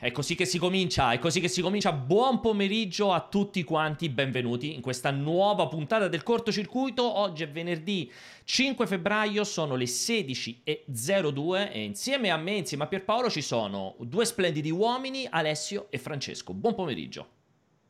è così che si comincia, è così che si comincia. Buon pomeriggio a tutti quanti, benvenuti in questa nuova puntata del cortocircuito. Oggi è venerdì 5 febbraio, sono le 16.02 e insieme a me, insieme a Pierpaolo, ci sono due splendidi uomini, Alessio e Francesco. Buon pomeriggio.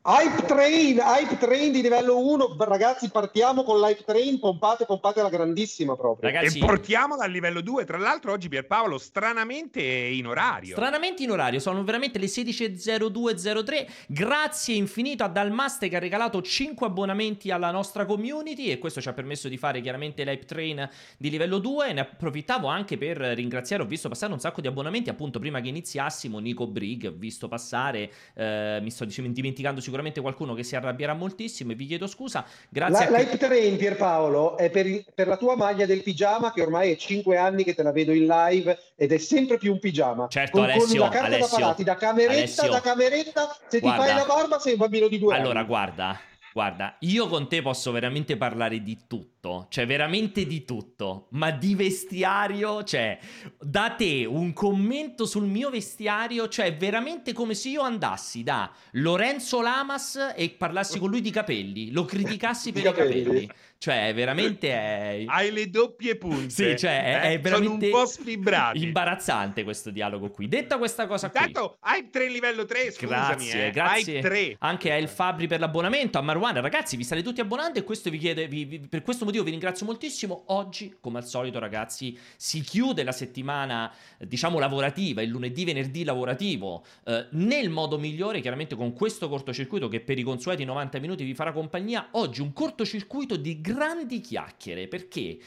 Hype Train, Hype Train di livello 1, ragazzi partiamo con l'Hype Train, pompate, pompate alla grandissima proprio. Ragazzi, e portiamo dal livello 2, tra l'altro oggi Pierpaolo stranamente in orario. Stranamente in orario, sono veramente le 16.02.03, grazie infinito a Dalmaste che ha regalato 5 abbonamenti alla nostra community. E questo ci ha permesso di fare chiaramente l'Hype Train di livello 2 ne approfittavo anche per ringraziare, ho visto passare un sacco di abbonamenti appunto prima che iniziassimo, Nico Brig, ho visto passare, eh, mi sto dimenticando sicuramente qualcuno che si arrabbierà moltissimo e vi chiedo scusa. Grazie la, a Light Train Pierpaolo è per, per, la tua maglia del pigiama che ormai è 5 anni che te la vedo in live ed è sempre più un pigiama. Certo, con, Alessio, con la carta Alessio, da parati, da cameretta, Alessio, da cameretta, se guarda, ti fai la barba sei un bambino di due allora, anni. Allora, guarda, Guarda, io con te posso veramente parlare di tutto, cioè veramente di tutto, ma di vestiario, cioè, da te un commento sul mio vestiario, cioè veramente come se io andassi da Lorenzo Lamas e parlassi con lui di capelli, lo criticassi per i capelli. Cioè, veramente è... Hai le doppie punte. Sì, cioè, è, è veramente... Sono un po' sfibrati. Imbarazzante questo dialogo qui. Detta questa cosa qui... Intanto, Hype 3 livello 3, scusami. Grazie, eh. grazie. Hype 3. Anche a El Fabri per l'abbonamento, a Marwan. Ragazzi, vi state tutti abbonando e questo vi chiede... Vi, vi, per questo motivo vi ringrazio moltissimo. Oggi, come al solito, ragazzi, si chiude la settimana, diciamo, lavorativa, il lunedì, venerdì lavorativo, eh, nel modo migliore, chiaramente con questo cortocircuito che per i consueti 90 minuti vi farà compagnia. Oggi un cortocircuito di grandi chiacchiere perché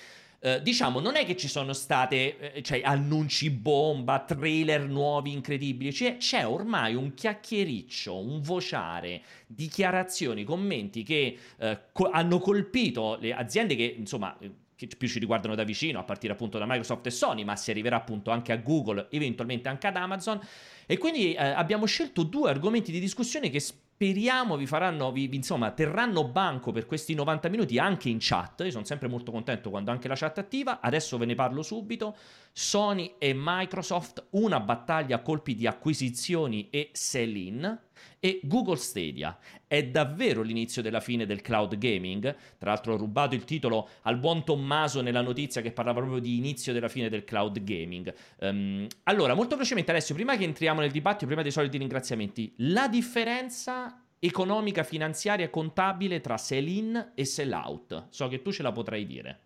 Uh, diciamo, non è che ci sono state eh, cioè, annunci bomba, trailer nuovi incredibili, cioè, c'è ormai un chiacchiericcio, un vociare, dichiarazioni, commenti che uh, co- hanno colpito le aziende che, insomma, che più ci riguardano da vicino, a partire appunto da Microsoft e Sony, ma si arriverà appunto anche a Google, eventualmente anche ad Amazon. E quindi eh, abbiamo scelto due argomenti di discussione che speriamo vi faranno, vi, insomma, terranno banco per questi 90 minuti anche in chat. Io sono sempre molto contento quando anche la chat è attiva. Adesso ve ne parlo subito. Sony e Microsoft, una battaglia a colpi di acquisizioni e sell-in e Google Stadia. È davvero l'inizio della fine del cloud gaming? Tra l'altro ho rubato il titolo al buon Tommaso nella notizia che parlava proprio di inizio della fine del cloud gaming. Um, allora, molto velocemente Alessio, prima che entriamo nel dibattito, prima dei soliti ringraziamenti, la differenza economica, finanziaria e contabile tra sell-in e sell-out. So che tu ce la potrai dire.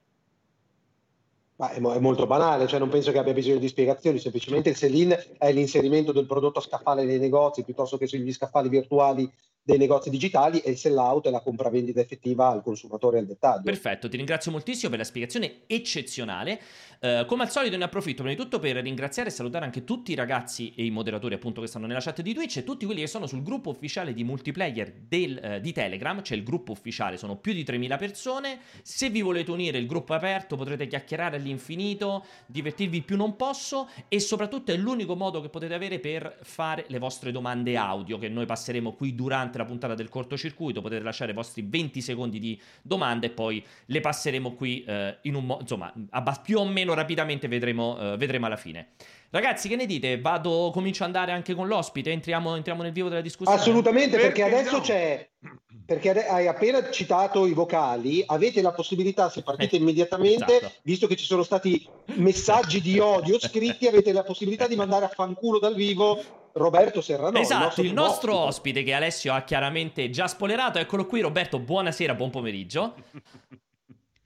Ma è, è, molto banale, cioè non penso che abbia bisogno di spiegazioni, semplicemente il sell-in è l'inserimento del prodotto a scaffale nei negozi piuttosto che sugli scaffali virtuali dei negozi digitali e il sell out è la compravendita effettiva al consumatore al dettaglio. Perfetto, ti ringrazio moltissimo per la spiegazione eccezionale. Uh, come al solito ne approfitto prima di tutto per ringraziare e salutare anche tutti i ragazzi e i moderatori appunto che stanno nella chat di Twitch e tutti quelli che sono sul gruppo ufficiale di multiplayer del, uh, di Telegram, c'è il gruppo ufficiale, sono più di 3.000 persone. Se vi volete unire il gruppo è aperto, potrete chiacchierare all'infinito, divertirvi più non posso e soprattutto è l'unico modo che potete avere per fare le vostre domande audio che noi passeremo qui durante durante la puntata del cortocircuito potete lasciare i vostri 20 secondi di domande e poi le passeremo qui eh, in un modo, insomma, abbast- più o meno rapidamente vedremo, eh, vedremo alla fine. Ragazzi, che ne dite? Vado, comincio ad andare anche con l'ospite, entriamo, entriamo nel vivo della discussione. Assolutamente, perché, perché adesso no? c'è perché hai appena citato i vocali, avete la possibilità, se partite eh, immediatamente, esatto. visto che ci sono stati messaggi di odio scritti, avete la possibilità di mandare a fanculo dal vivo Roberto Serrano. Esatto, il nostro, il nostro ospite che Alessio ha chiaramente già spoilerato. Eccolo qui, Roberto, buonasera, buon pomeriggio.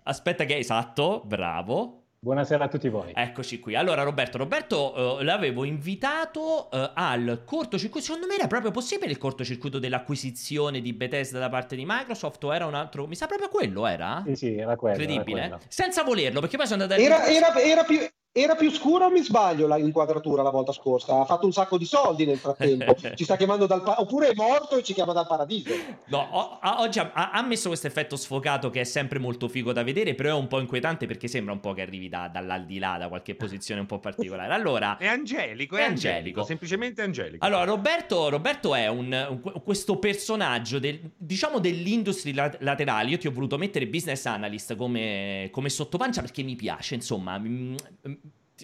Aspetta che esatto, bravo. Buonasera a tutti voi. Eccoci qui. Allora, Roberto, Roberto uh, l'avevo invitato uh, al cortocircuito. Secondo me era proprio possibile il cortocircuito dell'acquisizione di Bethesda da parte di Microsoft o era un altro... Mi sa proprio quello, era? Sì, sì, era quello. Incredibile. Era quello. Senza volerlo, perché poi sono andato a... Era, era, era, più, era più scura o mi sbaglio la inquadratura la volta scorsa? Ha fatto un sacco di soldi nel frattempo. ci sta chiamando dal pa- oppure è morto e ci chiama dal paradiso. No, o- oggi ha-, ha, messo questo effetto sfocato che è sempre molto figo da vedere, però è un po' inquietante perché sembra un po' che arrivi da- dall'aldilà, da qualche posizione un po' particolare. Allora, è angelico, è, è angelico, angelico, semplicemente angelico. Allora, Roberto, Roberto è un, un, questo personaggio del, diciamo dell'industry laterale. Io ti ho voluto mettere business analyst come, come sottopancia perché mi piace, insomma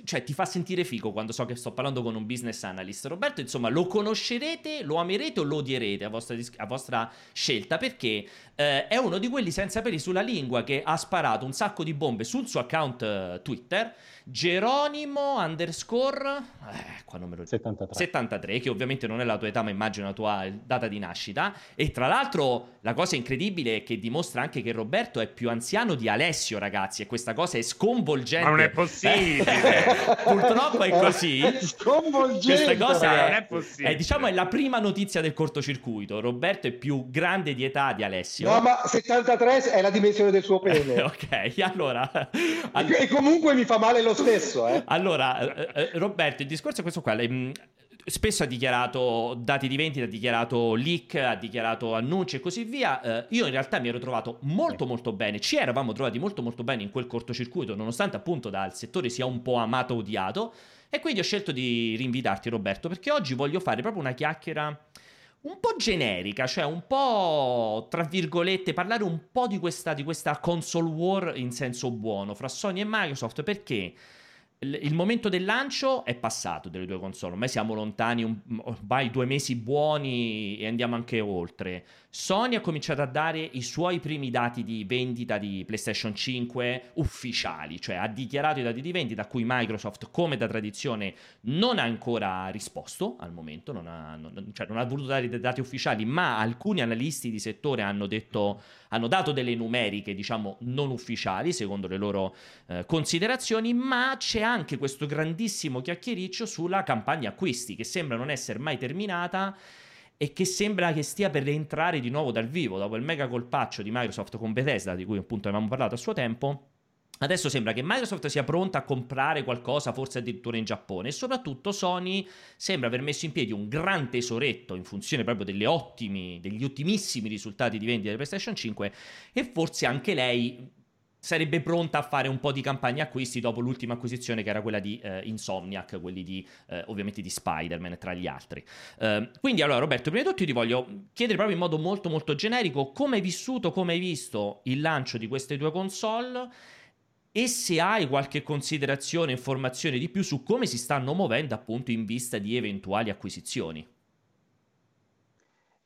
cioè, ti fa sentire figo quando so che sto parlando con un business analyst. Roberto, insomma, lo conoscerete, lo amerete o lo odierete a vostra, a vostra scelta perché eh, è uno di quelli senza peli sulla lingua che ha sparato un sacco di bombe sul suo account uh, Twitter. Geronimo underscore eh, qua non me lo 73. 73, che ovviamente non è la tua età, ma immagino la tua data di nascita. E tra l'altro, la cosa incredibile è che dimostra anche che Roberto è più anziano di Alessio, ragazzi. E questa cosa è sconvolgente. Ma non è possibile. Purtroppo è così. È sconvolgente. Questa cosa è, non è possibile. È, diciamo, è la prima notizia del cortocircuito. Roberto è più grande di età di Alessio. No, ma 73 è la dimensione del suo pene. ok, allora. All... E comunque mi fa male lo stesso. Eh. Allora, eh, eh, Roberto, il discorso è questo qua. Mm, spesso ha dichiarato dati di vendita, ha dichiarato leak, ha dichiarato annunci e così via. Eh, io in realtà mi ero trovato molto molto bene, ci eravamo trovati molto molto bene in quel cortocircuito, nonostante appunto dal settore sia un po' amato odiato. E quindi ho scelto di rinvitarti Roberto, perché oggi voglio fare proprio una chiacchiera un po' generica, cioè un po' tra virgolette, parlare un po' di questa, di questa console war in senso buono fra Sony e Microsoft, perché il momento del lancio è passato delle due console, ormai siamo lontani un, ormai due mesi buoni e andiamo anche oltre. Sony ha cominciato a dare i suoi primi dati di vendita di PlayStation 5 ufficiali, cioè ha dichiarato i dati di vendita a cui Microsoft, come da tradizione, non ha ancora risposto al momento, non ha, non, cioè non ha voluto dare dei dati ufficiali, ma alcuni analisti di settore hanno, detto, hanno dato delle numeriche, diciamo, non ufficiali, secondo le loro eh, considerazioni, ma c'è anche questo grandissimo chiacchiericcio sulla campagna acquisti, che sembra non essere mai terminata e che sembra che stia per rientrare di nuovo dal vivo dopo il mega colpaccio di Microsoft con Bethesda, di cui appunto avevamo parlato a suo tempo. Adesso sembra che Microsoft sia pronta a comprare qualcosa, forse addirittura in Giappone, e soprattutto Sony sembra aver messo in piedi un gran tesoretto in funzione proprio ottimi, degli ottimissimi risultati di vendita di PlayStation 5 e forse anche lei sarebbe pronta a fare un po' di campagna acquisti dopo l'ultima acquisizione che era quella di eh, Insomniac, quelli di, eh, ovviamente di Spider-Man tra gli altri. Uh, quindi allora Roberto, prima di tutto ti voglio chiedere proprio in modo molto molto generico come hai vissuto, come hai visto il lancio di queste due console e se hai qualche considerazione, informazione di più su come si stanno muovendo appunto in vista di eventuali acquisizioni.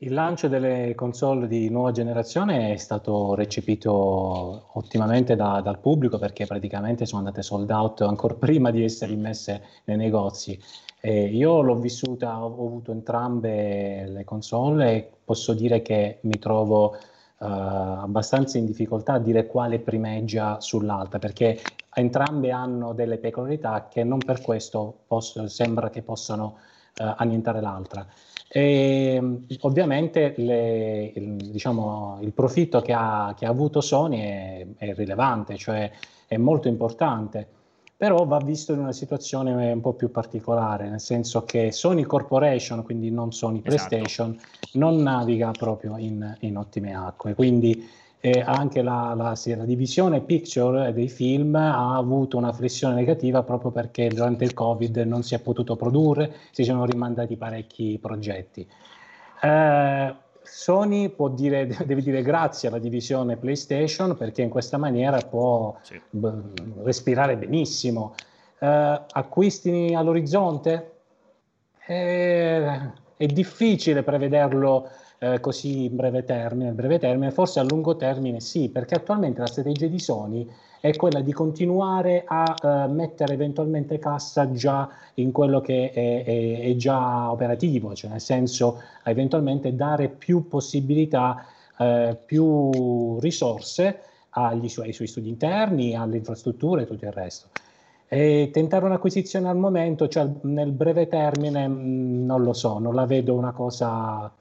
Il lancio delle console di nuova generazione è stato recepito ottimamente da, dal pubblico perché praticamente sono andate sold out ancora prima di essere immesse nei negozi. E io l'ho vissuta, ho avuto entrambe le console e posso dire che mi trovo uh, abbastanza in difficoltà a dire quale primeggia sull'altra perché entrambe hanno delle peculiarità che non per questo posso, sembra che possano uh, annientare l'altra. E, ovviamente le, il, diciamo, il, profitto che ha, che ha avuto Sony è, è, rilevante, cioè è molto importante, però va visto in una situazione un po' più particolare, nel senso che Sony Corporation, quindi non Sony esatto. PlayStation, non naviga proprio in, in ottime acque, quindi eh, anche la, la, sì, la, divisione picture dei film ha avuto una flessione negativa proprio perché durante il Covid non si è potuto produrre, si sono rimandati parecchi progetti. Eh, Sony può dire, deve dire grazie alla divisione PlayStation perché in questa maniera può sì. b- respirare benissimo. Eh, acquisti all'orizzonte? Eh, è difficile prevederlo eh, così in breve termine, breve termine, forse a lungo termine sì, perché attualmente la strategia di Sony è quella di continuare a eh, mettere eventualmente cassa già in quello che è, è, è, già operativo, cioè nel senso eventualmente dare più possibilità, eh, più risorse agli suoi, ai suoi studi interni, alle infrastrutture e tutto il resto. E tentare un'acquisizione al momento, cioè nel breve termine, mh, mm, non lo so, non la vedo una cosa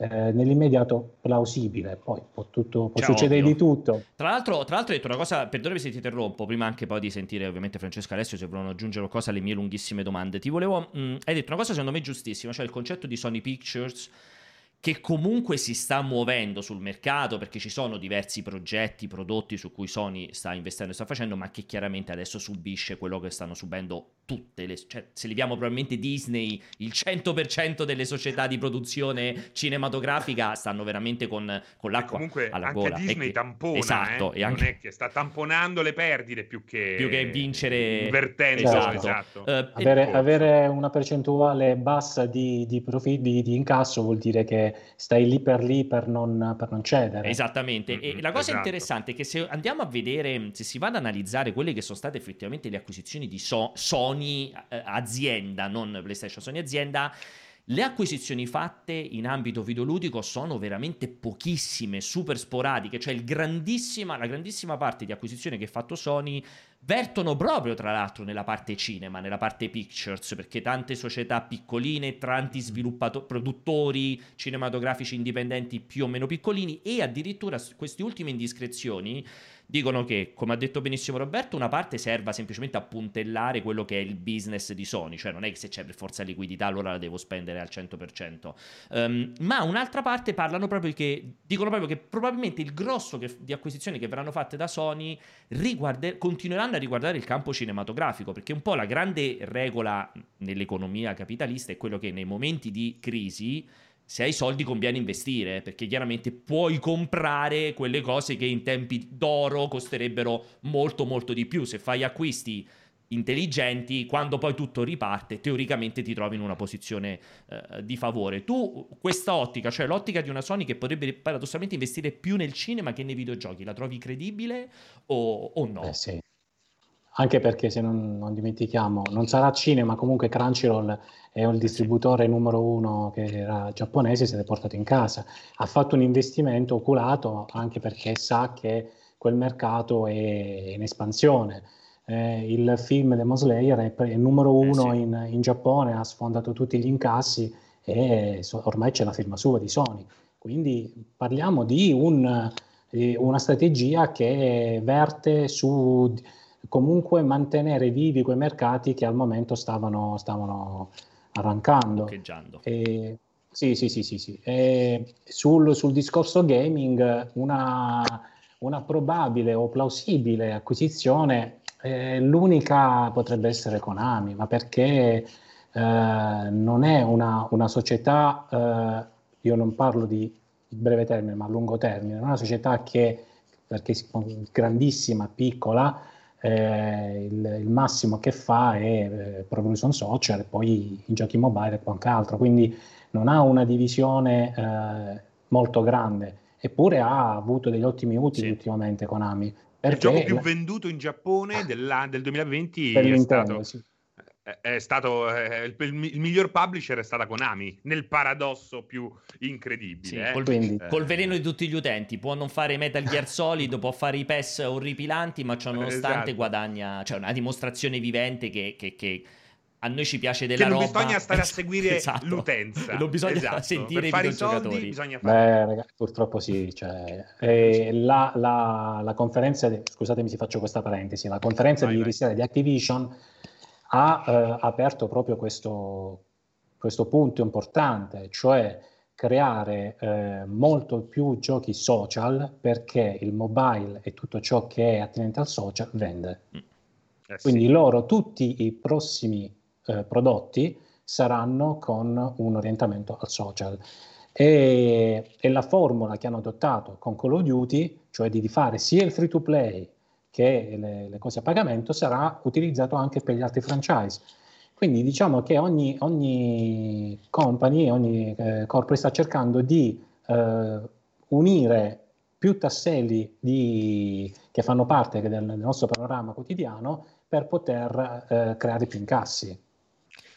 eh, nell'immediato plausibile, poi può, tutto, può cioè, succedere ovvio. di tutto. Tra l'altro, tra l'altro hai detto una cosa, perdonami se ti interrompo, prima anche poi di sentire ovviamente Francesco Alessio se volevano aggiungere qualcosa alle mie lunghissime domande. Ti volevo, mh, hai detto una cosa secondo me giustissima, cioè il concetto di Sony Pictures che comunque si sta muovendo sul mercato perché ci sono diversi progetti, prodotti su cui Sony sta investendo e sta facendo, ma che chiaramente adesso subisce quello che stanno subendo tutte le... cioè se leviamo probabilmente Disney, il 100% delle società di produzione cinematografica stanno veramente con, con l'acqua comunque alla anche gola. Disney che, tampona, esatto, eh? e anche, non è che sta tamponando le perdite più che, più che vincere... invertendo, Esatto. esatto. Uh, avere, avere, una percentuale bassa di, di, profi- di, di, incasso vuol dire che stai lì per lì per non, per non cedere. Esattamente. Mm-hmm, e la cosa esatto. interessante è che se andiamo a vedere, se si va ad analizzare quelle che sono state effettivamente le acquisizioni di so- Sony eh, azienda, non PlayStation Sony azienda, le acquisizioni fatte in ambito videoludico sono veramente pochissime, super sporadiche, cioè grandissima, la grandissima parte di acquisizioni che ha fatto Sony vertono proprio tra l'altro nella parte cinema, nella parte pictures, perché tante società piccoline, tanti sviluppatori, produttori cinematografici indipendenti più o meno piccolini e addirittura queste ultime indiscrezioni dicono che, come ha detto benissimo Roberto, una parte serva semplicemente a puntellare quello che è il business di Sony, cioè non è che se c'è per forza liquidità allora la devo spendere al 100%, um, ma un'altra parte parlano proprio che, dicono proprio che probabilmente il grosso che, di acquisizioni che verranno fatte da Sony riguarde, continueranno a riguardare il campo cinematografico, perché un po' la grande regola nell'economia capitalista è quello che nei momenti di crisi se hai soldi conviene investire, perché chiaramente puoi comprare quelle cose che in tempi d'oro costerebbero molto molto di più. Se fai acquisti intelligenti, quando poi tutto riparte, teoricamente ti trovi in una posizione eh, di favore. Tu questa ottica, cioè l'ottica di una Sony che potrebbe paradossalmente investire più nel cinema che nei videogiochi, la trovi credibile o, o no? Eh sì. Anche perché se non, non, dimentichiamo, non sarà cinema, comunque Crunchyroll è il distributore numero uno che era giapponese, se l'è portato in casa. Ha fatto un investimento oculato anche perché sa che quel mercato è in espansione. Eh, il film Demon Slayer è, è numero uno eh sì. in, in, Giappone, ha sfondato tutti gli incassi e so, ormai c'è la firma sua di Sony. Quindi parliamo di un, eh, una strategia che verte su comunque mantenere vivi quei mercati che al momento stavano, stavano arrancando. E, sì, sì, sì, sì, sì. Sul, sul, discorso gaming, una, una, probabile o plausibile acquisizione, eh, l'unica potrebbe essere Konami, ma perché eh, non è una, una società, eh, io non parlo di breve termine, ma a lungo termine, è una società che, perché grandissima, piccola, eh, il, il, massimo che fa è eh, Pro Evolution Soccer e poi i giochi mobile e qualche altro, quindi non ha una divisione eh, molto grande, eppure ha avuto degli ottimi utili sì. ultimamente Konami. Il gioco più venduto in Giappone della, del 2020 è stato... Sì è stato eh, il, il, miglior publisher è stata Konami nel paradosso più incredibile sì, eh. col, Quindi, col, veleno di tutti gli utenti può non fare Metal Gear Solid può fare i PES orripilanti ma ciò nonostante esatto. guadagna cioè una dimostrazione vivente che, che, che a noi ci piace della che non roba. bisogna stare a seguire esatto. l'utenza. Non bisogna esatto. sentire per i fare i soldi bisogna fare. Beh, ragazzi, purtroppo sì. Cioè, eh, la, la, la, conferenza, di, scusatemi se faccio questa parentesi, la conferenza vai, di ieri sera di Activision ha eh, aperto proprio questo, questo, punto importante, cioè creare eh, molto più giochi social perché il mobile e tutto ciò che è attinente al social vende. Mm. Eh, Quindi sì. loro, tutti i prossimi eh, prodotti saranno con un orientamento al social. E, e, la formula che hanno adottato con Call of Duty, cioè di fare sia il free to play che le, le, cose a pagamento sarà utilizzato anche per gli altri franchise. Quindi diciamo che ogni, ogni company, ogni eh, corpo sta cercando di eh, unire più tasselli di, che fanno parte del, del, nostro panorama quotidiano per poter eh, creare più incassi.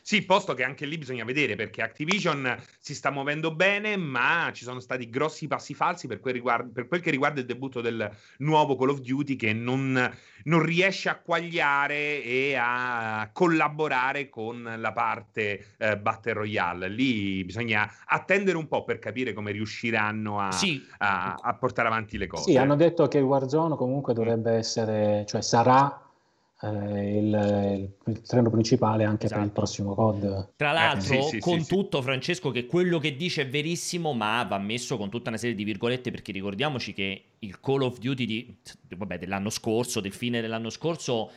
Sì, posto che anche lì bisogna vedere perché Activision si sta muovendo bene, ma ci sono stati grossi passi falsi per quel, riguarda, per quel che riguarda il debutto del nuovo Call of Duty che non, non, riesce a quagliare e a collaborare con la parte eh, Battle Royale. Lì bisogna attendere un po' per capire come riusciranno a, sì. a, a portare avanti le cose. Sì, hanno detto che Warzone comunque dovrebbe essere, cioè sarà eh, il, il, treno principale anche esatto. per il esatto. prossimo COD. Tra l'altro, eh, sì, sì, con sì, tutto, Francesco, che quello che dice è verissimo, ma va messo con tutta una serie di virgolette, perché ricordiamoci che il Call of Duty di, vabbè, dell'anno scorso, del fine dell'anno scorso,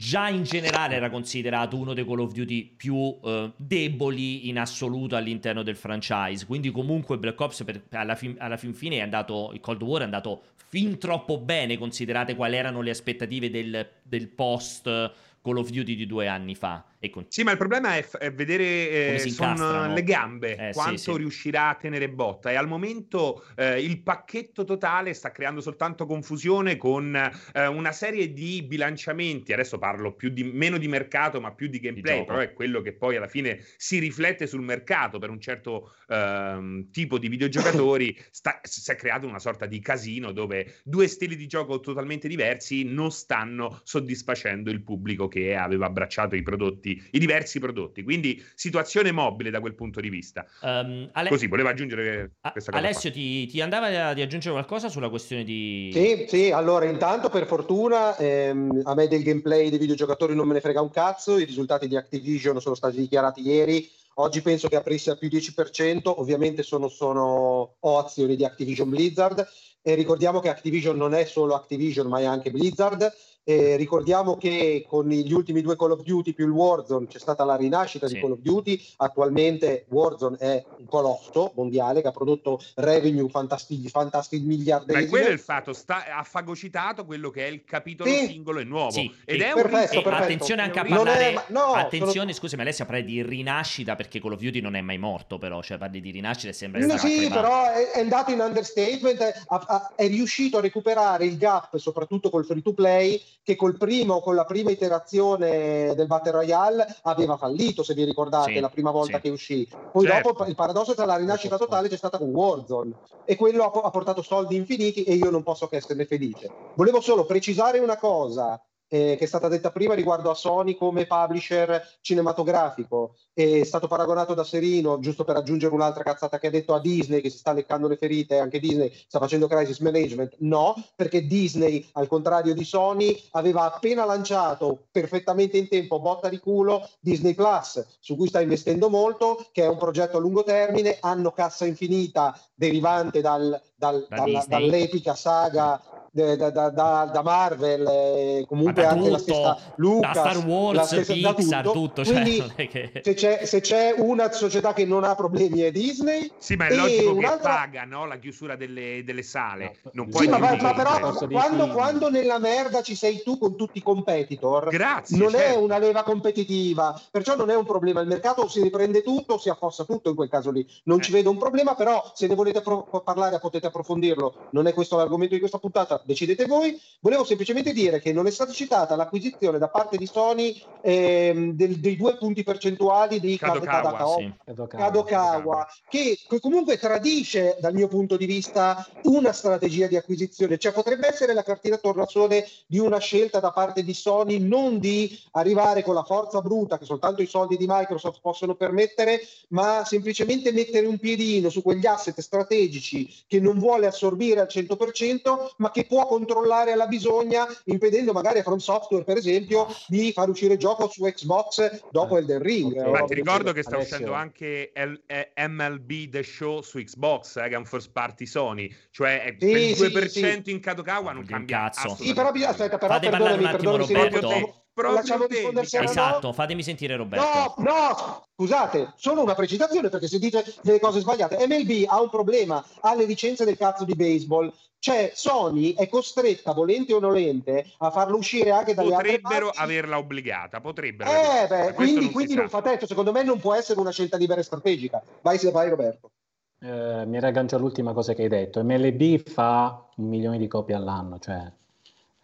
già in generale era considerato uno dei Call of Duty più eh, deboli in assoluto all'interno del franchise. Quindi, comunque, Black Ops per, alla, fin, alla, fin, fine è andato. Il Cold War è andato fin troppo bene, considerate quali erano le aspettative del, del post Call of Duty di due anni fa. Con... Sì, ma il problema è, f- è vedere eh, son le gambe, eh, quanto sì, sì. riuscirà a tenere botta. E al momento eh, il pacchetto totale sta creando soltanto confusione con eh, una serie di bilanciamenti. Adesso parlo più di, meno di mercato, ma più di gameplay, di però è quello che poi alla fine si riflette sul mercato per un certo ehm, tipo di videogiocatori. sta, si è creato una sorta di casino dove due stili di gioco totalmente diversi non stanno soddisfacendo il pubblico che aveva abbracciato i prodotti prodotti, i diversi prodotti. Quindi situazione mobile da quel punto di vista. Um, Ale- Così, volevo aggiungere questa cosa. Alessio, ti, ti, andava di aggiungere qualcosa sulla questione di... Sì, sì, allora intanto per fortuna ehm, a me del gameplay dei videogiocatori non me ne frega un cazzo, i risultati di Activision sono stati dichiarati ieri, Oggi penso che aprisse al più 10%, ovviamente sono, sono ho azioni di Activision Blizzard e ricordiamo che Activision non è solo Activision ma è anche Blizzard eh, ricordiamo che con gli ultimi due Call of Duty più il Warzone c'è stata la rinascita sì. di Call of Duty, attualmente Warzone è un colosso mondiale che ha prodotto revenue fantastici, fantastici miliardesimi. Ma quello è il fatto, sta, ha fagocitato quello che è il capitolo sì. singolo e nuovo. Sì. Ed è perfetto, un perfetto. Attenzione anche a parlare, è, no, attenzione, sono... scusami Alessia, parli di rinascita perché Call of Duty non è mai morto però, cioè parli di rinascita e sembra... No, sì, però è, è, andato in understatement, ha, è riuscito a recuperare il gap soprattutto col free to play che col primo, con la prima iterazione del Battle Royale aveva fallito, se vi ricordate, sì, la prima volta sì. che uscì. Poi certo. dopo il paradosso tra la rinascita totale c'è stata con Warzone e quello ha, ha portato soldi infiniti e io non posso che esserne felice. Volevo solo precisare una cosa eh, che è stata detta prima riguardo a Sony come publisher cinematografico. È stato paragonato da Serino, giusto per aggiungere un'altra cazzata che ha detto a Disney che si sta leccando le ferite, anche Disney sta facendo crisis management. No, perché Disney, al contrario di Sony, aveva appena lanciato perfettamente in tempo, botta di culo, Disney Plus, su cui sta investendo molto, che è un progetto a lungo termine, hanno cassa infinita derivante dal, dal, da dalla, dall'epica saga da, da, da, da Marvel, eh, comunque anche tutto, la stessa Lucas, da Star Wars, stessa, Pixar, tutto. tutto cioè, che... se, c'è, se, c'è, una società che non ha problemi è Disney. Sì, ma è logico che paga no? la chiusura delle, delle sale. Non puoi sì, ma, ma, però quando, quando, nella merda ci sei tu con tutti i competitor, Grazie, non certo. è una leva competitiva, perciò non è un problema. Il mercato si riprende tutto, si affossa tutto in quel caso lì. Non eh. ci vedo un problema, però se ne volete pro- parlare potete approfondirlo. Non è questo l'argomento di questa puntata decidete voi. Volevo semplicemente dire che non è stata citata l'acquisizione da parte di Sony ehm, del, dei due punti percentuali di Kadokawa, Kadokawa, sì. Kadokawa, che, che comunque tradisce dal mio punto di vista una strategia di acquisizione, cioè potrebbe essere la cartina tornasole di una scelta da parte di Sony non di arrivare con la forza bruta che soltanto i soldi di Microsoft possono permettere, ma semplicemente mettere un piedino su quegli asset strategici che non vuole assorbire al 100%, ma che può controllare alla bisogna, impedendo magari a From Software, per esempio, di far uscire il gioco su Xbox dopo eh. Elden Ring. Okay. Ma ti ricordo che sta Alessio. uscendo anche L- MLB The Show su Xbox, eh, che è un first party Sony, cioè sì, per il 2% sì, sì. in Kadokawa non cambia cazzo. Sì, però aspetta, però Fate parlare un attimo Roberto. Proprio esatto, fatemi sentire Roberto. No, no, scusate, solo una precisazione perché se dite delle cose sbagliate. MLB ha un problema, ha le licenze del cazzo di baseball. Cioè, Sony è costretta, volente o nolente, a farlo uscire anche dalle potrebbero altre averla obbligata, potrebbero. Eh, beh, quindi, non, quindi non fa tetto. Secondo me non può essere una scelta libera e strategica. Vai, vai Roberto. Eh, mi raggancio all'ultima cosa che hai detto. MLB fa un milione di copie all'anno, cioè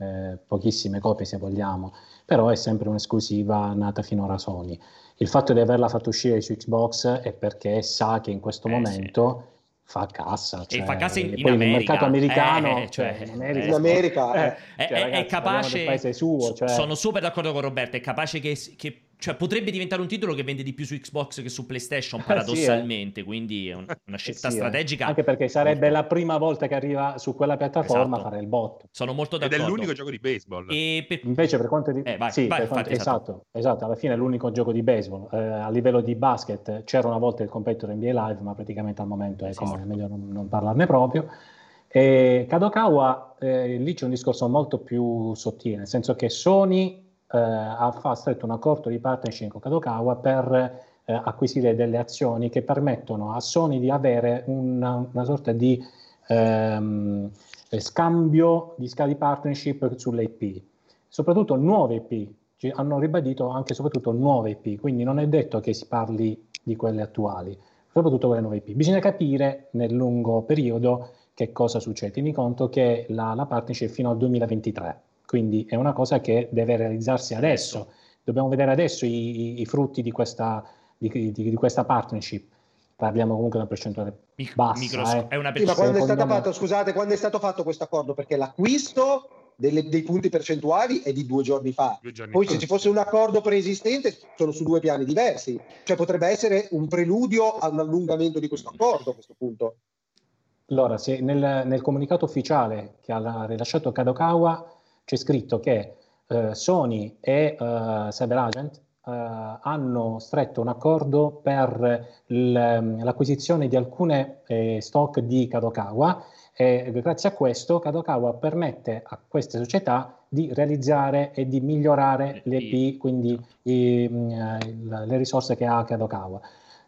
eh, pochissime copie se vogliamo, però è sempre un'esclusiva nata finora a Sony. Il fatto di averla fatta uscire su Xbox è perché sa che in questo eh, momento sì fa cassa. Cioè, e fa cassa in, in America. nel mercato americano, eh, cioè, cioè, in America, in America eh, cioè, è, ragazzi, è, capace. Suo, cioè... Sono super d'accordo con Roberto. È capace che, che cioè, potrebbe diventare un titolo che vende di più su Xbox che su PlayStation, paradossalmente. sì, eh. Quindi è una scelta eh sì, strategica. Anche perché sarebbe molto... la prima volta che arriva su quella piattaforma esatto. a fare il botto. Sono molto d'accordo. Ed è l'unico gioco di baseball. Per... Invece, per quanto di... Eh, vai, sì, vai, per quanto... Esatto. esatto, esatto, alla fine è l'unico gioco di baseball. Eh, a livello di basket c'era una volta il competitor NBA Live, ma praticamente al momento è, come, è meglio non, non parlarne proprio. E Kadokawa, eh, lì c'è un discorso molto più sottile, nel senso che Sony eh, ha stretto un accordo di partnership con Kadokawa per eh, acquisire delle azioni che permettono a Sony di avere una, una sorta di ehm, scambio di scali partnership sulle IP, soprattutto nuove IP, cioè, hanno ribadito anche soprattutto nuove IP, quindi non è detto che si parli di quelle attuali, soprattutto quelle nuove IP. Bisogna capire nel lungo periodo che cosa succede. Tieni conto che la, la partnership è fino al 2023, quindi è una cosa che deve realizzarsi adesso. Dobbiamo vedere adesso i, i, i frutti di questa, di, di, di questa, partnership. Parliamo comunque di una percentuale bassa. Micros- eh. È una percentuale. Sì, ma quando è, stato fatto, scusate, quando è stato fatto questo accordo? Perché l'acquisto delle, dei punti percentuali è di due giorni fa. Due giorni Poi fa. se ci fosse un accordo preesistente sono su due piani diversi. Cioè potrebbe essere un preludio a un allungamento di questo accordo a questo punto. Allora, nel, nel, comunicato ufficiale che ha rilasciato Kadokawa c'è scritto che eh, Sony e eh, CyberAgent eh, hanno stretto un accordo per l'acquisizione di alcune eh, stock di Kadokawa e grazie a questo Kadokawa permette a queste società di realizzare e di migliorare le IP, quindi i, le risorse che ha Kadokawa.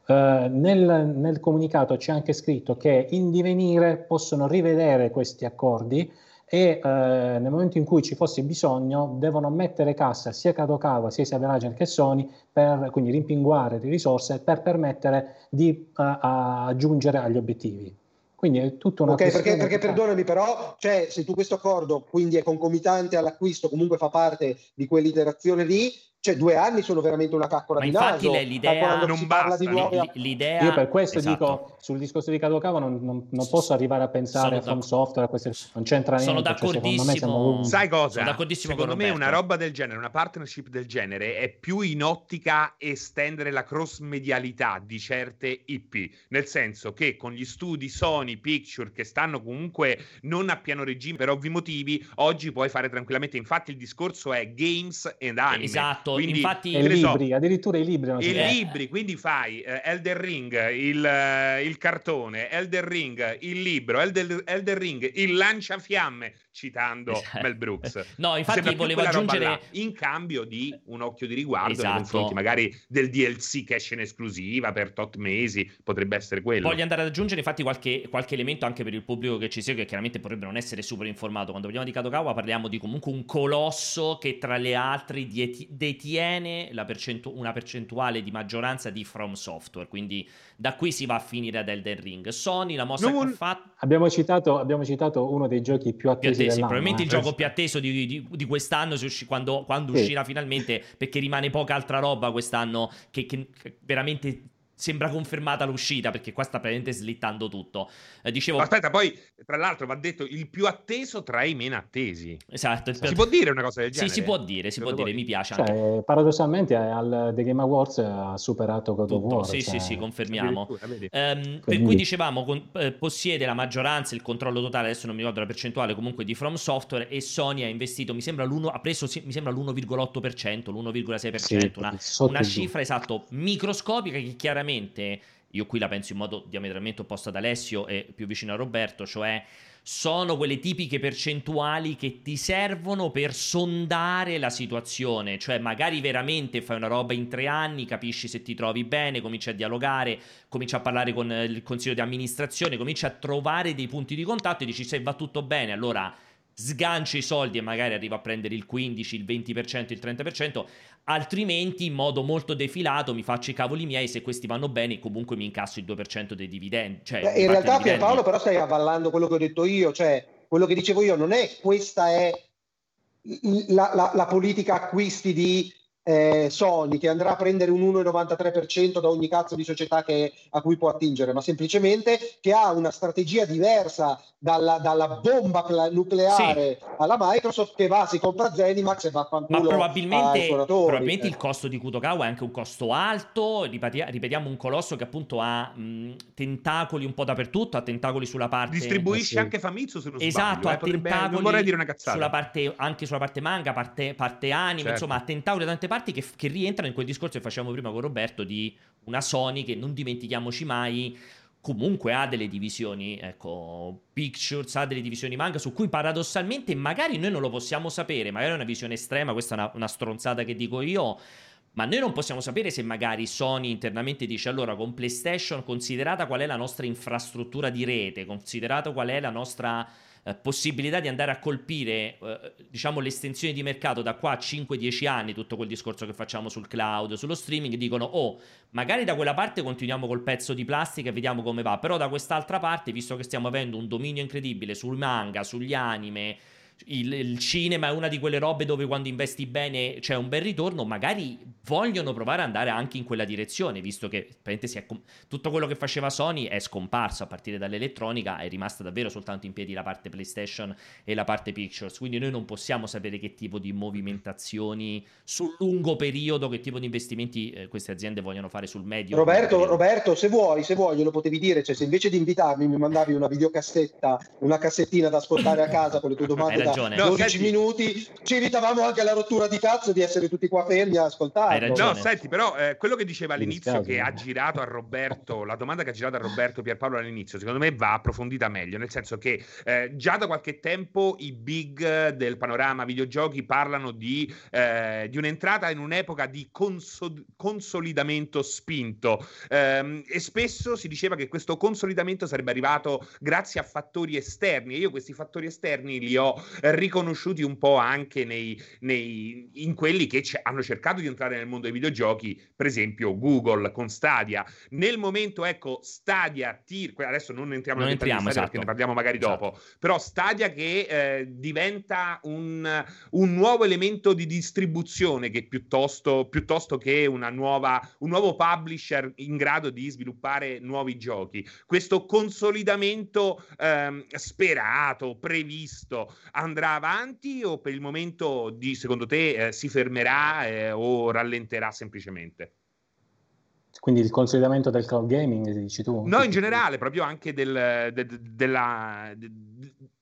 Uh, nel, nel, comunicato c'è anche scritto che in divenire possono rivedere questi accordi e uh, nel momento in cui ci fosse bisogno devono mettere cassa sia Kadokawa sia Cyberagent che Sony per quindi rimpinguare le risorse per permettere di uh, aggiungere agli obiettivi. Quindi è tutta una Ok, perché, perché perdonami però, cioè, se tu questo accordo quindi è concomitante all'acquisto, comunque fa parte di quell'iterazione lì, cioè due anni sono veramente una caccola Ma di infatti naso. l'idea non basta. Di nuove... l'idea... Io per questo esatto. dico, sul discorso di Kadokawa non, non, non posso arrivare a pensare a From Software, a queste... non c'entra niente. Sono cioè, d'accordissimo. Cioè, siamo... Sai cosa? Secondo me una roba del genere, una partnership del genere è più in ottica estendere la cross-medialità di certe IP, nel senso che con gli studi Sony, Picture, che stanno comunque non a piano regime per ovvi motivi, oggi puoi fare tranquillamente. Infatti il discorso è games and anime. Esatto, quindi, infatti, e libri, so, addirittura i libri. I libri, quindi fai uh, Elder Ring, il, uh, il, cartone, Elder Ring, il libro, Elder, Elder Ring, il lanciafiamme, citando esatto. Mel Brooks. No, infatti volevo aggiungere... in cambio di un occhio di riguardo esatto. nei confronti magari del DLC che esce in esclusiva per tot mesi, potrebbe essere quello. Voglio andare ad aggiungere infatti qualche, qualche elemento anche per il pubblico che ci segue, che chiaramente potrebbe non essere super informato. Quando parliamo di Kadokawa parliamo di comunque un colosso che tra le altre detiene percentu- una percentuale di maggioranza di From Software, quindi da qui si va a finire ad Elden Ring. Sony, la mossa non... che ha fatto... Abbiamo citato, abbiamo citato uno dei giochi più attesi sì, probabilmente eh. il gioco più atteso di, di, di quest'anno quando, quando sì. uscirà finalmente perché rimane poca altra roba quest'anno che, che veramente sembra confermata l'uscita perché qua sta praticamente slittando tutto. Eh, dicevo... Aspetta, poi tra l'altro va detto il più atteso tra i meno attesi. Esatto. Si può dire una cosa del genere? Sì, si può dire, si può dire, mi piace cioè, anche. Paradossalmente al The Game Awards ha superato God of War. Sì, cioè... sì, sì, confermiamo. Um, per cui dicevamo, con, eh, possiede la maggioranza, il controllo totale, adesso non mi ricordo la percentuale, comunque di From Software e Sony ha investito, mi sembra, l'1, ha preso mi sembra l'1,8%, l'1,6%, sì, una, una cifra esatto microscopica che chiaramente io qui la penso in modo diametralmente opposto ad Alessio e più vicino a Roberto, cioè sono quelle tipiche percentuali che ti servono per sondare la situazione, cioè magari veramente fai una roba in tre anni, capisci se ti trovi bene, cominci a dialogare, cominci a parlare con il consiglio di amministrazione, cominci a trovare dei punti di contatto e dici se va tutto bene, allora sganci i soldi e magari arriva a prendere il 15, il 20%, il 30%, altrimenti in modo molto defilato mi faccio i cavoli miei, se questi vanno bene comunque mi incasso il 2% dei dividendi. Cioè, Beh, in realtà Pierpaolo però stai avvallando quello che ho detto io, cioè quello che dicevo io non è questa è la, la, la politica acquisti di eh, Sony che andrà a prendere un 1,93% da ogni cazzo di società che, a cui può attingere, ma semplicemente che ha una strategia diversa dalla, dalla bomba nucleare sì. alla Microsoft che va, si compra Zenimax e va a fanculo Ma probabilmente, probabilmente il costo di Kutokawa è anche un costo alto, ripetiamo un colosso che appunto ha mh, tentacoli un po' dappertutto, ha tentacoli sulla parte... Distribuisce sì. anche Famitsu se non esatto, sbaglio. Esatto, eh, ha tentacoli non vorrei dire una cazzata. Sulla parte, anche sulla parte manga, parte, parte anime, certo. insomma ha tentacoli da tante parti parti che, che rientrano in quel discorso che facevamo prima con Roberto di una Sony che non dimentichiamoci mai comunque ha delle divisioni, ecco, Pictures ha delle divisioni manga su cui paradossalmente magari noi non lo possiamo sapere, magari è una visione estrema, questa è una, una stronzata che dico io, ma noi non possiamo sapere se magari Sony internamente dice allora con PlayStation considerata qual è la nostra infrastruttura di rete, considerato qual è la nostra eh, possibilità di andare a colpire eh, diciamo l'estensione di mercato da qua a 5-10 anni, tutto quel discorso che facciamo sul cloud, sullo streaming, dicono oh, magari da quella parte continuiamo col pezzo di plastica e vediamo come va, però da quest'altra parte, visto che stiamo avendo un dominio incredibile sul manga, sugli anime, il, il, cinema è una di quelle robe dove quando investi bene c'è un bel ritorno, magari vogliono provare ad andare anche in quella direzione, visto che com- tutto quello che faceva Sony è scomparso a partire dall'elettronica, è rimasta davvero soltanto in piedi la parte PlayStation e la parte Pictures, quindi noi non possiamo sapere che tipo di movimentazioni sul lungo periodo, che tipo di investimenti eh, queste aziende vogliono fare sul medio. Roberto, Roberto se vuoi, se vuoi, lo potevi dire, cioè se invece di invitarmi mi mandavi una videocassetta, una cassettina da ascoltare a casa con le tue domande ragione. 12 no, minuti, ci evitavamo anche la rottura di cazzo di essere tutti qua fermi a ascoltare. No, senti, però eh, quello che diceva all'inizio, che ha girato a Roberto, la domanda che ha girato a Roberto Pierpaolo all'inizio, secondo me va approfondita meglio, nel senso che eh, già da qualche tempo i big del panorama videogiochi parlano di, eh, di un'entrata in un'epoca di conso- consolidamento spinto. Ehm, e spesso si diceva che questo consolidamento sarebbe arrivato grazie a fattori esterni e io questi fattori esterni li ho riconosciuti un po' anche nei, nei, in quelli che c- hanno cercato di entrare nel mondo dei videogiochi, per esempio Google con Stadia. Nel momento, ecco, Stadia, tir- adesso non entriamo non nel entriamo, Stadia esatto. perché ne parliamo magari esatto. dopo, però Stadia che eh, diventa un, un, nuovo elemento di distribuzione che piuttosto, piuttosto che una nuova, un nuovo publisher in grado di sviluppare nuovi giochi. Questo consolidamento ehm, sperato, previsto, andrà avanti o per il momento di, secondo te eh, si fermerà eh, o rallenterà semplicemente? Quindi il consolidamento del cloud gaming, dici tu? No, in generale, proprio anche del, de, de, della, de,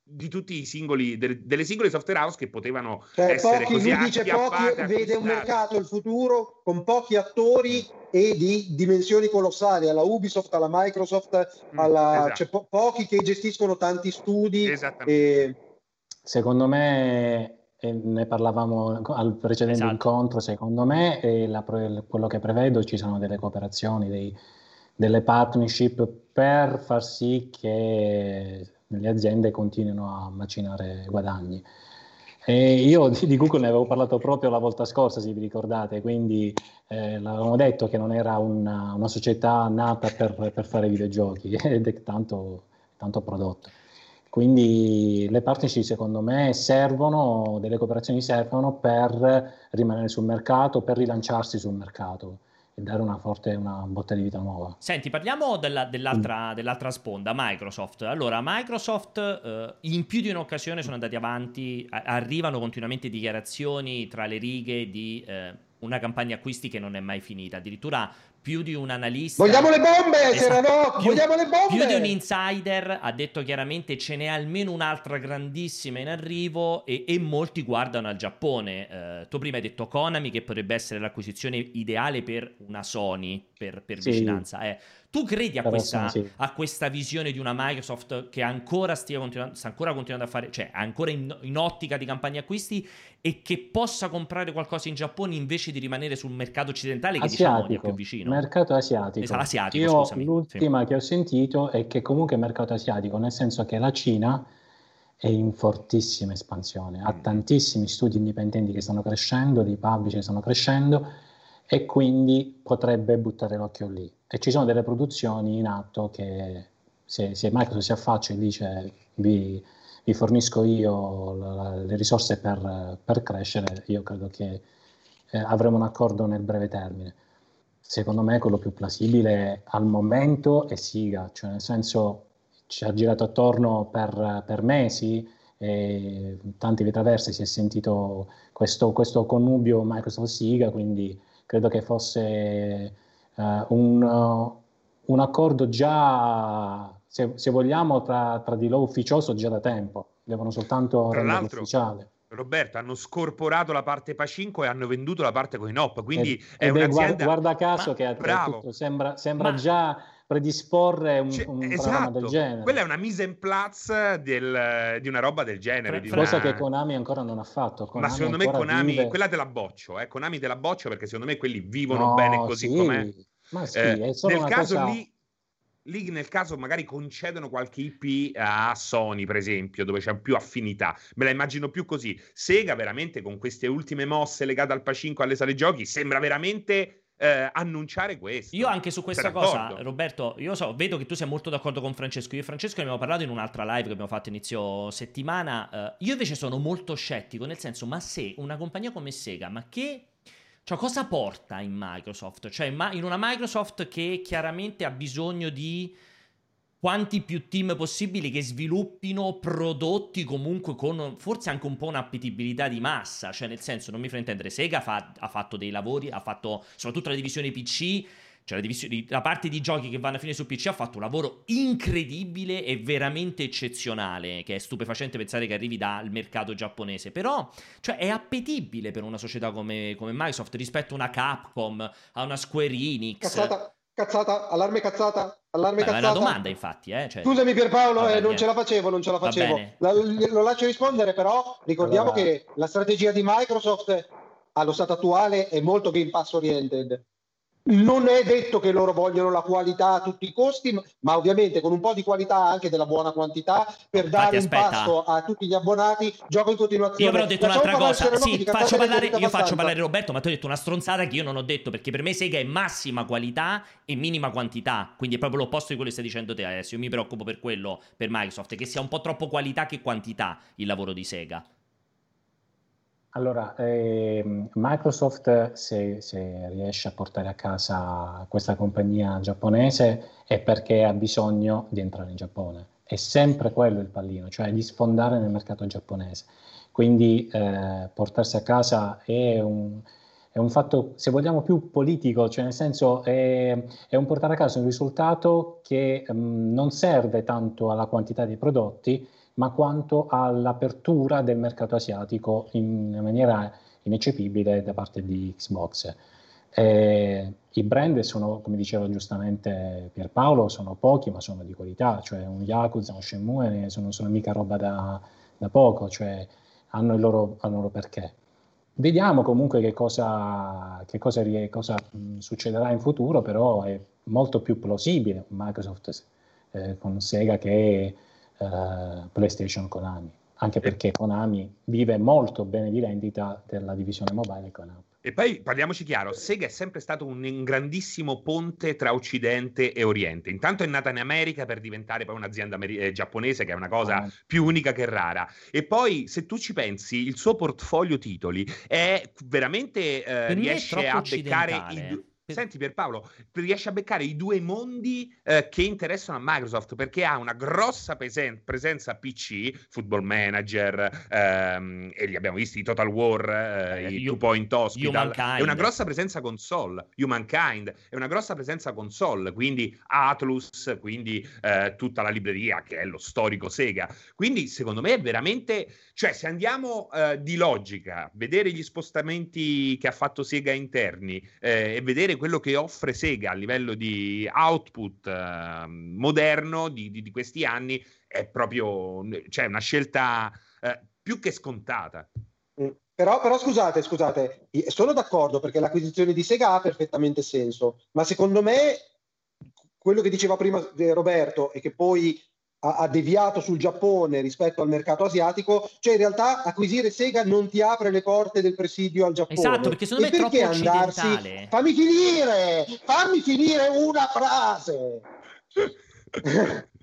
di tutti i singoli, delle singole software house che potevano cioè, essere pochi, così lui dice pochi, vede un mercato, il futuro, con pochi attori e di dimensioni colossali, alla Ubisoft, alla Microsoft, mm, alla, esatto. cioè, po- pochi che gestiscono tanti studi. E, Secondo me, e ne parlavamo al precedente esatto. incontro, secondo me la, quello che prevedo ci sono delle cooperazioni, dei, delle partnership per far sì che le aziende continuino a macinare guadagni. E io di Google ne avevo parlato proprio la volta scorsa, se vi ricordate, quindi eh, l'avevamo detto che non era una, una società nata per, per, fare videogiochi ed è tanto, tanto prodotto. Quindi le partnership secondo me servono, delle cooperazioni servono per rimanere sul mercato, per rilanciarsi sul mercato e dare una forte una botta di vita nuova. Senti, parliamo della, dell'altra, dell'altra, sponda, Microsoft. Allora, Microsoft eh, in più di un'occasione sono andati avanti, a- arrivano continuamente dichiarazioni tra le righe di eh, una campagna acquisti che non è mai finita. Addirittura più di un analista. Vogliamo le bombe, esatto, più, vogliamo le bombe. Più di un insider ha detto chiaramente ce n'è almeno un'altra grandissima in arrivo e, e molti guardano al Giappone. Eh, tu prima hai detto Konami che potrebbe essere l'acquisizione ideale per una Sony, per, per sì. vicinanza. Eh, tu credi a questa, sì. a questa, visione di una Microsoft che ancora stia continuando, sta ancora continuando a fare, cioè ancora in, in ottica di campagna acquisti e che possa comprare qualcosa in Giappone invece di rimanere sul mercato occidentale che asiatico, diciamo è più vicino? Mercato asiatico. Esatto, asiatico Io scusami. l'ultima sì. che ho sentito è che comunque è mercato asiatico, nel senso che la Cina è in fortissima espansione, ha mm. tantissimi studi indipendenti che stanno crescendo, dei publisher che stanno crescendo e quindi potrebbe buttare l'occhio lì. E ci sono delle produzioni in atto che se, se Microsoft si affaccia e dice vi, vi fornisco io la, le risorse per, per, crescere, io credo che eh, avremo un accordo nel breve termine. Secondo me quello più plausibile al momento è Siga, cioè nel senso ci ha girato attorno per, per mesi, e tanti vetraversi si è sentito questo, questo connubio Microsoft-Siga, quindi credo che fosse uh, un, uh, un, accordo già, se, se vogliamo, tra, tra, di loro ufficioso già da tempo, devono soltanto rendere ufficiale. Roberto, hanno scorporato la parte PA5 e hanno venduto la parte Coinop, quindi ed, è ed un'azienda... Guarda, caso ma, che tutto, sembra, sembra ma... già predisporre un, cioè, un esatto. del genere. Quella è una mise en place del, di una roba del genere. Fra, cosa una... che Konami ancora non ha fatto. Konami Ma secondo me Konami, vive... quella te la boccio, eh? Konami te la boccio perché secondo me quelli vivono no, bene così sì. com'è. Ma sì, eh, nel caso cosa... lì lì nel caso magari concedono qualche IP a Sony, per esempio, dove c'è più affinità. Me la immagino più così. Sega veramente con queste ultime mosse legate al Pacinco alle sale giochi sembra veramente eh, annunciare questo. Io anche su questa cosa, Roberto, io so, vedo che tu sei molto d'accordo con Francesco. Io e Francesco ne abbiamo parlato in un'altra live che abbiamo fatto inizio settimana. Uh, io invece sono molto scettico, nel senso, ma se una compagnia come Sega, ma che... Cioè, cosa porta in Microsoft? Cioè, in una Microsoft che chiaramente ha bisogno di quanti più team possibili che sviluppino prodotti comunque con forse anche un po' un'appetibilità di massa, cioè nel senso non mi fa intendere, Sega fa, ha fatto dei lavori, ha fatto soprattutto la divisione PC, cioè la, divisione, la parte di giochi che vanno a finire su PC ha fatto un lavoro incredibile e veramente eccezionale, che è stupefacente pensare che arrivi dal mercato giapponese, però cioè, è appetibile per una società come, come Microsoft rispetto a una Capcom, a una Square Enix. Cazzata, cazzata, allarme cazzata. Allarme Beh, È una domanda, infatti. Eh? Cioè... Scusami Pierpaolo, eh, non ce la facevo, non ce la facevo. La, lo lascio rispondere, però ricordiamo allora... che la strategia di Microsoft allo stato attuale è molto Game Pass oriented non è detto che loro vogliono la qualità a tutti i costi, ma ovviamente con un po' di qualità anche della buona quantità per dare Infatti, un passo a tutti gli abbonati, gioco in continuazione. Io però ho detto un'altra cosa, sì, faccio parlare, io faccio parlare Roberto, ma tu hai detto una stronzata che io non ho detto, perché per me Sega è massima qualità e minima quantità, quindi è proprio l'opposto di quello che stai dicendo te adesso, io mi preoccupo per quello, per Microsoft, che sia un po' troppo qualità che quantità il lavoro di Sega. Allora, eh, Microsoft se, se, riesce a portare a casa questa compagnia giapponese è perché ha bisogno di entrare in Giappone. È sempre quello il pallino, cioè di sfondare nel mercato giapponese. Quindi eh, portarsi a casa è un, è un, fatto, se vogliamo, più politico, cioè nel senso è, è un portare a casa un risultato che mh, mm, non serve tanto alla quantità dei prodotti, ma quanto all'apertura del mercato asiatico in maniera ineccepibile da parte di Xbox. Eh, I brand sono, come diceva giustamente Pierpaolo, sono pochi ma sono di qualità, cioè un Yakuza, un Shenmue non sono mica roba da, da poco, cioè hanno il, loro, il loro perché. Vediamo comunque che cosa, che cosa, cosa succederà in futuro, però è molto più plausibile Microsoft eh, con Sega che eh, PlayStation Konami, anche perché Konami vive molto bene di vendita della divisione mobile Konami. E poi parliamoci chiaro, Sega è sempre stato un, grandissimo ponte tra Occidente e Oriente. Intanto è nata in America per diventare poi un'azienda ameri- eh, giapponese, che è una cosa ah. più unica che rara. E poi, se tu ci pensi, il suo portfolio titoli è veramente eh, riesce a beccare i Senti Pierpaolo, riesce a beccare i due mondi eh, che interessano a Microsoft perché ha una grossa presen- presenza PC, Football Manager, ehm, e li abbiamo visti, Total War, eh, i Two Point Hospital, è una grossa presenza console, Humankind, è una grossa presenza console, quindi Atlus, quindi eh, tutta la libreria che è lo storico Sega. Quindi secondo me è veramente, cioè se andiamo eh, di logica, vedere gli spostamenti che ha fatto Sega interni eh, e vedere vedere quello che offre Sega a livello di output eh, moderno di, di, di, questi anni è proprio cioè, una scelta eh, più che scontata. Mm. Però, però, scusate, scusate, sono d'accordo perché l'acquisizione di Sega ha perfettamente senso, ma secondo me quello che diceva prima eh, Roberto e che poi ha, ha, deviato sul Giappone rispetto al mercato asiatico, cioè in realtà acquisire Sega non ti apre le porte del presidio al Giappone. Esatto, perché secondo me è troppo andarsi... Fammi finire, fammi finire una frase.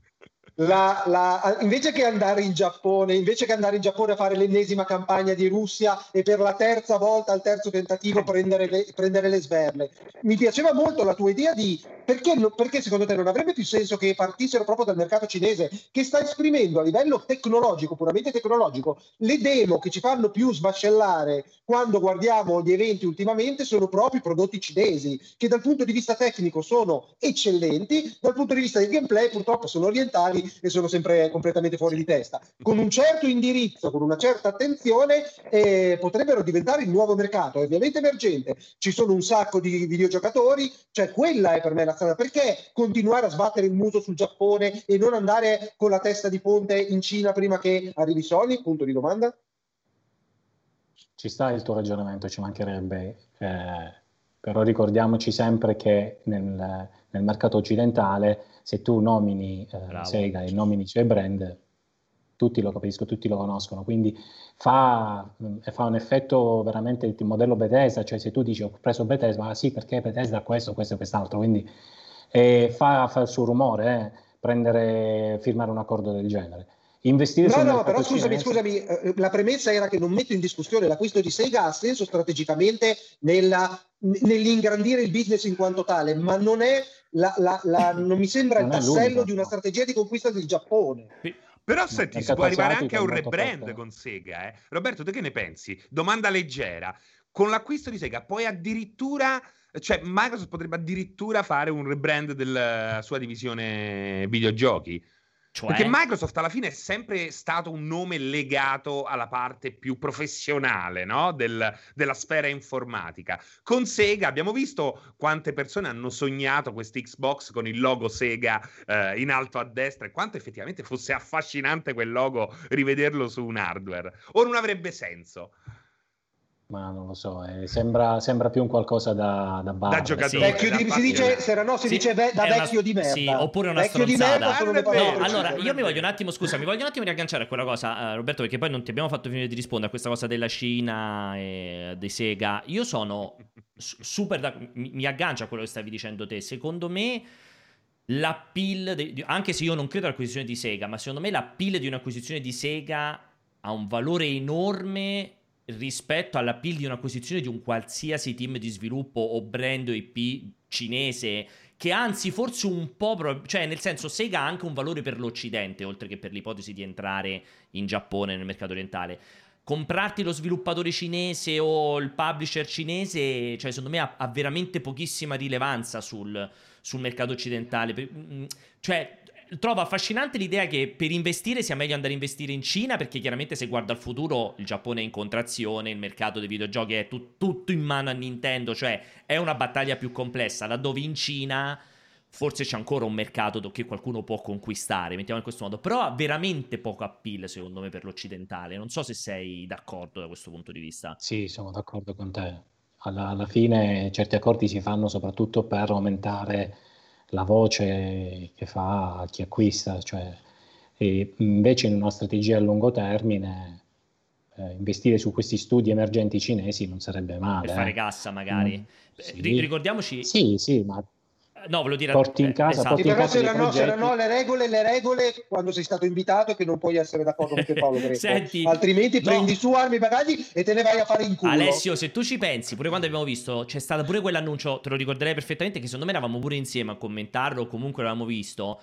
la, la, invece che andare in Giappone, invece che andare in Giappone a fare l'ennesima campagna di Russia e per la terza volta, al terzo tentativo, prendere le, prendere le sberle. Mi piaceva molto la tua idea di perché, perché, secondo te non avrebbe più senso che partissero proprio dal mercato cinese che sta esprimendo a livello tecnologico, puramente tecnologico, le demo che ci fanno più sbascellare quando guardiamo gli eventi ultimamente sono proprio i prodotti cinesi, che dal punto di vista tecnico sono eccellenti, dal punto di vista del gameplay purtroppo sono orientali e sono sempre completamente fuori di testa. Con un certo indirizzo, con una certa attenzione, eh, potrebbero diventare il nuovo mercato, ovviamente emergente. Ci sono un sacco di videogiocatori, cioè quella è per me la strada. Perché continuare a sbattere il muso sul Giappone e non andare con la testa di ponte in Cina prima che arrivi Sony? Punto di domanda. Ci sta il tuo ragionamento, ci mancherebbe. Eh, però ricordiamoci sempre che nel, nel mercato occidentale se tu nomini eh, Sega e nomini i suoi brand, tutti lo capiscono, tutti lo conoscono, quindi fa, mm, fa, un effetto veramente il modello Bethesda, cioè se tu dici ho preso Bethesda, ma sì perché Bethesda ha questo, questo e quest'altro, quindi eh, fa, fa, il suo rumore, eh, prendere, firmare un accordo del genere. Investire no, no, però scusami, cinese... scusami, eh, la premessa era che non metto in discussione l'acquisto di Sega ha senso strategicamente nella, nell'ingrandire il business in quanto tale, ma non è la, la, la, non mi sembra non il tassello di una strategia di conquista del Giappone. Però senti, si può arrivare anche a un rebrand con Sega. Eh? Roberto, tu che ne pensi? Domanda leggera. Con l'acquisto di Sega puoi addirittura... Cioè, Microsoft potrebbe addirittura fare un rebrand della sua divisione videogiochi? Cioè? Perché Microsoft alla fine è sempre stato un nome legato alla parte più professionale no? Del, della sfera informatica. Con Sega abbiamo visto quante persone hanno sognato questo Xbox con il logo Sega eh, in alto a destra e quanto effettivamente fosse affascinante quel logo rivederlo su un hardware. O non avrebbe senso ma non lo so, eh, sembra, sembra, più un qualcosa da, da bar. Da giocatore. Sì, di, si dice, se no si sì, dice ve, da vecchio una, di merda. Sì, oppure una vecchio stronzata. Di merda, no, allora, io mi voglio un attimo, scusa, mi voglio un attimo riagganciare a quella cosa, uh, Roberto, perché poi non ti abbiamo fatto finire di rispondere a questa cosa della Cina e dei Sega. Io sono super, da, mi, mi aggancio a quello che stavi dicendo te. Secondo me l'appeal, de, anche se io non credo all'acquisizione di Sega, ma secondo me l'appeal di un'acquisizione di Sega ha un valore enorme rispetto all'appeal di un'acquisizione di un qualsiasi team di sviluppo o brand IP cinese che anzi forse un po' cioè nel senso Sega ha anche un valore per l'Occidente oltre che per l'ipotesi di entrare in Giappone nel mercato orientale. Comprarti lo sviluppatore cinese o il publisher cinese cioè secondo me ha, ha veramente pochissima rilevanza sul, sul mercato occidentale. Mm, cioè trovo affascinante l'idea che per investire sia meglio andare a investire in Cina, perché chiaramente se guarda al futuro il Giappone è in contrazione, il mercato dei videogiochi è tut- tutto in mano a Nintendo, cioè è una battaglia più complessa, laddove in Cina forse c'è ancora un mercato che qualcuno può conquistare, mettiamo in questo modo, però ha veramente poco appeal secondo me per l'occidentale, non so se sei d'accordo da questo punto di vista. Sì, sono d'accordo con te. Alla, alla fine certi accordi si fanno soprattutto per aumentare la voce che fa chi acquista, cioè, invece in una strategia a lungo termine eh, investire su questi studi emergenti cinesi non sarebbe male. Per fare eh. cassa magari. Mm, sì. Ricordiamoci... Sì, sì, ma No, volevo dire... Porti in eh, casa, esatto. porti in casa c'erano, c'erano le regole, le regole quando sei stato invitato che non puoi essere d'accordo con te Paolo Senti, altrimenti no. prendi su armi e bagagli e te ne vai a fare in culo. Alessio, se tu ci pensi, pure quando abbiamo visto, c'è stato pure quell'annuncio, te lo ricorderei perfettamente, che secondo me eravamo pure insieme a commentarlo, o comunque l'avevamo visto,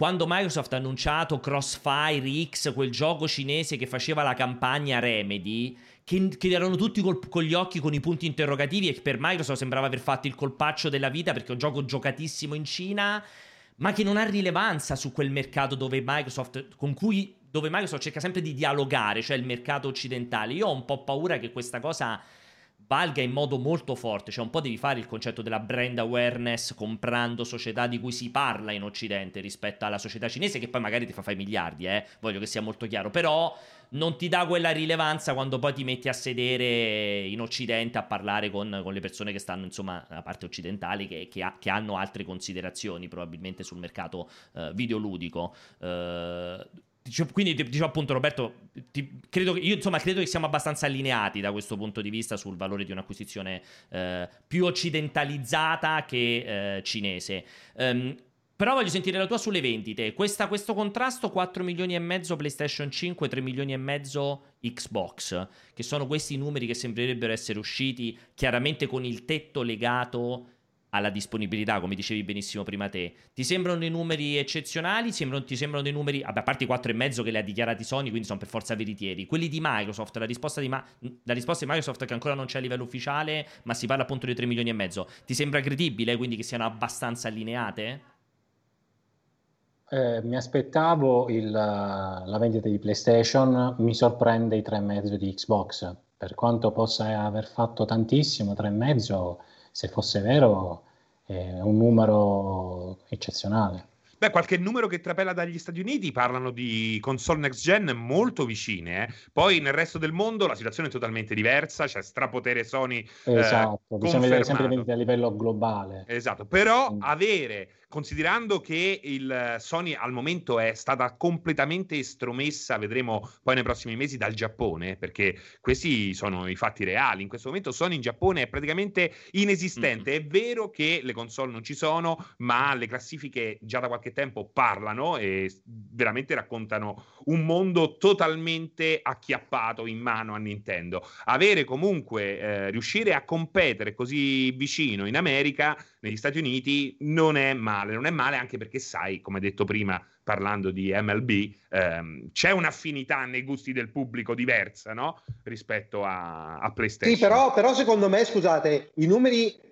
quando Microsoft ha annunciato Crossfire X, quel gioco cinese che faceva la campagna Remedy che, che erano tutti col, con gli occhi con i punti interrogativi e per Microsoft sembrava aver fatto il colpaccio della vita perché è un gioco giocatissimo in Cina, ma che non ha rilevanza su quel mercato dove Microsoft, con cui, dove Microsoft cerca sempre di dialogare, cioè il mercato occidentale. Io ho un po' paura che questa cosa valga in modo molto forte, cioè un po' devi fare il concetto della brand awareness comprando società di cui si parla in Occidente rispetto alla società cinese che poi magari ti fa fare miliardi, eh? voglio che sia molto chiaro, però non ti dà quella rilevanza quando poi ti metti a sedere in Occidente a parlare con, con le persone che stanno, insomma, nella parte occidentale, che, che, ha, che hanno altre considerazioni probabilmente sul mercato uh, videoludico. Uh, quindi dicevo appunto Roberto, ti, credo io insomma credo che siamo abbastanza allineati da questo punto di vista sul valore di un'acquisizione eh, più occidentalizzata che eh, cinese. Um, Però voglio sentire la tua sulle vendite. Questa, questo contrasto 4 milioni e mezzo PlayStation 5, 3 milioni e mezzo Xbox, che sono questi numeri che sembrerebbero essere usciti chiaramente con il tetto legato alla disponibilità, come dicevi benissimo prima te. Ti sembrano dei numeri eccezionali? Sembrano, ti sembrano dei numeri, a parte i 4,5 che le ha dichiarati Sony, quindi sono per forza veritieri. Quelli di Microsoft, la risposta di, Ma- la risposta di Microsoft che ancora non c'è a livello ufficiale, ma si parla appunto di 3 milioni e mezzo. Ti sembra credibile, quindi che siano abbastanza allineate? Eh, mi aspettavo il, la vendita di PlayStation, mi sorprende i 3,5 di Xbox. Per quanto possa aver fatto tantissimo, 3,5 se fosse vero, è un numero eccezionale. Beh, qualche numero che trapela dagli Stati Uniti parlano di console next gen molto vicine. Eh. Poi nel resto del mondo la situazione è totalmente diversa, c'è strapotere Sony. Eh, esatto, eh, bisogna vedere sempre a livello globale. Esatto, però avere considerando che il Sony al momento è stata completamente estromessa, vedremo poi nei prossimi mesi, dal Giappone, perché questi sono i fatti reali. In questo momento Sony in Giappone è praticamente inesistente. Mm-hmm. È vero che le console non ci sono, ma le classifiche già da qualche tempo parlano e veramente raccontano un mondo totalmente acchiappato in mano a Nintendo. Avere comunque, eh, riuscire a competere così vicino in America, negli Stati Uniti, non è male non è male anche perché sai, come detto prima parlando di MLB, ehm, c'è un'affinità nei gusti del pubblico diversa no? rispetto a, a PlayStation. Sì, però, però secondo me, scusate, i numeri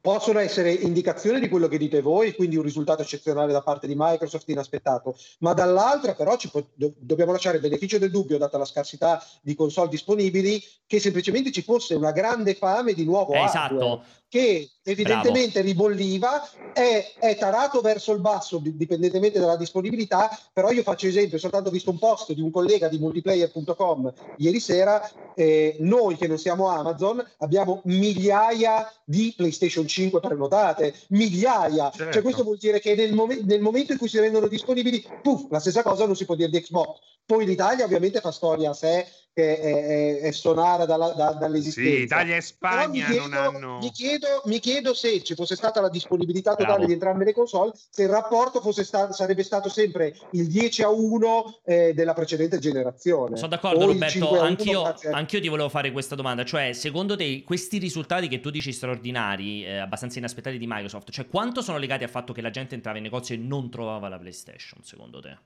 possono essere indicazione di quello che dite voi, quindi un risultato eccezionale da parte di Microsoft inaspettato, ma dall'altra però può, do, dobbiamo lasciare il beneficio del dubbio, data la scarsità di console disponibili, che semplicemente ci fosse una grande fame di nuovo eh, esatto. Che evidentemente Bravo. ribolliva, è, è, tarato verso il basso dipendentemente dalla disponibilità, però io faccio esempio, ho soltanto visto un post di un collega di multiplayer.com ieri sera, eh, noi che non siamo Amazon abbiamo migliaia di PlayStation 5 prenotate, migliaia, certo. cioè questo vuol dire che nel, mom- nel, momento in cui si rendono disponibili, puff, la stessa cosa non si può dire di Xbox. Poi l'Italia ovviamente fa storia a sé è, è, è sonara dalla, da, dall'esistenza. Sì, Italia e Spagna chiedo, non hanno... Mi chiedo, mi chiedo, se ci fosse stata la disponibilità totale Bravo. di entrambe le console, se il rapporto sta, sarebbe stato sempre il 10 a 1 eh, della precedente generazione. Sono d'accordo Roberto, anch'io, anch'io, ti volevo fare questa domanda, cioè secondo te questi risultati che tu dici straordinari, eh, abbastanza inaspettati di Microsoft, cioè quanto sono legati al fatto che la gente entrava in negozio e non trovava la PlayStation, secondo te?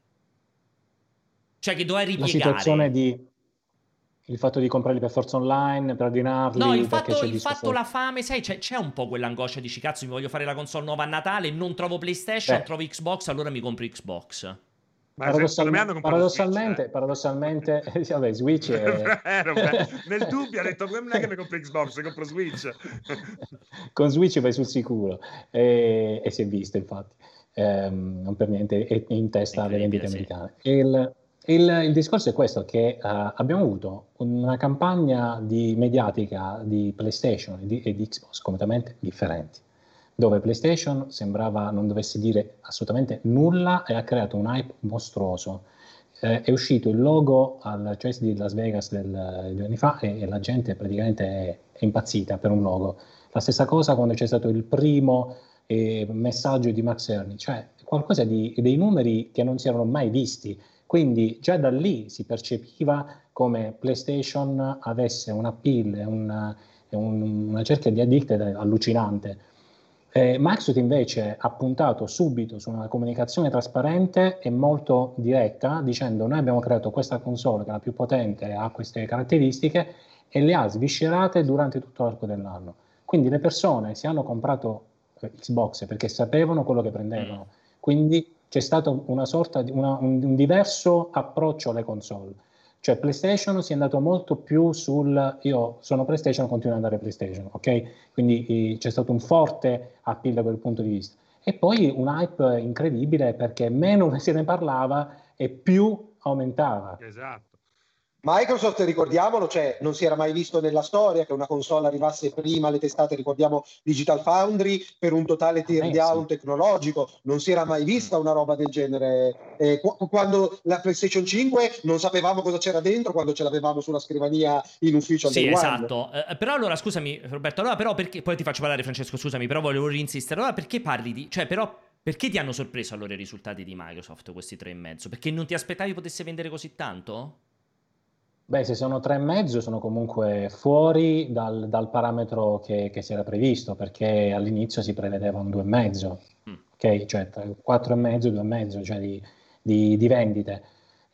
Cioè che doveva ripiegare. La situazione di il fatto di comprarli per forza online, per ordinarli. No, il fatto, il fatto la fame, sai, c'è, c'è, un po' quell'angoscia di cazzo, mi voglio fare la console nuova a Natale, non trovo PlayStation, Beh. trovo Xbox, allora mi compro Xbox. Ma Paradossal- paradossalmente, Switch, eh. paradossalmente, vabbè, Switch è... eh, nel dubbio ha detto, non è che mi compro Xbox, compro Switch. Con Switch vai sul sicuro, e, e si è visto infatti, ehm, non per niente, è in testa alle vendite sì. americane. Il, il, il, discorso è questo, che uh, abbiamo avuto una campagna di mediatica di PlayStation e di, e di, Xbox completamente differenti, dove PlayStation sembrava non dovesse dire assolutamente nulla e ha creato un hype mostruoso. Eh, è uscito il logo al CES di Las Vegas del, due anni fa e, e la gente praticamente è, è, impazzita per un logo. La stessa cosa quando c'è stato il primo eh, messaggio di Max Ernie, cioè qualcosa di, dei numeri che non si erano mai visti quindi già da lì si percepiva come PlayStation avesse un appeal e una, un, una cerchia di addicted allucinante. Eh, Microsoft invece ha puntato subito su una comunicazione trasparente e molto diretta, dicendo noi abbiamo creato questa console che è la più potente, ha queste caratteristiche e le ha sviscerate durante tutto l'arco dell'anno. Quindi le persone si hanno comprato eh, Xbox perché sapevano quello che prendevano. Mm. Quindi c'è stato una sorta di una, un, diverso approccio alle console. Cioè PlayStation si è andato molto più sul io sono PlayStation, continuo ad andare PlayStation, ok? Quindi eh, c'è stato un forte appeal da quel punto di vista. E poi un hype incredibile perché meno se ne parlava e più aumentava. Esatto. Microsoft, ricordiamolo, cioè, non si era mai visto nella storia che una console arrivasse prima alle testate, ricordiamo Digital Foundry, per un totale tear down eh, tecnologico, non si era mai vista una roba del genere. Eh, quando la PlayStation 5 non sapevamo cosa c'era dentro quando ce l'avevamo sulla scrivania in ufficio. Sì, esatto. Eh, però allora, scusami Roberto, allora però perché, poi ti faccio parlare Francesco, scusami, però volevo rinsistere, allora perché parli di, cioè però Perché ti hanno sorpreso allora i risultati di Microsoft, questi tre e mezzo? Perché non ti aspettavi potesse vendere così tanto? Beh, se sono tre e mezzo sono comunque fuori dal, dal parametro che, che, si era previsto, perché all'inizio si prevedeva un due e mezzo, mm. ok? Cioè quattro e mezzo, due e mezzo, cioè di, di, di vendite.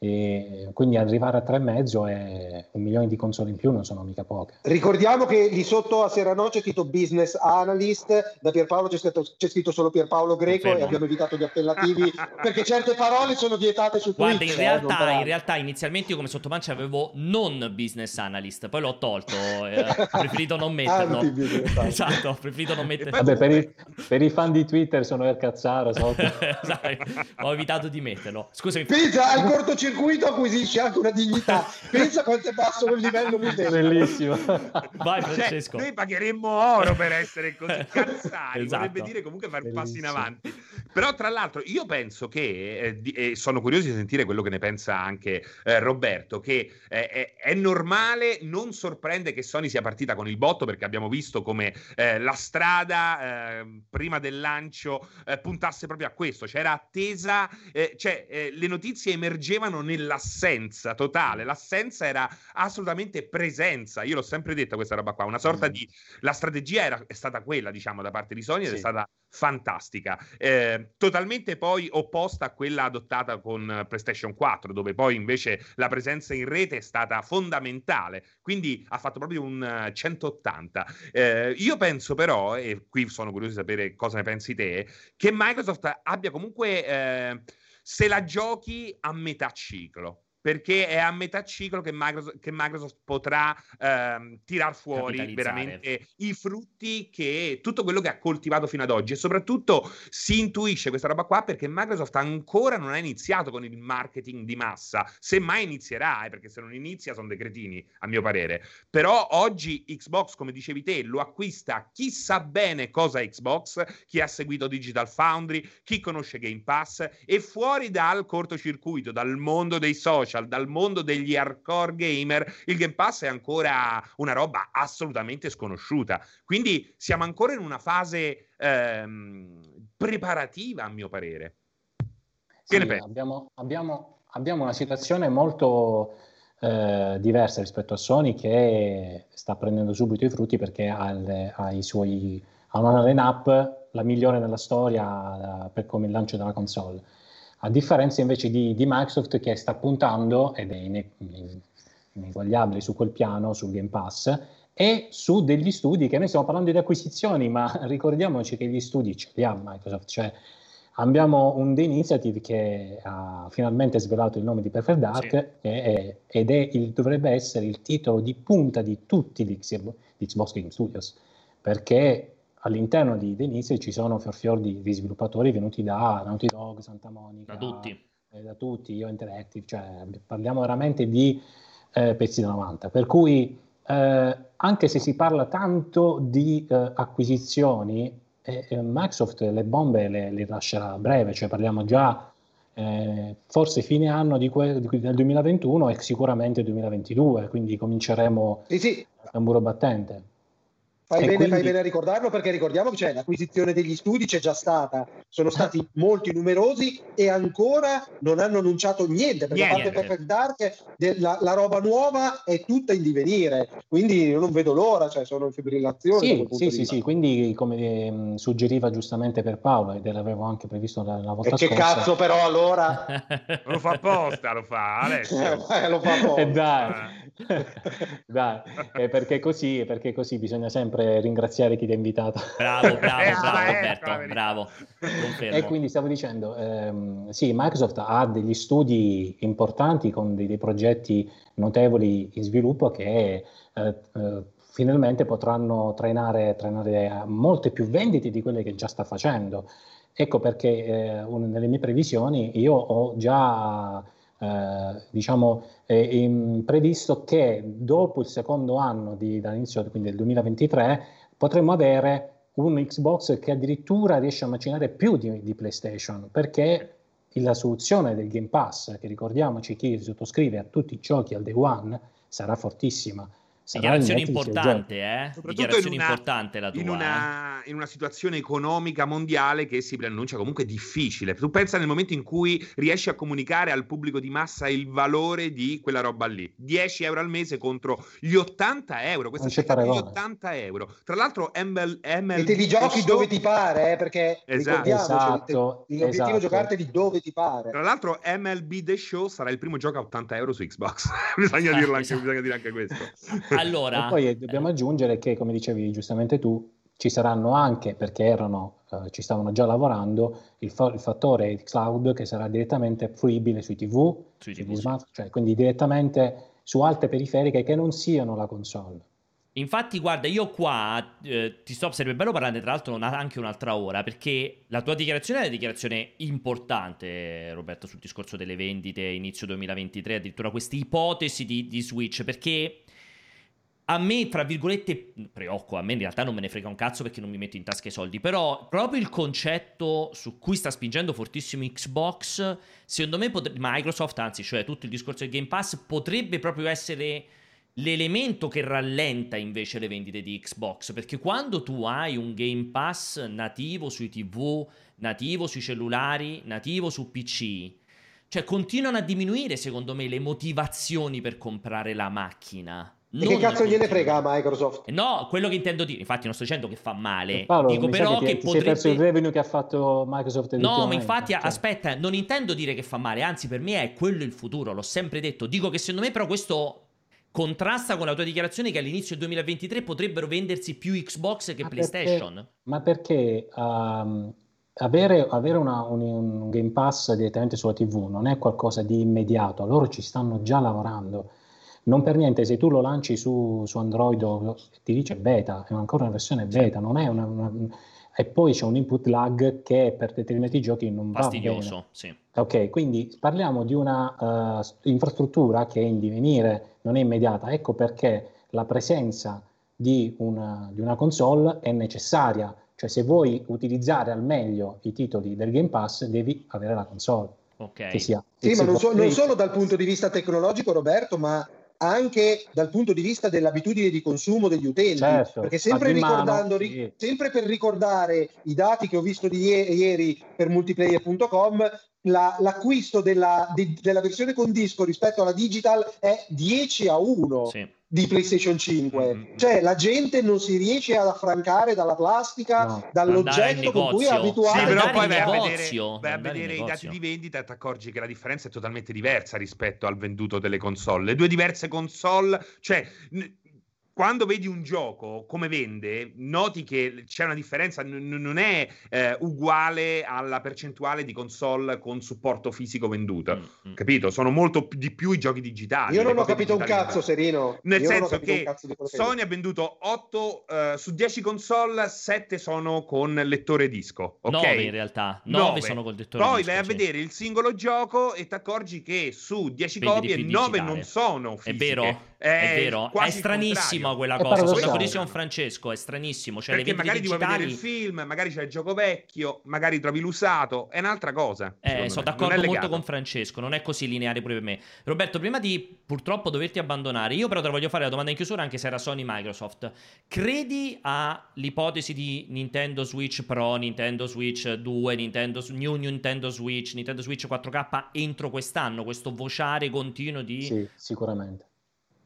E quindi arrivare a 3,5 e un milione di console in più non sono mica poche. Ricordiamo che lì sotto a Serrano c'è scritto business analyst, da Pierpaolo c'è scritto, c'è scritto solo Pierpaolo Greco e abbiamo evitato gli appellativi perché certe parole sono vietate su Guarda, Twitch. In realtà, eh, in realtà inizialmente io come sottomancia avevo non business analyst, poi l'ho tolto, eh, ho preferito non metterlo. ah, esatto, ho preferito non metterlo. Vabbè, per i, per i, fan di Twitter sono il cazzaro sotto. ho evitato di metterlo. Scusami. Pensa al cortocircuito circuito acquisisce anche una dignità. Pensa quanto è basso quel livello museo. Bellissimo. Vai cioè, Francesco. Cioè, noi pagheremmo oro per essere così cazzari. esatto. Vorrebbe dire comunque fare un passo in avanti. Però tra l'altro io penso che, eh, di, eh, sono curioso di sentire quello che ne pensa anche eh, Roberto, che eh, è, è, normale, non sorprende che Sony sia partita con il botto perché abbiamo visto come eh, la strada ehm, prima del lancio eh, puntasse proprio a questo. C'era attesa, cioè le notizie emergevano nell'assenza totale. L'assenza era assolutamente presenza. Io l'ho sempre detto questa roba qua. Una sorta mm. di. La strategia era, è stata quella, diciamo, da parte di Sony ed sì. è stata fantastica. Eh, totalmente poi opposta a quella adottata con PlayStation 4, dove poi invece la presenza in rete è stata fondamentale. Quindi ha fatto proprio un 180. Eh, io penso però, e qui sono curioso di sapere cosa ne pensi te, che Microsoft abbia comunque. Eh, se la giochi a metà ciclo perché è a metà ciclo che Microsoft, che Microsoft potrà ehm, tirar fuori veramente i frutti che tutto quello che ha coltivato fino ad oggi. E soprattutto si intuisce questa roba qua perché Microsoft ancora non ha iniziato con il marketing di massa, semmai inizierà, eh, perché se non inizia sono decretini a mio parere, però oggi Xbox come dicevi te lo acquista chi sa bene cosa è Xbox, chi ha seguito Digital Foundry, chi conosce Game Pass e fuori dal cortocircuito, dal mondo dei social social, dal mondo degli hardcore gamer, il Game Pass è ancora una roba assolutamente sconosciuta. Quindi siamo ancora in una fase ehm, preparativa, a mio parere. Che sì, ne pensi? Abbiamo, abbiamo, abbiamo una situazione molto eh, diversa rispetto a Sony che sta prendendo subito i frutti perché ha, le, ha, i suoi, ha una line-up la migliore nella storia eh, per come il lancio della console a differenza invece di, di Microsoft che sta puntando, ed è ineguagliabile su quel piano, sul Game Pass, e su degli studi che noi stiamo parlando di acquisizioni, ma ricordiamoci che gli studi ce li ha Microsoft, cioè abbiamo un The Initiative che ha finalmente svelato il nome di Perfect Dark sì. e, ed è il, dovrebbe essere il titolo di punta di tutti gli Xbox Game Studios, perché all'interno di Denise ci sono fior fior di, di, sviluppatori venuti da Naughty Dog, Santa Monica, da tutti, eh, da tutti Io Interactive, cioè parliamo veramente di eh, pezzi da 90, per cui eh, anche se si parla tanto di eh, acquisizioni, eh, eh, Microsoft le bombe le, le, lascerà a breve, cioè parliamo già forse fine anno di que- di, del 2021 e sicuramente 2022, quindi cominceremo sì, sì. un muro battente. Fai bene, quindi... fai bene, a ricordarlo perché ricordiamo che c'è l'acquisizione degli studi c'è già stata, sono stati molti numerosi e ancora non hanno annunciato niente, perché niente. a parte Perfect Dark la, la, roba nuova è tutta in divenire, quindi io non vedo l'ora, cioè sono in fibrillazione. Sì, sì, sì, sì, quindi come um, suggeriva giustamente per Paolo ed l'avevo anche previsto la, la volta e scorsa. che cazzo però allora? lo fa apposta, lo fa Alessio. eh, lo fa apposta. Dai. Dai, eh, perché, così, perché così bisogna sempre ringraziare chi ti ha invitato. Bravo, bravo, eh, bravo Alberto, bravo. E quindi stavo dicendo, ehm, sì, Microsoft ha degli studi importanti con dei, dei progetti notevoli in sviluppo che eh, eh, finalmente potranno trainare, trainare molte più vendite di quelle che già sta facendo. Ecco perché eh, un, nelle mie previsioni io ho già eh, diciamo, eh, previsto che dopo il secondo anno di, dall'inizio quindi del 2023 potremmo avere un Xbox che addirittura riesce a macinare più di, di PlayStation perché la soluzione del Game Pass, che ricordiamoci chi sottoscrive a tutti i giochi al day one, sarà fortissima. Dichiarazione importante, eh? Dichiarazione in una, importante la tua. In una, eh? in una, situazione economica mondiale che si preannuncia comunque difficile. Tu pensa nel momento in cui riesci a comunicare al pubblico di massa il valore di quella roba lì. 10 euro al mese contro gli 80 euro. Questa cifra di 80 euro. Tra l'altro ML, ML E te li giochi dove ti pare, eh, perché esatto. esatto, l'obiettivo esatto. è giocarteli dove ti pare. Tra l'altro MLB The Show sarà il primo gioco a 80 euro su Xbox. bisogna, dirlo anche, esatto. bisogna dire anche questo. Allora, e poi dobbiamo aggiungere che, come dicevi giustamente tu, ci saranno anche, perché erano, eh, ci stavano già lavorando, il, fa- il, fattore cloud che sarà direttamente fruibile sui TV, sui TV smart, cioè quindi direttamente su alte periferiche che non siano la console. Infatti, guarda, io qua eh, ti sto, sarebbe bello parlarne tra l'altro anche un'altra ora, perché la tua dichiarazione è una dichiarazione importante, Roberto, sul discorso delle vendite inizio 2023, addirittura queste ipotesi di, di Switch, perché a me, tra virgolette, preoccupa, a me in realtà non me ne frega un cazzo perché non mi metto in tasca i soldi, però proprio il concetto su cui sta spingendo fortissimo Xbox, secondo me pot- Microsoft, anzi, cioè tutto il discorso del Game Pass, potrebbe proprio essere l'elemento che rallenta invece le vendite di Xbox, perché quando tu hai un Game Pass nativo sui TV, nativo sui cellulari, nativo su PC, cioè continuano a diminuire secondo me le motivazioni per comprare la macchina. E che cazzo gliene frega a Microsoft? No, quello che intendo dire, infatti non sto dicendo che fa male, Paolo, dico però che, che ti, potrebbe... Perso il revenue che ha fatto Microsoft No, ma infatti cioè. aspetta, non intendo dire che fa male, anzi per me è quello il futuro, l'ho sempre detto. Dico che secondo me però questo contrasta con la tua dichiarazione che all'inizio del 2023 potrebbero vendersi più Xbox che ma PlayStation. Perché, ma perché um, avere, avere una, un, un, Game Pass direttamente sulla TV non è qualcosa di immediato, loro ci stanno già lavorando. Non per niente, se tu lo lanci su, su Android ti dice beta, è ancora una versione beta, non è una, una e poi c'è un input lag che per determinati giochi non Fastidioso, va bene. sì. Ok, quindi parliamo di una uh, infrastruttura che è in divenire, non è immediata. Ecco perché la presenza di una, di una console è necessaria. Cioè se vuoi utilizzare al meglio i titoli del Game Pass devi avere la console. Ok. Che sia sì, ma non, so, non solo dal punto di vista tecnologico, Roberto, ma anche dal punto di vista dell'abitudine di consumo degli utenti, certo, perché sempre, ricordando, sì. sempre per ricordare i dati che ho visto di ieri per multiplayer.com, la, l'acquisto della, di, della, versione con disco rispetto alla digital è 10 a 1 sì. di PlayStation 5. Mm-hmm. Cioè la gente non si riesce ad affrancare dalla plastica, no. dall'oggetto con cui è abituato. Sì, però poi vai a vedere, vai a vedere i dati di vendita e ti accorgi che la differenza è totalmente diversa rispetto al venduto delle console. Le due diverse console, cioè... N- quando vedi un gioco come vende, noti che c'è una differenza, n- non è eh, uguale alla percentuale di console con supporto fisico venduto. Mm-hmm. Capito? Sono molto p- di più i giochi digitali. Io non ho capito un cazzo, Serino. Nel Io senso che Sony ha venduto 8 uh, su 10 console, 7 sono con lettore disco. Okay? 9 in realtà, 9, 9. sono col lettore Poi disco. vai a vedere il singolo gioco e ti accorgi che su 10 Vedi copie 9 digitale. non sono fisiche. È vero? È, è vero, è stranissima quella È cosa. Sono d'accordissimo con Francesco, è stranissimo. Cioè, Perché le magari digitali... ti vuoi vedere il film, magari c'è il gioco vecchio, magari trovi l'usato, è un'altra cosa. Eh, sono d'accordo molto con Francesco, non è così lineare pure per me. Roberto, prima di purtroppo doverti abbandonare, io però te la voglio fare la domanda in chiusura, anche se era Sony Microsoft. Credi all'ipotesi di Nintendo Switch Pro, Nintendo Switch 2, Nintendo, New Nintendo Switch, Nintendo Switch 4K entro quest'anno? Questo vociare continuo di... Sì, sicuramente.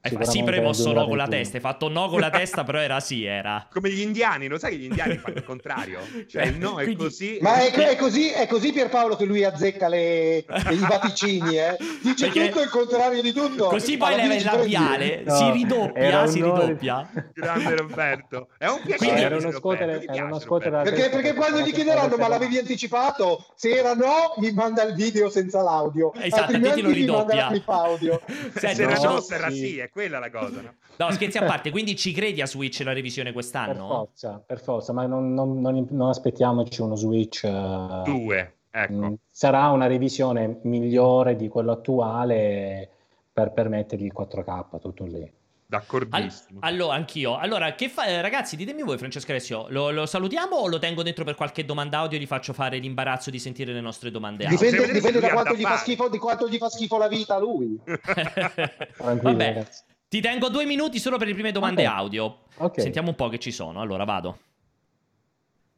Hai sì, però hai mosso no con la testa. Hai fatto no con la testa, però era sì, era. Come gli indiani, lo sai che gli indiani fanno il contrario? Cioè, il no è Quindi... così. Ma è, è, così, è così Pierpaolo che lui azzecca le, i vaticini, eh? Dice Perché... tutto il contrario di tutto. Così poi leva il labiale, no, si ridoppia, si ridoppia. Grande Roberto. È un piacere. Quindi, era uno scuotere, era uno scuotere perché, perché quando gli chiederanno ma l'avevi anticipato? Se era no, mi manda il video senza l'audio. Esatto, altrimenti lo ridoppia. Senti, se era no, era sì, è quella la cosa, no? No, scherzi a parte, quindi ci credi a Switch la revisione quest'anno? Per forza, per forza, ma non, non, non, non aspettiamoci uno Switch. Uh, Due, ecco. Sarà una revisione migliore di quello attuale per permettergli il 4K, tutto lì. D'accordissimo. All- allora, anch'io. Allora, che fa- ragazzi, ditemi voi, Francesco Alessio, lo, lo, salutiamo o lo tengo dentro per qualche domanda audio e gli faccio fare l'imbarazzo di sentire le nostre domande audio? Dipende, dipende da quanto gli, fa schifo, di quanto gli fa schifo la vita a lui. Vabbè. Ragazzi. Ti tengo due minuti solo per le prime domande okay. audio. Okay. Sentiamo un po' che ci sono. Allora vado.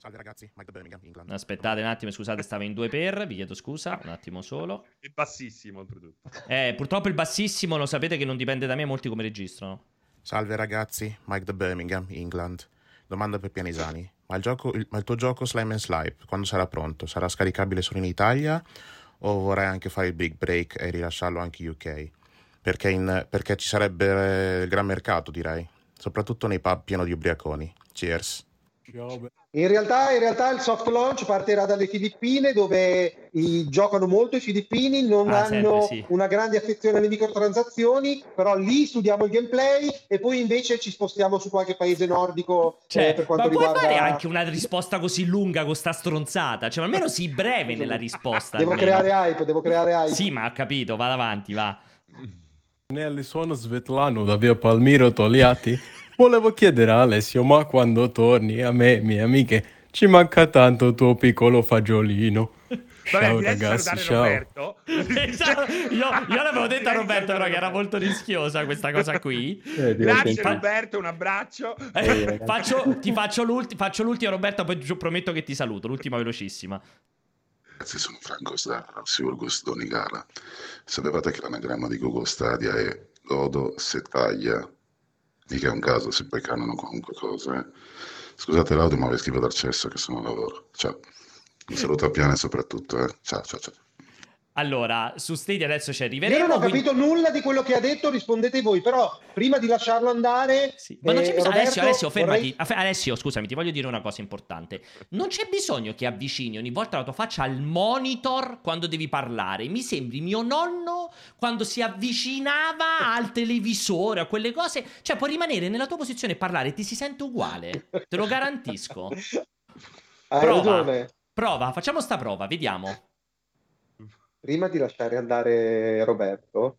Salve ragazzi, Mike da Birmingham, England. Aspettate un attimo, scusate, stavo in due per, vi chiedo scusa, un attimo solo. È bassissimo, oltretutto. Eh, purtroppo il bassissimo, lo sapete che non dipende da me, molti come registrano. Salve ragazzi, Mike da Birmingham, England. Domanda per Pianisani. Ma il, gioco, il, ma il tuo gioco Slime and Slipe, quando sarà pronto? Sarà scaricabile solo in Italia? O vorrai anche fare il big break e rilasciarlo anche in UK? Perché, in, perché ci sarebbe il gran mercato, direi. Soprattutto nei pub pieno di ubriaconi. Cheers. In realtà, in realtà, il soft launch partirà dalle Filippine dove i, giocano molto i filippini, non ah, hanno sempre, sì. una grande affezione alle microtransazioni, però lì studiamo il gameplay e poi invece ci spostiamo su qualche paese nordico cioè, eh, per quanto ma riguarda... puoi fare anche una risposta così lunga con sta stronzata, cioè almeno sii breve nella risposta. devo almeno. creare hype, devo creare hype. Sì, ma ho capito, va avanti, va. Nelly sono Svetlano da via Palmiro Togliatti. Volevo chiedere a Alessio, ma quando torni a me, mie amiche, ci manca tanto il tuo piccolo fagiolino. Vabbè, ciao ragazzi, ciao. esatto. io, io l'avevo detto a Roberto però che era molto rischiosa questa cosa qui. Eh, Grazie Roberto, un abbraccio. Eh, faccio, ti faccio, l'ulti- faccio l'ultima Roberto, poi prometto che ti saluto, l'ultima velocissima. Ragazzi, sono Franco da Siurgostoni Gara. Sapevate che l'anagramma di Google Stadia è Godo se taglia Mica è un caso se poi canano qualunque cosa. Eh. Scusate l'audio, ma vi scrivo dal cesso che sono al lavoro. Ciao. Un saluto a Piane soprattutto. Eh. Ciao, ciao, ciao. Allora, su Stadia adesso ci arriveremo. Io non ho capito quindi... nulla di quello che ha detto, rispondete voi, però prima di lasciarlo andare... Sì. Ma non c'è eh, bisogno... Roberto, Alessio, Alessio, fermati. Vorrei... Alessio, scusami, ti voglio dire una cosa importante. Non c'è bisogno che avvicini ogni volta la tua faccia al monitor quando devi parlare. Mi sembri mio nonno quando si avvicinava al televisore, a quelle cose. Cioè, puoi rimanere nella tua posizione e parlare, ti si sente uguale. Te lo garantisco. Hai prova, ragione. prova, facciamo sta prova, vediamo prima di lasciare andare Roberto,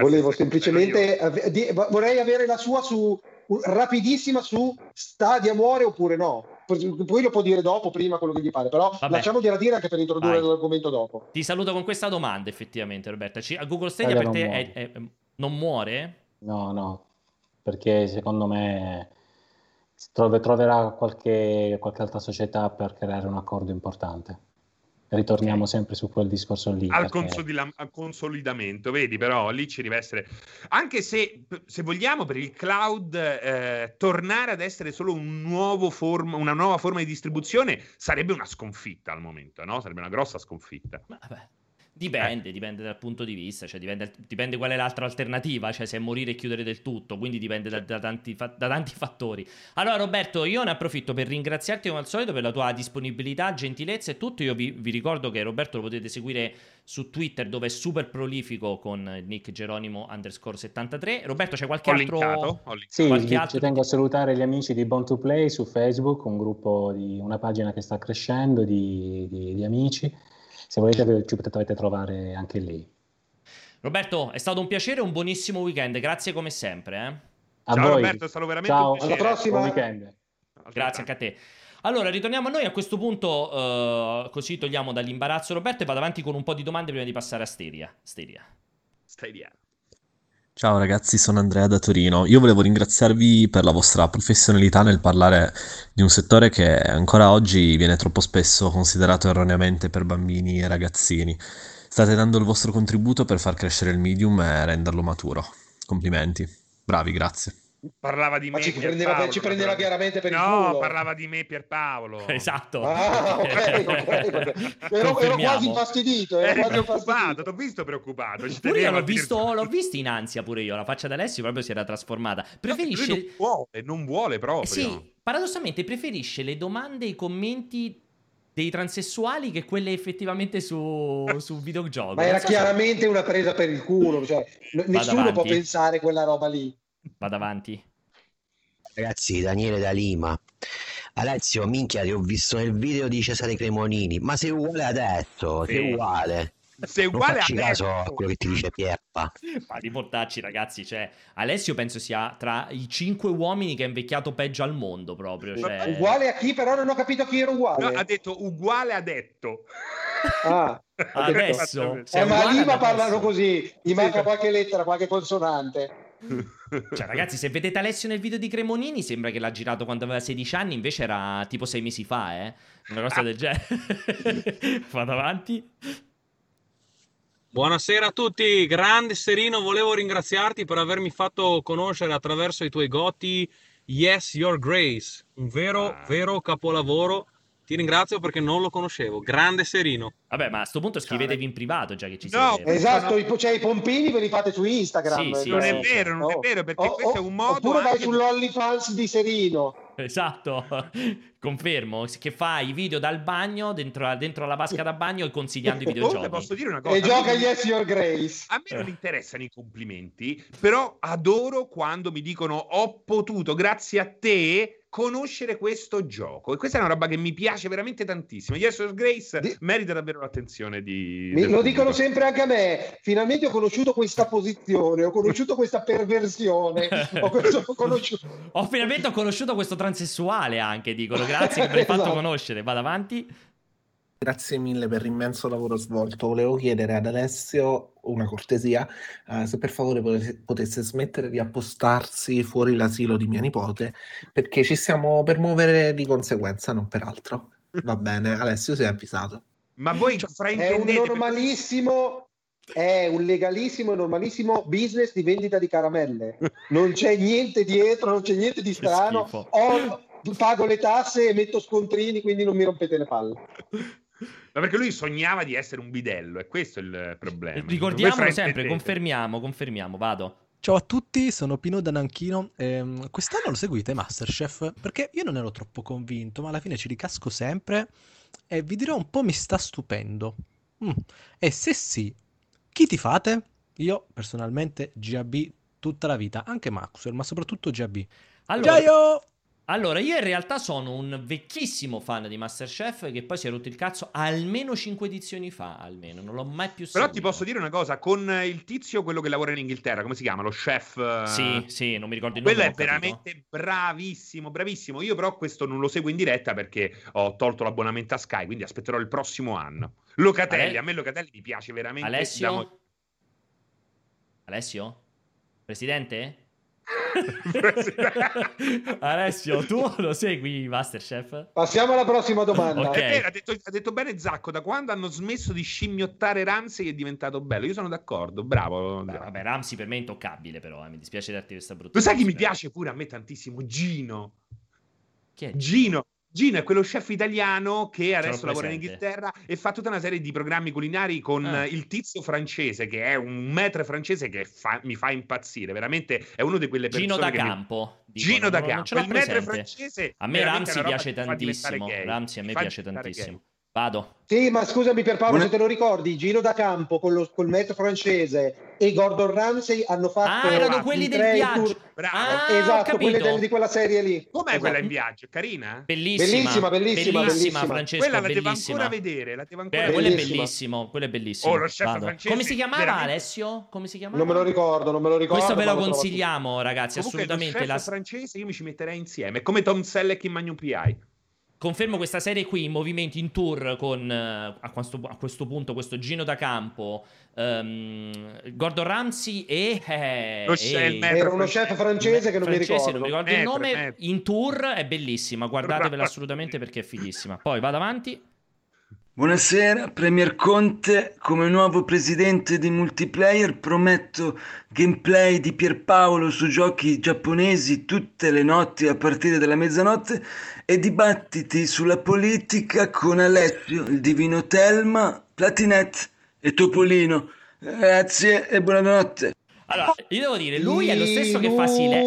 volevo semplicemente ave- di- vorrei avere la sua su rapidissima su Stadia muore oppure no. Poi lo può dire dopo, prima quello che gli pare, però Vabbè. lasciamogliela dire anche per introdurre Vai. l'argomento dopo. Ti saluto con questa domanda, effettivamente, Roberto. A Google Stadia per te è, è, non muore? No, no, perché secondo me trove, troverà qualche, qualche altra società per creare un accordo importante ritorniamo okay. sempre su quel discorso lì. Al, perché... consolida- al, consolidamento, vedi, però lì ci deve essere. Anche se, se vogliamo, per il cloud eh, tornare ad essere solo un forma, una nuova forma di distribuzione sarebbe una sconfitta al momento, no? Sarebbe una grossa sconfitta. Vabbè. Dipende, eh. dipende dal punto di vista, cioè dipende, dipende, qual è l'altra alternativa, cioè se è morire e chiudere del tutto, quindi dipende da, da, tanti, da, tanti, fattori. Allora Roberto, io ne approfitto per ringraziarti come al solito per la tua disponibilità, gentilezza e tutto. Io vi, vi ricordo che Roberto lo potete seguire su Twitter dove è super prolifico con Nick Geronimo underscore 73. Roberto c'è qualche ho altro... Linkato, ho sì, qualche altro... ci tengo a salutare gli amici di Born to Play su Facebook, un gruppo di una pagina che sta crescendo di, di, di amici se volete ci potete trovare anche lì. Roberto, è stato un piacere, un buonissimo weekend, grazie come sempre. Eh? A Ciao voi. Roberto, è stato veramente Ciao, un piacere. Alla prossima. Buon weekend. Grazie anche a te. Allora, ritorniamo a noi a questo punto, uh, così togliamo dall'imbarazzo Roberto e vado avanti con un po' di domande prima di passare a Steria. Steria. Steria. Ciao ragazzi, sono Andrea da Torino. Io volevo ringraziarvi per la vostra professionalità nel parlare di un settore che ancora oggi viene troppo spesso considerato erroneamente per bambini e ragazzini. State dando il vostro contributo per far crescere il medium e renderlo maturo. Complimenti. Bravi, grazie. Parlava di me. Ci prendeva, Paolo, ci prendeva chiaramente per no, il culo. No, parlava di me Pierpaolo. Esatto. Ah, ok, ok. ero, ero, quasi infastidito. Ero quasi preoccupato, ti ho visto preoccupato. Ci pure io l'ho visto, l'ho visto in ansia pure io. La faccia d'Alessio proprio si era trasformata. Preferisce... No, non vuole, non vuole proprio. Eh sì, paradossalmente preferisce le domande e i commenti dei transessuali che quelle effettivamente su, su videogioco. Ma era chiaramente se... una presa per il culo, cioè, nessuno può pensare quella roba lì. Vado avanti. Ragazzi, Daniele da Lima. Alessio, minchia, ti ho visto nel video di Cesare Cremonini, ma sei uguale adesso, sì. sei uguale. Sei uguale non caso a quello che ti dice Pierpa. Ma di mortacci, ragazzi, cioè, Alessio penso sia tra i cinque uomini che ha invecchiato peggio al mondo proprio. Cioè... Uguale a chi? Però non ho capito chi era uguale. No, ha detto uguale ha detto. Ah, adesso. Eh, ma lì parlano così, gli manca qualche lettera, qualche consonante. Cioè, ragazzi, se vedete Alessio nel video di Cremonini, sembra che l'ha girato quando aveva 16 anni, invece era tipo 6 mesi fa, eh? Una cosa del genere. Vado avanti. Buonasera a tutti, grande Serino, volevo ringraziarti per avermi fatto conoscere attraverso i tuoi goti Yes, Your Grace, un vero, Ah. vero capolavoro. Ti ringrazio perché non lo conoscevo. Grande Serino. Vabbè, ma a sto punto scrivetevi in privato già che ci No, siete. Esatto, i, cioè i pompini ve li fate su Instagram. Sì, sì, non sì, è vero, non è Oh. vero, perché O- questo è o- un modo Oppure vai anche- sull'OnlyFans di Serino. Esatto, confermo che fa i video dal bagno dentro, dentro la vasca da bagno e consigliando i Comunque videogiochi. posso dire una cosa. E gioca non- Yes Your Grace. A me non interessano i complimenti, però adoro quando mi dicono ho potuto, grazie a te, conoscere questo gioco. E questa è una roba che mi piace veramente tantissimo. Yes, Your Grace Di- merita davvero l'attenzione di... Mi- lo dicono sempre anche a me. Finalmente ho conosciuto questa posizione, ho conosciuto questa perversione. Ho, ho conosciuto... Ho finalmente ho conosciuto questo transessuale anche, dicono. Grazie che l'hai fatto Esatto. conoscere. Vado avanti. Grazie mille per l'immenso lavoro svolto. Volevo chiedere ad Alessio una cortesia, eh, se per favore potesse, potesse smettere di appostarsi fuori l'asilo di mia nipote, perché ci stiamo per muovere di conseguenza, non per altro. Va bene, Alessio, sei avvisato. Ma voi È un fraintendete... normalissimo, è un legalissimo e normalissimo business di vendita di caramelle. Non c'è niente dietro, non c'è niente di strano. Ho- pago le tasse e metto scontrini, quindi non mi rompete le palle. Ma perché lui sognava di essere un bidello, e questo è il problema. Ricordiamolo Voi sempre, confermiamo, confermiamo. Vado. Ciao a tutti, sono Pino da Nanchino. Ehm, quest'anno lo seguite Masterchef? Perché io non ero troppo convinto, ma alla fine ci ricasco sempre e vi dirò un po' mi sta stupendo. Mm. E se sì, chi ti fate? Io personalmente GAB tutta la vita, anche Maxwell, ma soprattutto GAB. Allora, Gaio! Allora, io in realtà sono un vecchissimo fan di Masterchef che poi si è rotto il cazzo almeno 5 edizioni fa, almeno. Non l'ho mai più Però seguito. ti posso dire una cosa, con il tizio, quello che lavora in Inghilterra, come si chiama? Lo chef... eh, Sì, sì, non mi ricordo il nome. Quello è ho capito. veramente bravissimo, bravissimo. Io però questo non lo seguo in diretta perché ho tolto l'abbonamento a Sky, quindi aspetterò il prossimo anno. Locatelli, Ale- a me Locatelli mi piace veramente. Alessio? mo- Alessio? Presidente? Alessio, tu lo segui Masterchef? Passiamo alla prossima domanda. Ok. È vero, ha detto, ha detto bene Zacco, da quando hanno smesso di scimmiottare Ramsey è diventato bello. Io sono d'accordo, bravo. Beh, vabbè, Ramsey per me è intoccabile, però. eh, Mi dispiace darti questa brutta. Lo sai chi mi piace pure a me tantissimo? Gino. Chi è? Gino. Gino è quello chef italiano che adesso lavora in. Inghilterra e fa tutta una serie di programmi culinari con Ah. il tizio francese, che è un maître francese che fa- mi fa impazzire. Veramente è uno di quelle persone Gino da che mi- Campo. dicono, Gino da non- non Campo. l'ho Il maître francese. A me Ramsey piace tantissimo. Ramsey a me piace tantissimo. gay. Vado. Sì, ma scusami per Paolo, Buona- se te lo ricordi, Gino da Campo con lo, col metro francese e Gordon Ramsay hanno fatto Ah, erano i quelli del viaggio. tour- Bravo. Ah, ho esatto, quelle capito. del- di quella serie lì. Com'è Esatto. quella in viaggio? Carina? Bellissima, Bellissima, bellissima, bellissima. Francesco, Quella la devo bellissima. ancora vedere. La devo ancora Eh, quello è Bellissima. bellissimo, quello è bellissimo. Oh, lo chef Vado. francese, Come si chiamava veramente- Alessio? Come si chiamava? Non me lo ricordo, non me lo ricordo. Questo ve lo consigliamo, ragazzi, Comunque, lo assolutamente. chef La... francese io mi ci metterei insieme. Come Tom Selleck in Magnum PI. Confermo questa serie qui in movimento in tour con eh, a questo, a questo punto questo Gino da Campo, ehm, Gordon Ramsay e, eh, Lo e- il Era uno chef francese che non mi francese, ricordo. non mi ricordo il Metro, nome. metro. In tour è bellissima, guardatevela assolutamente perché è fighissima. Poi vado avanti. Buonasera, Premier Conte, come nuovo presidente di Multiplayer prometto gameplay di Pierpaolo su giochi giapponesi tutte le notti a partire dalla mezzanotte e dibattiti sulla politica con Alessio, il divino Telma, Platinet e Topolino. Grazie e buonanotte. Allora, io devo dire, lui è lo stesso che fa silente.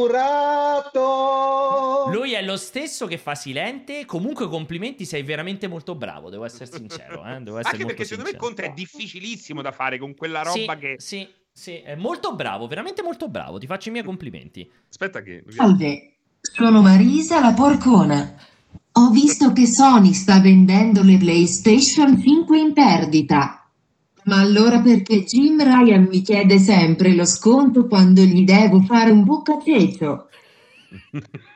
Lui è lo stesso che fa silente. Comunque, complimenti, sei veramente molto bravo. Devo essere sincero. Eh? Devo essere Anche molto perché secondo me sincero. Conte è difficilissimo da fare con quella roba sì, che. Sì, sì, è molto bravo, veramente molto bravo. Ti faccio i miei complimenti. Aspetta, che. Salve, sono Marisa la Porcona. Ho visto che Sony sta vendendo le PlayStation 5 in perdita. Ma allora perché Jim Ryan mi chiede sempre lo sconto quando gli devo fare un buccacecio?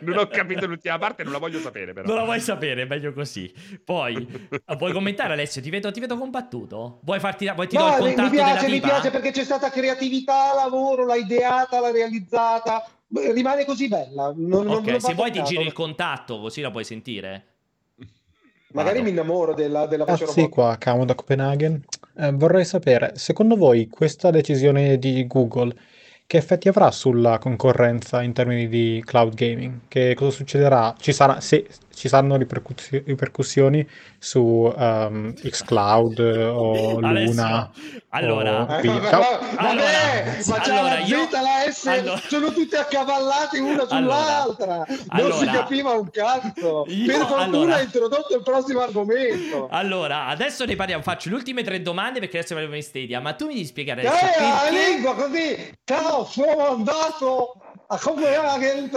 Non ho capito l'ultima parte, non la voglio sapere però. Non la vuoi sapere, è meglio così. Poi, vuoi commentare Alessio? Ti vedo, ti vedo combattuto? Vuoi farti vuoi ti do il No, mi, contatto mi piace, della mi piace perché c'è stata creatività, lavoro, l'ha ideata, l'ha realizzata. Rimane così bella. Non, non- Ok, non se vuoi ti giri il contatto, così la puoi sentire. Magari Vado. mi innamoro della, della Ah voce sì, robotica. qua, Camo da Copenaghen. Eh, vorrei sapere, secondo voi questa decisione di Google che effetti avrà sulla concorrenza in termini di cloud gaming? Che cosa succederà? Ci sarà, se ci saranno ripercussi- ripercussioni su ehm, xCloud o Alessio, Luna allora- o Eh, vabbè, vabbè, Allora, ma c'è allora, la Z, io- la S, allora- sono tutte accavallate una sull'altra. non si allora- capiva un cazzo. Io- per fortuna allora- ha introdotto il prossimo argomento. Allora, adesso ne parliamo. Faccio le ultime tre domande perché adesso parliamo in Stadia. Ma tu mi devi spiegare Eh, adesso la perché... lingua così. Ciao, sono andato a Copenaghen.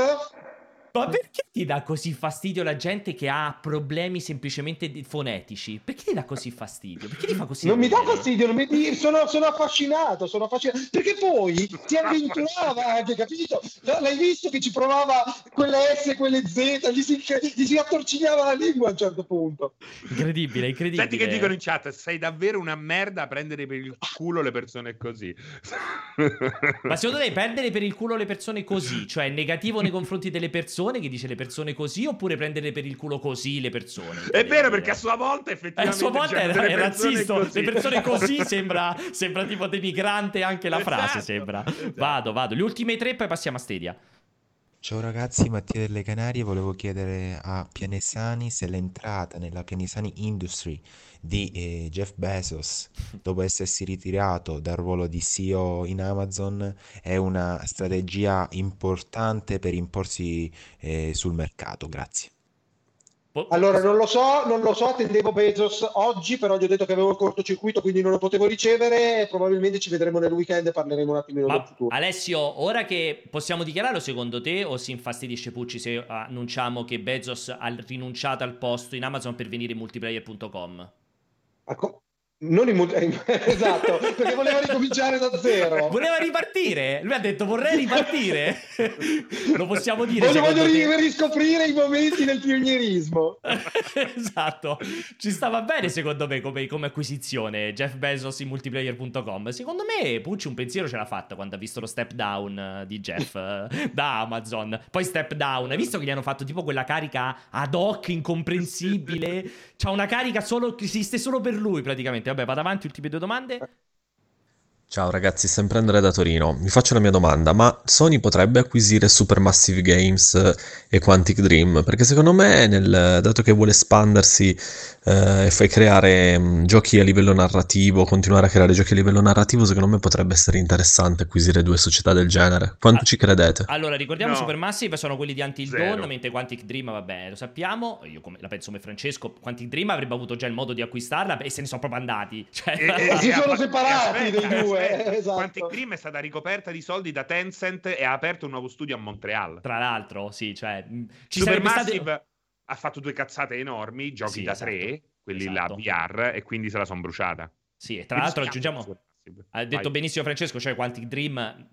Ma perché ti dà così fastidio la gente che ha problemi semplicemente di- fonetici? Perché ti dà così fastidio? Perché ti fa così? Non mi dà fastidio, non mi- sono, sono affascinato, sono affascinato. Perché poi si avventurava anche, capito? L'hai visto che ci provava quelle S, quelle Z, gli si, gli si attorcigliava la lingua a un certo punto. Incredibile, incredibile. Senti che dicono in chat, sei davvero una merda a prendere per il culo le persone così. Ma secondo te perdere per il culo le persone così, cioè negativo nei confronti delle persone, che dice le persone così, oppure prendere per il culo così le persone? È vero perché a sua volta Eh, effettivamente a sua volta c'erano è, è persone razzista, così. le persone così sembra, sembra tipo denigrante anche la frase, Esatto, sembra. esatto. Vado, vado. Le ultime tre, poi passiamo a Stadia. Ciao ragazzi, Mattia delle Canarie, volevo chiedere a Pianesani se l'entrata nella Pianesani Industry di eh, Jeff Bezos, dopo essersi ritirato dal ruolo di CEO in Amazon, è una strategia importante per imporsi eh, sul mercato. Grazie. Allora, non lo so, non lo so, attendevo Bezos oggi, però gli ho detto che avevo il cortocircuito, quindi non lo potevo ricevere. Probabilmente ci vedremo nel weekend e parleremo un attimino del Ma futuro. Alessio, ora che possiamo dichiararlo secondo te o si infastidisce Pucci se annunciamo che Bezos ha rinunciato al posto in Amazon per venire in multiplayer.com? Ecco, Non in esatto, perché voleva ricominciare da zero. Voleva ripartire. Lui ha detto vorrei ripartire. Lo possiamo dire. Voglio, voglio te? riscoprire i momenti del pionierismo. esatto, ci stava bene secondo me come, come acquisizione Jeff Bezos in multiplayer.com. Secondo me Pucci un pensiero ce l'ha fatta quando ha visto lo step down eh, di Jeff eh, da Amazon. Poi step down, hai visto che gli hanno fatto tipo quella carica ad hoc incomprensibile? C'ha una carica solo che esiste solo per lui praticamente. Vabbè, vado avanti, ultime due domande. Ciao ragazzi, sempre Andrea da Torino. Vi faccio la mia domanda, ma Sony potrebbe acquisire Supermassive Games eh, e Quantic Dream? Perché secondo me, nel- dato che vuole espandersi eh, e fai creare mh, giochi a livello narrativo, continuare a creare giochi a livello narrativo, secondo me potrebbe essere interessante acquisire due società del genere. Quanto ci credete? Allora, ricordiamo No. Supermassive sono quelli di Until Zero. Dawn, mentre Quantic Dream, vabbè, lo sappiamo. Io come- la penso come Francesco. Quantic Dream avrebbe avuto già il modo di acquistarla e se ne sono proprio andati. Cioè, E- e- Si e- sono separati dei due, aspetta. esatto. Quantic Dream è stata ricoperta di soldi da Tencent e ha aperto un nuovo studio a Montreal. tra l'altro, sì, cioè, ci Supermassive stato... ha fatto due cazzate enormi, giochi Sì, da esatto. tre, quelli Esatto. là VR, e quindi se la sono bruciata. Sì, e tra Come l'altro aggiungiamo... Ha detto Vai. benissimo Francesco, cioè Quantic Dream...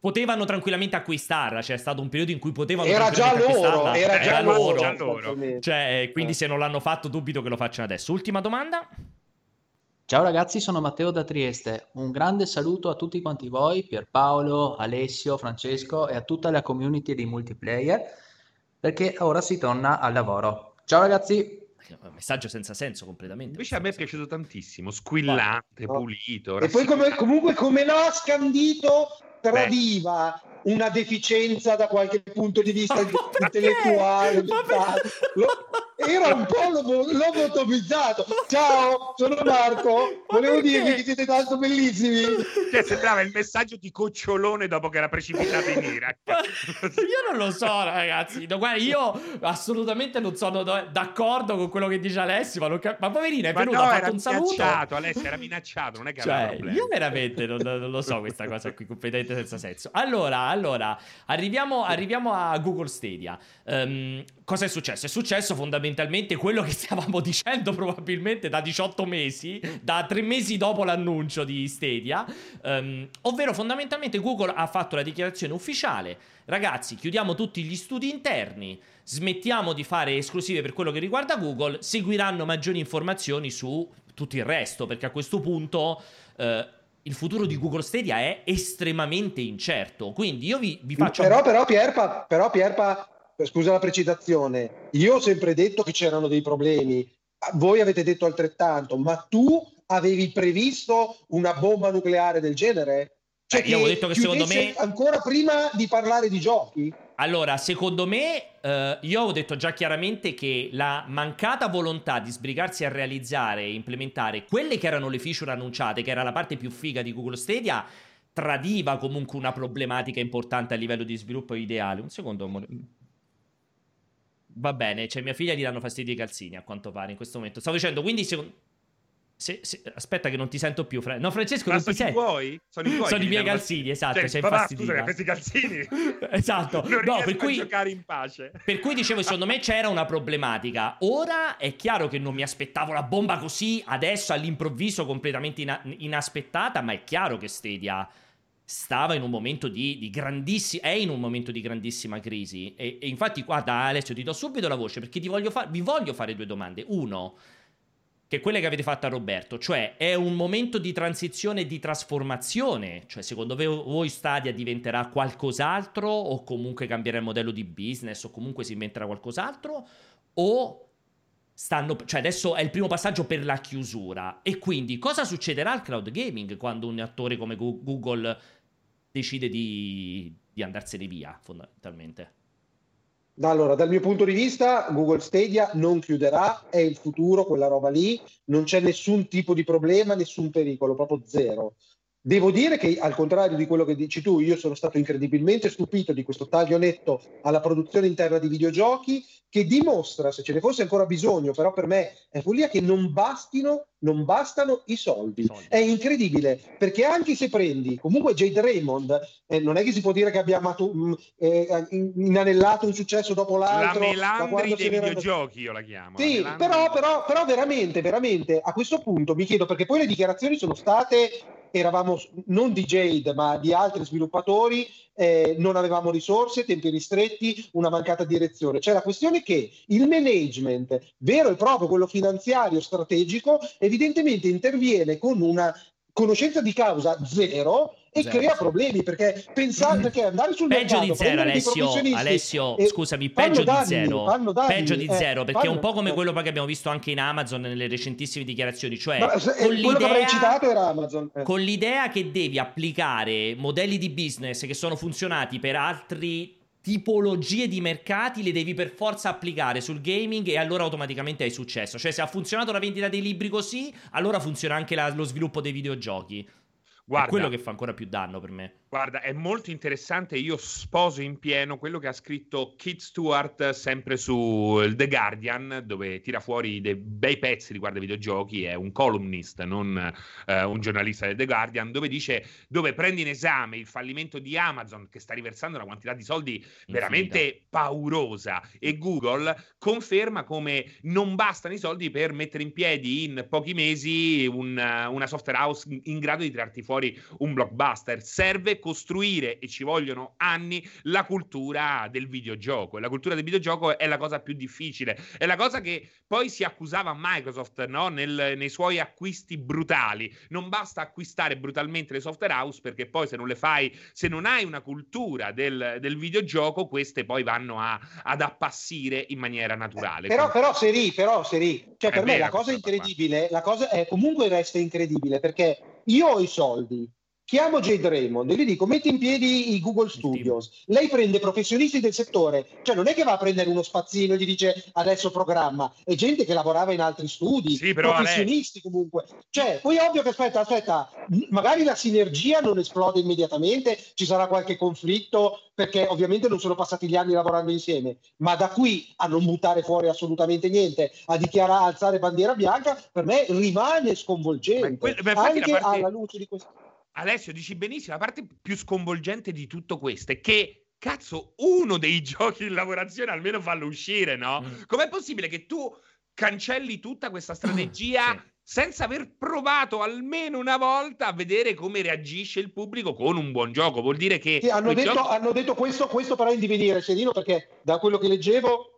Potevano tranquillamente acquistarla, c'è stato un periodo in cui potevano Era già loro, acquistarla. era già Era loro. già loro. Cioè, eh, quindi Eh. se non l'hanno fatto, dubito che lo facciano adesso. Ultima domanda. Ciao ragazzi, sono Matteo da Trieste. Un grande saluto a tutti quanti voi, Pierpaolo, Alessio, Francesco e a tutta la community di multiplayer, perché ora si torna al lavoro. Ciao ragazzi! Un messaggio senza senso completamente. Invece a me è piaciuto tantissimo, squillante, No. pulito. E poi come- comunque come l'ha scandito tradiva una deficienza da qualche punto di vista Ma intellettuale. Era un po' lobo- lobotomizzato. Ciao, sono Marco. Ma Volevo perché? dirvi che siete tanto bellissimi. Cioè, sembrava il messaggio di Cocciolone dopo che era precipitato in Iraq. Ma- Io non lo so, ragazzi. No, guarda, io assolutamente non sono do- d'accordo con quello che dice Alessio. Ma, cap- ma poverino, è Ma venuto, no, ha era fatto un saluto. minacciato, Alessio, era minacciato, non è che aveva Cioè, problemi. io veramente non, non lo so questa cosa qui, completamente senza senso. Allora, allora arriviamo, arriviamo a Google Stadia. Ehm, cosa è successo? È successo fondamentalmente fondamentalmente quello che stavamo dicendo probabilmente da 18 mesi, da tre mesi dopo l'annuncio di Stadia, um, ovvero fondamentalmente Google ha fatto la dichiarazione ufficiale, ragazzi chiudiamo tutti gli studi interni, smettiamo di fare esclusive per quello che riguarda Google, seguiranno maggiori informazioni su tutto il resto, perché a questo punto... Uh, il futuro di Google Stadia è estremamente incerto. Quindi io vi, vi faccio. Però, però, Pierpa, però, Pierpa, scusa la precisazione, io ho sempre detto che c'erano dei problemi. Voi avete detto altrettanto, ma tu avevi previsto una bomba nucleare del genere? Cioè, eh, io ho detto che secondo me. Ancora prima di parlare di giochi? Allora, secondo me, eh, io ho detto già chiaramente che la mancata volontà di sbrigarsi a realizzare e implementare quelle che erano le feature annunciate, che era la parte più figa di Google Stadia, tradiva comunque una problematica importante a livello di sviluppo ideale. Un secondo. Va bene, cioè mia figlia gli danno fastidio i calzini a quanto pare in questo momento. Stavo dicendo, quindi secondo... Se, se, aspetta che non ti sento più, Fra... No, Francesco, Ma non ti senti. Tuoi? Sono i tuoi. Sono i miei calzini, esatto, Cioè, sei papà, scusa, questi calzini. esatto. Non no, per cui... giocare in pace. Per cui dicevo, secondo me c'era una problematica. Ora è chiaro che non mi aspettavo la bomba così, adesso all'improvviso completamente ina- inaspettata, ma è chiaro che Stadia stava in un momento di, di grandissima è in un momento di grandissima crisi e, e, infatti guarda Alessio ti do subito la voce perché ti voglio fa- vi voglio fare due domande uno che quelle che avete fatto a Roberto cioè è un momento di transizione e di trasformazione cioè secondo voi Stadia diventerà qualcos'altro o comunque cambierà il modello di business o comunque si inventerà qualcos'altro o stanno cioè adesso è il primo passaggio per la chiusura e quindi cosa succederà al cloud gaming quando un attore come Google decide di, di andarsene via, fondamentalmente. Allora, dal mio punto di vista, Google Stadia non chiuderà, è il futuro, quella roba lì, non c'è nessun tipo di problema, nessun pericolo, proprio zero. Devo dire che, al contrario di quello che dici tu, io sono stato incredibilmente stupito di questo taglio netto alla produzione interna di videogiochi che dimostra, se ce ne fosse ancora bisogno, però per me è follia, che non bastino, non bastano i soldi. soldi. È incredibile, perché anche se prendi, comunque Jade Raymond, eh, non è che si può dire che abbia amato, mh, eh, inanellato un successo dopo l'altro. La Melandri dei videogiochi, io la chiamo. Sì, però, però, però veramente, veramente, a questo punto mi chiedo, perché poi le dichiarazioni sono state eravamo non di Jade ma di altri sviluppatori, eh, non avevamo risorse, tempi ristretti, una mancata direzione. C'è la questione che il management, vero e proprio quello finanziario strategico, evidentemente interviene con una conoscenza di causa zero e zero, crea problemi perché pensare perché andare sul peggio mercato di zero Alessio, Alessio eh, scusami peggio danni, di zero danni, peggio di eh, zero perché fanno, è un po' come eh. quello che abbiamo visto anche in Amazon nelle recentissime dichiarazioni cioè Ma, se, con, che avrei l'idea, citato era Amazon eh. con l'idea che devi applicare modelli di business che sono funzionati per altri tipologie di mercati le devi per forza applicare sul gaming e allora automaticamente hai successo. Cioè, se ha funzionato la vendita dei libri così, allora funziona anche la, lo sviluppo dei videogiochi. Guarda, è quello che fa ancora più danno per me. Guarda, è molto interessante. Io sposo in pieno quello che ha scritto Kit Stewart sempre su The Guardian, dove tira fuori dei bei pezzi riguardo ai videogiochi. È un columnist, non eh, un giornalista del The Guardian, dove dice dove prende in esame il fallimento di Amazon, che sta riversando una quantità di soldi Infinita. veramente paurosa, e Google conferma come non bastano i soldi per mettere in piedi in pochi mesi un, una software house in grado di tirarti fuori un blockbuster. Serve costruire, e ci vogliono anni, la cultura del videogioco. E la cultura del videogioco è la cosa più difficile. È la cosa che poi si accusava Microsoft no? Nel, nei suoi acquisti brutali. Non basta acquistare brutalmente le software house perché poi se non le fai, se non hai una cultura del, del videogioco, queste poi vanno a, ad appassire in maniera naturale. Però, però Seri, però Seri, cioè per me la cosa incredibile, la cosa è comunque resta incredibile perché io ho i soldi, chiamo Jade Raymond e gli dico metti in piedi i Google Studios. Lei prende professionisti del settore cioè non è che va a prendere uno spazzino e gli dice adesso programma. È gente che lavorava in altri studi Sì, professionisti comunque. Cioè poi è ovvio che aspetta aspetta magari la sinergia non esplode immediatamente ci sarà qualche conflitto perché ovviamente non sono passati gli anni lavorando insieme ma da qui a non buttare fuori assolutamente niente a dichiarare alzare bandiera bianca per me rimane sconvolgente que- anche parte- alla luce di questo Alessio, dici benissimo, la parte più sconvolgente di tutto questo è che cazzo, uno dei giochi in lavorazione almeno fallo uscire, no? Mm. Com'è possibile che tu cancelli tutta questa strategia senza aver provato almeno una volta a vedere come reagisce il pubblico con un buon gioco? Vuol dire che Sì, hanno, detto, giochi- hanno detto questo, questo però in divenire, Serino, perché da quello che leggevo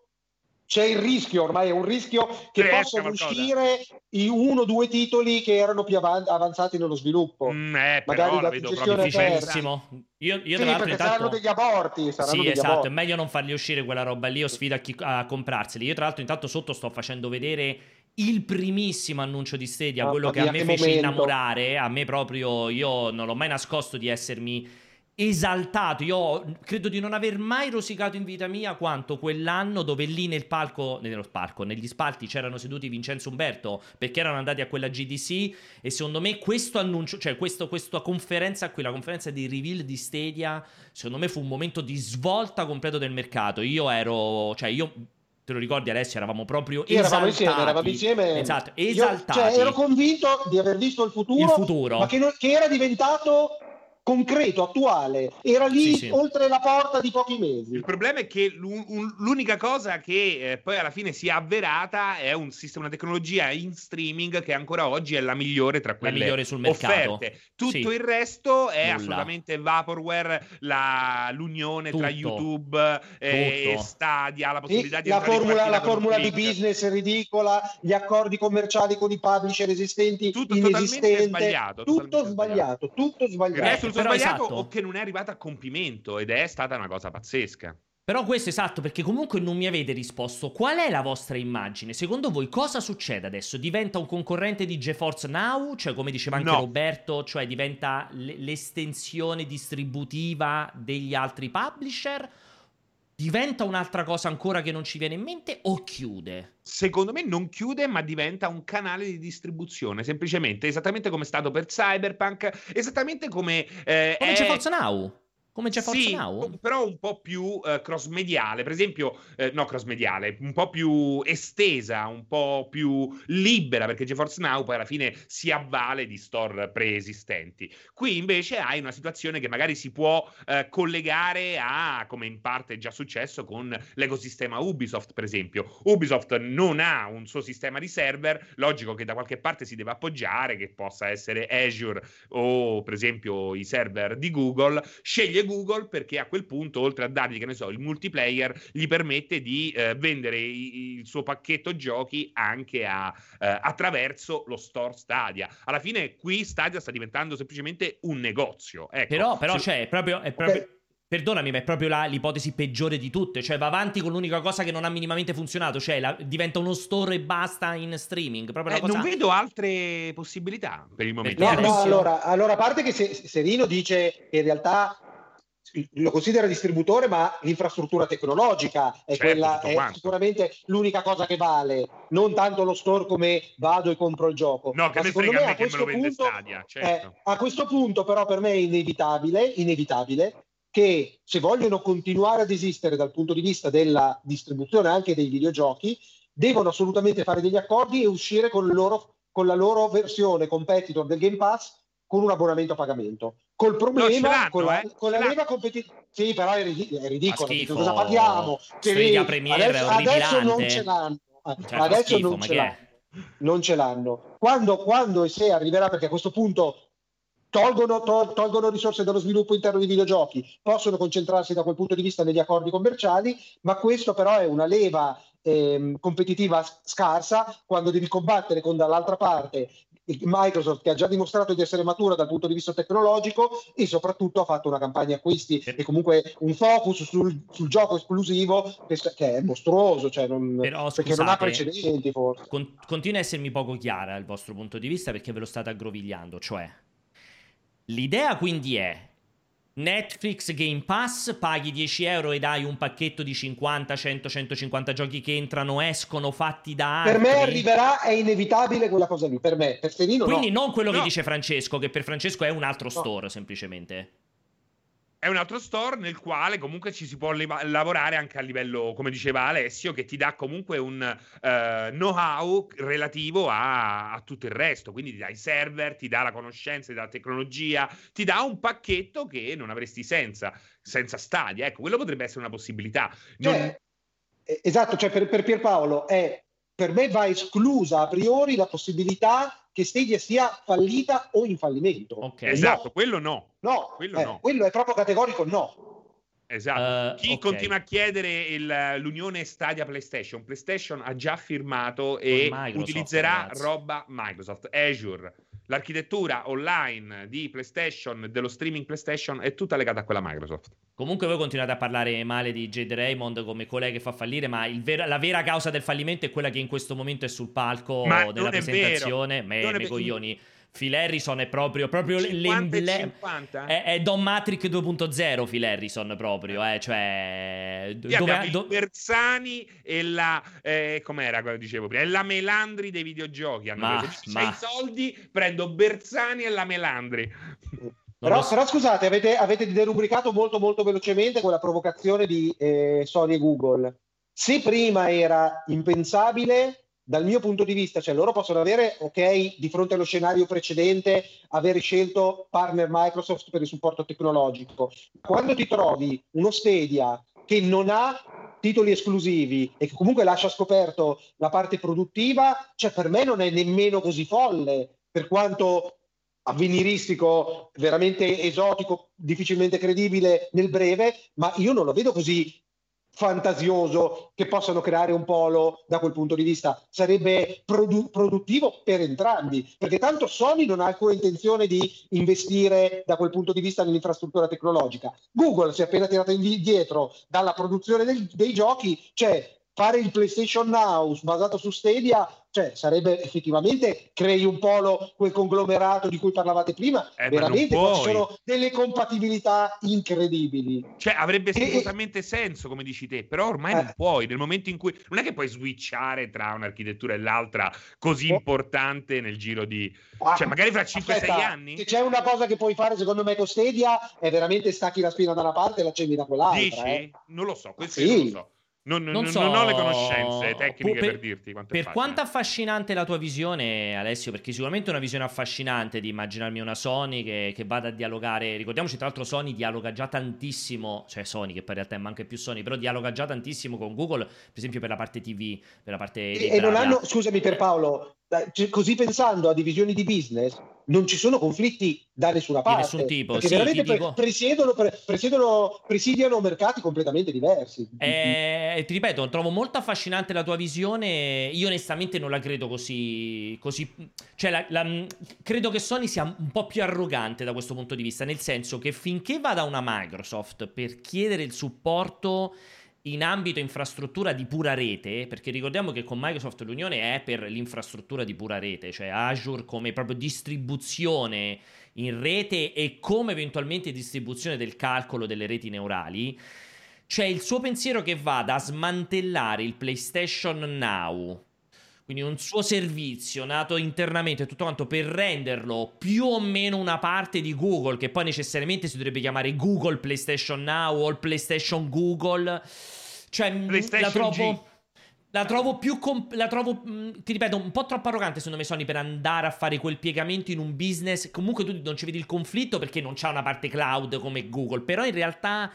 c'è il rischio, ormai è un rischio che Che possano uscire i uno o due titoli che erano più avan- avanzati nello sviluppo. Mm, eh, Magari però la da vedo gestione proprio difficilissimo. Io, io Sì, tra l'altro perché intanto... saranno degli aborti, saranno Sì, degli esatto, aborti. è meglio non farli uscire quella roba lì, io sfido a, chi- a comprarseli. Io tra l'altro intanto sotto sto facendo vedere il primissimo annuncio di Stadia, Mamma quello che a me che fece momento. innamorare, a me proprio, io non l'ho mai nascosto di essermi esaltato, io credo di non aver mai rosicato in vita mia quanto quell'anno dove lì nel palco, nello palco, negli spalti c'erano seduti Vincenzo Umberto perché erano andati a quella GDC e secondo me questo annuncio, cioè questo, questa conferenza qui, la conferenza di reveal di Stadia, secondo me fu un momento di svolta completo del mercato. Io ero, cioè io te lo ricordi Alessio, eravamo proprio Sì, eravamo esaltati. insieme, eravamo insieme. Esatto, Io, esaltati. cioè, ero convinto di aver visto il futuro, Il futuro. ma che, non- che era diventato concreto, attuale. Era lì Sì, sì. oltre la porta di pochi mesi. Il problema è che l'u- un- l'unica cosa che eh, poi alla fine si è avverata è un sistema, una tecnologia in streaming che ancora oggi è la migliore tra quelle migliore sul mercato. offerte. Tutto Sì. il resto è Nulla. assolutamente vaporware, la- l'unione tra Tutto. YouTube eh, e Tutto. Stadia, la possibilità di la formula, la formula di business ridicola, gli accordi commerciali con i publisher esistenti, Tutto totalmente inesistente, sbagliato, tutto totalmente sbagliato, tutto sbagliato. Però sbagliato esatto. o che non è arrivato a compimento ed è stata una cosa pazzesca. Però questo è esatto, perché comunque non mi avete risposto. Qual è la vostra immagine? Secondo voi cosa succede adesso? Diventa un concorrente di GeForce Now? Cioè, come diceva anche No. Roberto, cioè diventa l- l'estensione distributiva degli altri publisher? Diventa un'altra cosa ancora che non ci viene in mente o chiude? Secondo me non chiude, ma diventa un canale di distribuzione, semplicemente, esattamente come è stato per Cyberpunk, esattamente come... eh, Come è- GeForce Now? Come GeForce Sì, Now? però un po' più eh, cross-mediale, per esempio, eh, no cross-mediale, un po' più estesa, un po' più libera, perché GeForce Now poi alla fine si avvale di store preesistenti. Qui invece hai una situazione che magari si può eh, collegare a, come in parte è già successo con l'ecosistema Ubisoft, per esempio. Ubisoft non ha un suo sistema di server, logico che da qualche parte si deve appoggiare, che possa essere Azure o per esempio i server di Google, sceglie Google perché a quel punto, oltre a dargli, che ne so, il multiplayer, gli permette di eh, vendere i- il suo pacchetto giochi anche a, eh, attraverso lo store Stadia. Alla fine qui Stadia sta diventando semplicemente un negozio. Ecco. Però, però Se- cioè, è proprio, è proprio- Perdonami, ma è proprio la- l'ipotesi peggiore di tutte. Cioè, va avanti con l'unica cosa che non ha minimamente funzionato. Cioè, la- diventa uno store e basta in streaming. Proprio eh, cosa... non vedo altre possibilità per il momento. No, Perché no, adesso- allora, allora, a parte che se- Serino dice che in realtà lo considera distributore, ma l'infrastruttura tecnologica è Certo, quella, è sicuramente l'unica cosa che vale, non tanto lo store come vado e compro il gioco. No, che Ma me secondo frega a me me me vende punto, Stadia, certo. eh, a questo punto però per me è inevitabile, inevitabile che se vogliono continuare ad esistere dal punto di vista della distribuzione anche dei videogiochi, devono assolutamente fare degli accordi e uscire con, loro- con la loro versione competitor del Game Pass con un abbonamento a pagamento. Col problema, l'hanno, con la, eh, con la leva competitiva. Sì, però è, ridi- è ridicolo. Cosa paghiamo? Che Premiere adesso, adesso non ce l'hanno. Cioè, adesso schifo, non ce l'hanno non ce l'hanno. Quando, quando e se arriverà, perché a questo punto tolgono, tol- tolgono risorse dallo sviluppo interno di videogiochi, possono concentrarsi da quel punto di vista negli accordi commerciali, ma questo però è una leva ehm, competitiva scarsa quando devi combattere con dall'altra parte Microsoft che ha già dimostrato di essere matura dal punto di vista tecnologico e soprattutto ha fatto una campagna acquisti e comunque un focus sul, sul gioco esclusivo che, che è mostruoso, cioè non, Però, perché non ha scusate, precedenti forse. con- continua a essermi poco chiara il vostro punto di vista perché ve lo state aggrovigliando. Cioè, l'idea quindi è Netflix Game Pass, paghi 10 euro ed hai un pacchetto di 50, 100, 150 giochi che entrano, escono, fatti da altri. Per me arriverà, è inevitabile quella cosa lì, per me, per Serino Quindi no. non quello che No. dice Francesco, che per Francesco è un altro store semplicemente. È un altro store nel quale comunque ci si può leva- lavorare anche a livello, come diceva Alessio, che ti dà comunque un eh, know-how relativo a, a tutto il resto. Quindi ti dà i server, ti dà la conoscenza, ti dà la tecnologia, ti dà un pacchetto che non avresti senza, senza Stadia. Ecco, quello potrebbe essere una possibilità. Non- Cioè, eh, esatto, cioè per, per Pierpaolo è, per me va esclusa a priori la possibilità che Stadia sia fallita o in fallimento. Esatto, quello no. No, Quello eh, no. quello è proprio categorico no. Esatto. Chi ok. continua a chiedere il- l'unione Stadia PlayStation, PlayStation ha già firmato e utilizzerà ragazzi. roba Microsoft, Azure. L'architettura online di PlayStation, dello streaming PlayStation, è tutta legata a quella Microsoft. Comunque voi continuate a parlare male di Jade Raymond come colei che fa fallire, ma ver- la vera causa del fallimento è quella che in questo momento è sul palco Ma della presentazione. Me, me coglioni. Phil Harrison è proprio, proprio 50 l'emblema. 50? È, è Don Matrix 2.0 Phil Harrison proprio, eh, cioè... Qui dove- do- il Bersani e la eh, com'era quello che dicevo prima? È la Melandri dei videogiochi. Hanno Ma- preso. Dici, ma- i soldi, prendo Bersani e la Melandri. Però, però scusate, avete, avete derubricato molto molto velocemente quella provocazione di eh, Sony e Google. Se prima era impensabile, dal mio punto di vista, cioè loro possono avere, ok, di fronte allo scenario precedente, avere scelto partner Microsoft per il supporto tecnologico. Quando ti trovi uno Stadia che non ha titoli esclusivi e che comunque lascia scoperto la parte produttiva, cioè per me non è nemmeno così folle, per quanto avveniristico, veramente esotico, difficilmente credibile nel breve, ma io non lo vedo così fantasioso che possano creare un polo da quel punto di vista. Sarebbe produ- produttivo per entrambi, perché tanto Sony non ha alcuna intenzione di investire da quel punto di vista nell'infrastruttura tecnologica. Google si è appena tirata indietro dalla produzione del- dei giochi, cioè fare il PlayStation Now basato su Stadia, cioè sarebbe effettivamente crei un polo, quel conglomerato di cui parlavate prima, Eh, veramente ci sono delle compatibilità incredibili. Cioè, avrebbe E- assolutamente senso, come dici te, però ormai Eh. non puoi. Nel momento in cui non è che puoi switchare tra un'architettura e l'altra così importante nel giro di Ah, cioè, magari fra 5-6 aspetta, anni. Se c'è una cosa che puoi fare, secondo me, con Stadia è veramente stacchi la spina da una parte e l'accendi da quell'altra. Dici? eh. Non lo so, questo Sì. io non lo so. Non, non- so, non ho le conoscenze tecniche per- per, dirti quanto è Per quanto affascinante la tua visione, Alessio, perché sicuramente è una visione affascinante di immaginarmi una Sony che, che vada a dialogare. Ricordiamoci, tra l'altro, Sony dialoga già tantissimo, cioè Sony, che poi in realtà è anche più Sony, però dialoga già tantissimo con Google, per esempio per la parte TV, per la parte E, e non hanno, scusami per Paolo, così pensando a divisioni di business, non ci sono conflitti da nessuna parte. nessun tipo, Perché sì, veramente dico- presiedono, pre- presiedono- presidiano mercati completamente diversi. Eh, ti ripeto, trovo molto affascinante la tua visione. Io onestamente non la credo così. così cioè, la- la- credo che Sony sia un po' più arrogante da questo punto di vista. Nel senso che finché vada una Microsoft per chiedere il supporto in ambito infrastruttura di pura rete, perché ricordiamo che con Microsoft l'unione è per l'infrastruttura di pura rete, cioè Azure come proprio distribuzione in rete e come eventualmente distribuzione del calcolo delle reti neurali. C'è il suo pensiero che vada a smantellare il PlayStation Now, quindi un suo servizio nato internamente e tutto quanto per renderlo più o meno una parte di Google, che poi necessariamente si dovrebbe chiamare Google PlayStation Now o PlayStation Google. Cioè, mh, la PlayStation trovo. La trovo più. comp- la trovo, mh, ti ripeto, un po' troppo arrogante secondo me Sony per andare a fare quel piegamento in un business. Comunque tu non ci vedi il conflitto perché non c'ha una parte cloud come Google. Però in realtà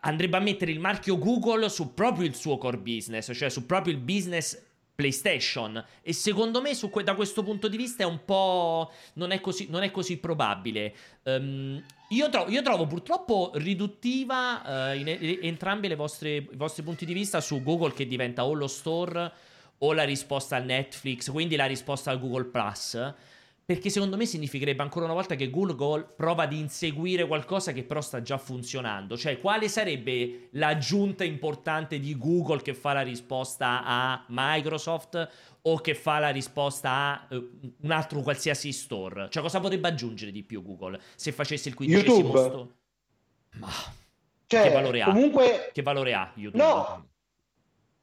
andrebbe a mettere il marchio Google su proprio il suo core business, cioè su proprio il business PlayStation. E secondo me, que- da questo punto di vista, è un po'. Non è così, non è così probabile. Ehm, io, tro- io trovo purtroppo riduttiva eh, in, in- entrambi i vostri punti di vista su Google che diventa o lo store o la risposta a Netflix, quindi la risposta al Google Plus. Perché secondo me significherebbe ancora una volta che Google prova ad inseguire qualcosa che però sta già funzionando. Cioè, quale sarebbe l'aggiunta importante di Google che fa la risposta a Microsoft o che fa la risposta a eh, un altro qualsiasi store? Cioè, cosa potrebbe aggiungere di più Google se facesse il quindicesimo YouTube. store? Ma Cioè, che valore ha? comunque- Che valore ha YouTube? No,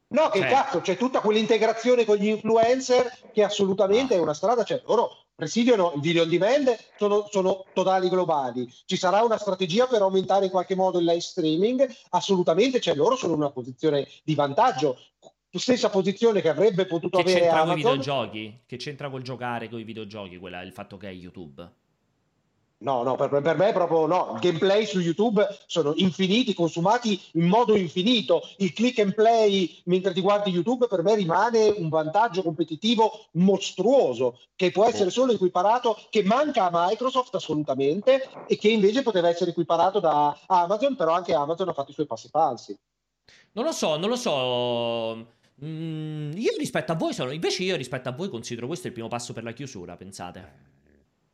no, che Cioè- cazzo, c'è tutta quell'integrazione con gli influencer che assolutamente è una strada, cioè loro Presidio no, il video on demand sono, sono totali globali. Ci sarà una strategia per aumentare in qualche modo il live streaming? Assolutamente, cioè loro sono in una posizione di vantaggio. Stessa posizione che avrebbe potuto Che avere c'entra con i Amazon. videogiochi? Che c'entra col giocare con i videogiochi? Quella, il fatto che è YouTube. No, no, per, per me proprio no. Gameplay su YouTube sono infiniti, consumati in modo infinito. Il click and play mentre ti guardi YouTube per me rimane un vantaggio competitivo mostruoso che può essere solo equiparato, che manca a Microsoft assolutamente e che invece poteva essere equiparato da Amazon, però anche Amazon ha fatto i suoi passi falsi. Non lo so, non lo so. Mm, io rispetto a voi sono. Invece io rispetto a voi considero questo il primo passo per la chiusura, pensate.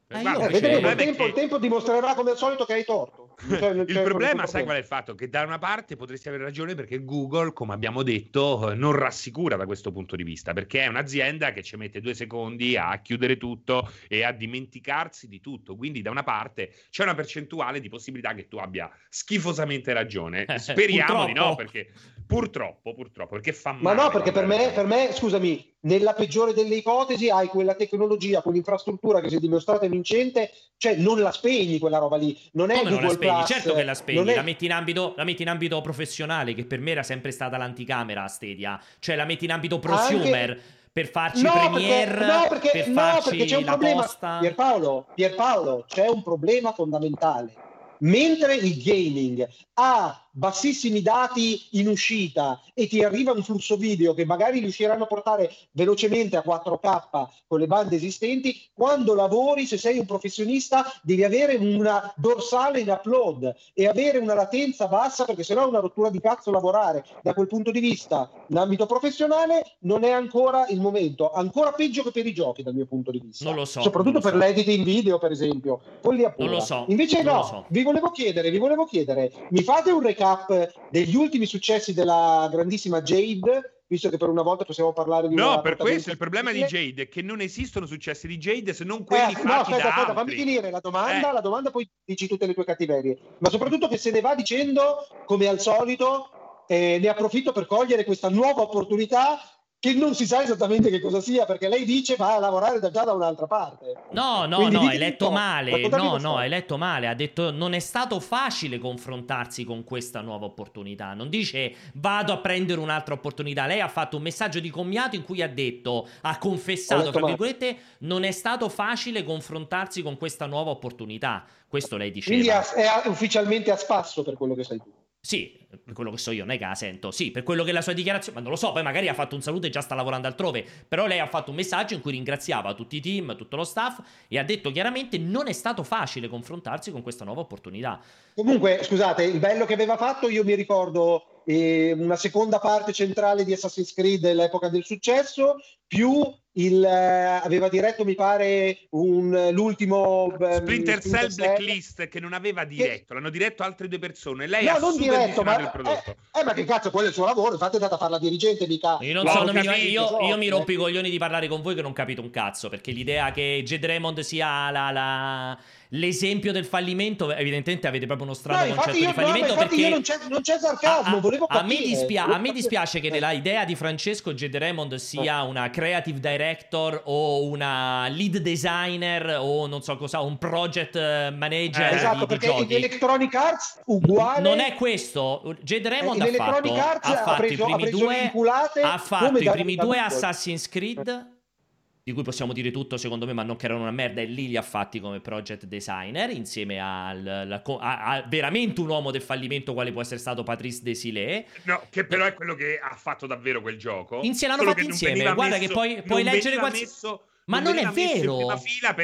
Eh, guarda, Eh, vedremo, il, tempo, che- il tempo dimostrerà come al solito che hai torto. Cioè, Il problema, sai qual è il fatto? Che da una parte potresti avere ragione perché Google, come abbiamo detto, eh, non rassicura da questo punto di vista, perché è un'azienda che ci mette due secondi a chiudere tutto e a dimenticarsi di tutto. Quindi da una parte c'è una percentuale di possibilità che tu abbia schifosamente ragione. Speriamo di no, Purtroppo. perché purtroppo, purtroppo, perché fa Ma male. no, perché per me, per me, scusami, nella peggiore delle ipotesi hai quella tecnologia, quell'infrastruttura che si è dimostrata vincente, cioè non la spegni quella roba lì, non è Come non la Google spegni? Plus, Certo che la spegni, è- la, metti in ambito, la metti in ambito professionale, che per me era sempre stata l'anticamera Stadia. Cioè la metti in ambito prosumer Anche- per farci No, Premiere, perché, no, perché, per no, farci perché c'è un problema. posta. Pierpaolo, Pierpaolo, c'è un problema fondamentale. Mentre il gaming ha bassissimi dati in uscita e ti arriva un flusso video che magari riusciranno a portare velocemente a 4K con le bande esistenti, quando lavori, se sei un professionista, devi avere una dorsale in upload e avere una latenza bassa perché sennò è una rottura di cazzo lavorare. Da quel punto di vista, in ambito professionale non è ancora il momento, ancora peggio che per i giochi dal mio punto di vista. Non lo so, Soprattutto per so. l'editing video, per esempio. Poi li appura. Non lo so, Invece non no, so. vi volevo chiedere, vi volevo chiedere, mi fate un recap degli ultimi successi della grandissima Jade, visto che per una volta possiamo parlare di No, per questo il problema di. Jade è che non esistono successi di Jade se non Eh, quelli no, fatti aspetta, da aspetta, fammi finire la domanda, Eh. la domanda poi dici tutte le tue cattiverie, ma soprattutto che se ne va dicendo, come al solito, eh, ne approfitto per cogliere questa nuova opportunità che non si sa esattamente che cosa sia, perché lei dice va a lavorare da già da un'altra parte. No, no, Quindi no, hai letto un po', male. No, no, hai letto male. Ha detto non è stato facile confrontarsi con questa nuova opportunità. Non dice vado a prendere un'altra opportunità. Lei ha fatto un messaggio di commiato in cui ha detto, ha confessato, letto fra male. virgolette, non è stato facile confrontarsi con questa nuova opportunità. Questo lei Quindi diceva. è, è ufficialmente a spasso per quello che sai tu. Sì, per quello che so io, non è che la sento. Sì, per quello che la sua dichiarazione, ma non lo so, poi magari ha fatto un saluto e già sta lavorando altrove. Però lei ha fatto un messaggio in cui ringraziava tutti i team, tutto lo staff e ha detto chiaramente non è stato facile confrontarsi con questa nuova opportunità. Comunque, scusate, il bello che aveva fatto, io mi ricordo eh, una seconda parte centrale di Assassin's Creed dell'epoca del successo, più il, eh, aveva diretto, mi pare, un, l'ultimo ehm, Splinter Cell. Blacklist che non aveva diretto, l'hanno diretto altre due persone. Lei No, ha non diretto, ma il prodotto. eh, eh, ma che cazzo, quello è il suo lavoro, infatti è andata a fare la dirigente, mica. Io, non No, so, mi- capito, io- io mi eh. rompo i coglioni di parlare con voi che non capite un cazzo. Perché l'idea che Jade Raymond sia la- la- l'esempio del fallimento, evidentemente avete proprio uno strano No, concetto io, di no, fallimento. infatti perché io non c'è, non c'è sarcasmo, a, volevo a me capire. dispia- a me capire. dispiace che nella idea di Francesco Jade Raymond sia una creative director o una lead designer o non so cosa, un project eh, manager Eh, esatto, di, di perché in giochi. Electronic Arts uguale Non è questo. Jade Raymond in ha fatto, Arts ha ha fatto preso- i ha primi due, ha fatto i primi due. Assassin's Creed. Di cui possiamo dire tutto, secondo me, ma non che erano una merda. E lì li ha fatti come project designer. Insieme al, veramente un uomo del fallimento, quale può essere stato Patrice Desilets. No, che però è quello che ha fatto davvero quel gioco. Insieme l'hanno fatti non insieme. Guarda messo- che poi puoi leggere qualsiasi. messo- Ma non è vero.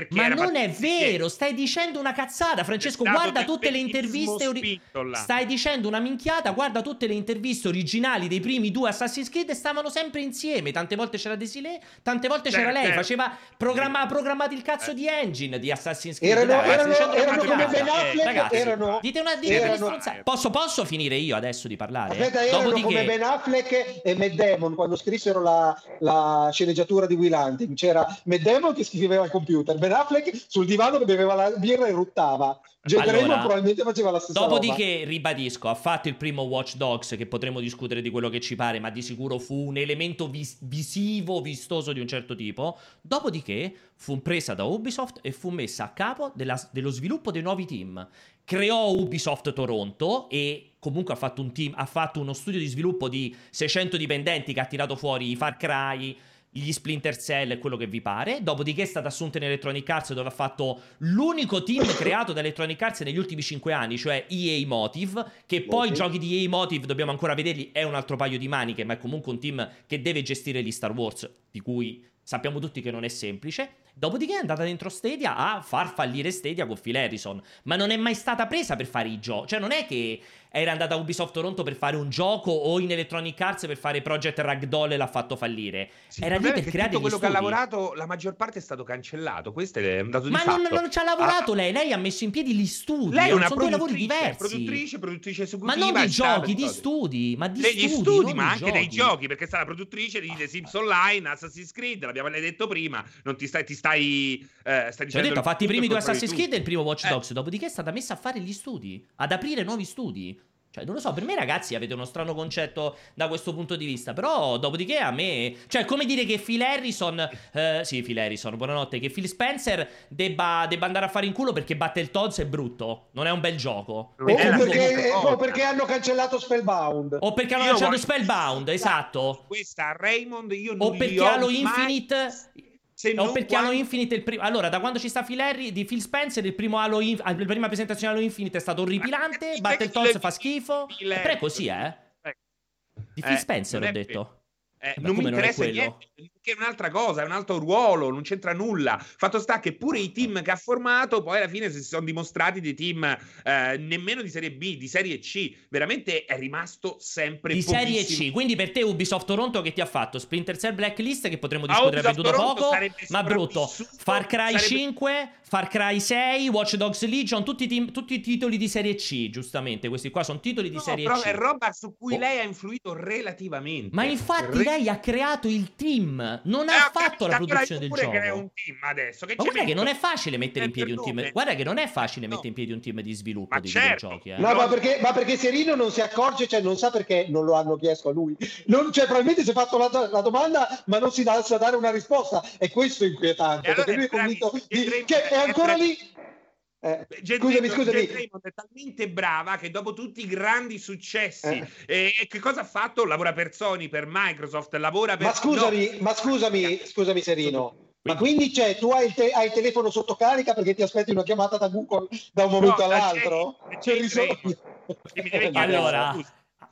Ma non è vero. Stai dicendo una cazzata, Francesco. Guarda tutte le interviste. ori-. Stai dicendo una minchiata. Guarda tutte le interviste originali dei primi due Assassin's Creed. Stavano sempre insieme. Tante volte c'era Desilets, tante volte c'era lei. Faceva programma, programmato il cazzo di engine di Assassin's Creed. Erano, Dai, erano- una erano come. Ben Affleck, Ragazzi, erano, Dite una dite erano- stronzate. Posso, posso finire io adesso di parlare? Aspetta, erano Dopodiché, come Ben Affleck e Matt Damon quando scrissero la, la sceneggiatura di Will Hunting. C'era Matt Damon che scriveva al computer, Ben Affleck sul divano che beveva la birra e ruttava. Jet Allora, Raymond probabilmente faceva la stessa Dopodiché, ribadisco, ha fatto il primo Watch Dogs, che potremo discutere di quello che ci pare, ma di sicuro fu un elemento vis- visivo, vistoso di un certo tipo. Dopodiché fu presa da Ubisoft e fu messa a capo della- dello sviluppo dei nuovi team. Creò Ubisoft Toronto e comunque ha fatto un team, ha fatto uno studio di sviluppo di 600 dipendenti che ha tirato fuori i Far Cry, gli Splinter Cell e quello che vi pare. Dopodiché è stata assunta in Electronic Arts dove ha fatto l'unico team creato da Electronic Arts negli ultimi 5 anni, cioè EA Motive, che poi i giochi di EA Motive dobbiamo ancora vederli, è un altro paio di maniche, ma è comunque un team che deve gestire gli Star Wars, di cui sappiamo tutti che non è semplice. Dopodiché è andata dentro Stadia a far fallire Stadia con Phil Harrison, ma non è mai stata presa per fare i giochi, cioè non è che era andata a Ubisoft Toronto per fare un gioco o in Electronic Arts per fare Project Ragdoll e l'ha fatto fallire. Sì, era lì per creare tutto quello che ha studi. lavorato, la maggior parte è stato cancellato. Questo è un dato di Ma fatto. non, non ci ha lavorato lei, lei ha messo in piedi gli studi. Lei è una sono due lavori diversi. produttrice, produttrice Ma esecutiva. non di giochi, di studi, ma di degli studi, studi, ma anche dei giochi. giochi, perché è stata produttrice di The Sims Online, Assassin's Creed, l'abbiamo detto prima, non ti stai, ti stai, eh, stai Ci ho dicendo detto, fatto i primi due Assassin's. Creed e il primo Watch Eh. Dogs, dopodiché è stata messa a fare gli studi, ad aprire nuovi studi. Cioè, non lo so, per me ragazzi avete uno strano concetto da questo punto di vista, però dopodiché a me... Cioè, come dire che Phil Harrison... eh, sì, Phil Harrison, buonanotte, che Phil Spencer debba, debba andare a fare in culo perché Battletoads è brutto, non è un bel gioco. O E perché, comunque- o perché hanno cancellato Spellbound. o perché hanno Io voglio- Spellbound, esatto. Questa Raymond io non O perché Halo mai- Infinite. Se o non perché quando- Halo Infinite il primo. Allora, da quando ci sta Phil Harry di Phil Spencer, il primo Halo In- la prima presentazione di Halo Infinite è stato orripilante. Battletoads fa schifo. Però è così, eh. Di Phil Eh, Spencer non ho è detto. Eh, Ma non mi come non è interessa quello? niente, perché è un'altra cosa, è un altro ruolo, non c'entra nulla. Fatto sta che pure i team che ha formato poi alla fine si sono dimostrati dei team eh, nemmeno di serie B, di serie C. Veramente è rimasto sempre Di serie. C, quindi per te Ubisoft Toronto che ti ha fatto? Splinter Cell Blacklist che potremmo A discutere Ubisoft venduto poco, ma brutto. Far Cry sarebbe- 5, Far Cry 6, Watch Dogs Legion, tutti, i team- tutti i titoli di serie C, giustamente. Questi qua sono titoli di No, serie però C. è roba su cui Oh. lei ha influito relativamente. Ma infatti Re- lei ha creato il team, non Eh, ha fatto la allora produzione io del gioco. creo un team adesso. Che Ma guarda che non è facile mettere in piedi un team. Guarda che non è facile mettere in piedi un team di sviluppo Ma di certo. videogiochi. Eh. No, ma perché, ma perché Serino non si accorge, cioè non sa perché non lo hanno chiesto a lui. Non- cioè, probabilmente si è fatto la, la domanda, ma non si dà sa dare una risposta. E questo è inquietante, E allora perché lui è convinto di- che è ancora lì. Eh, Jet scusami, Raymond- scusami. Jet Raymond è talmente brava che dopo tutti i grandi successi Eh. e, e che cosa ha fatto? Lavora per Sony, per Microsoft, lavora per Ma scusami, no. ma scusami, scusami Serino. Ma quindi cioè, tu hai il, te- hai il telefono sotto carica perché ti aspetti una chiamata da Google da un momento No, all'altro? Mi deve chiedere, Allora.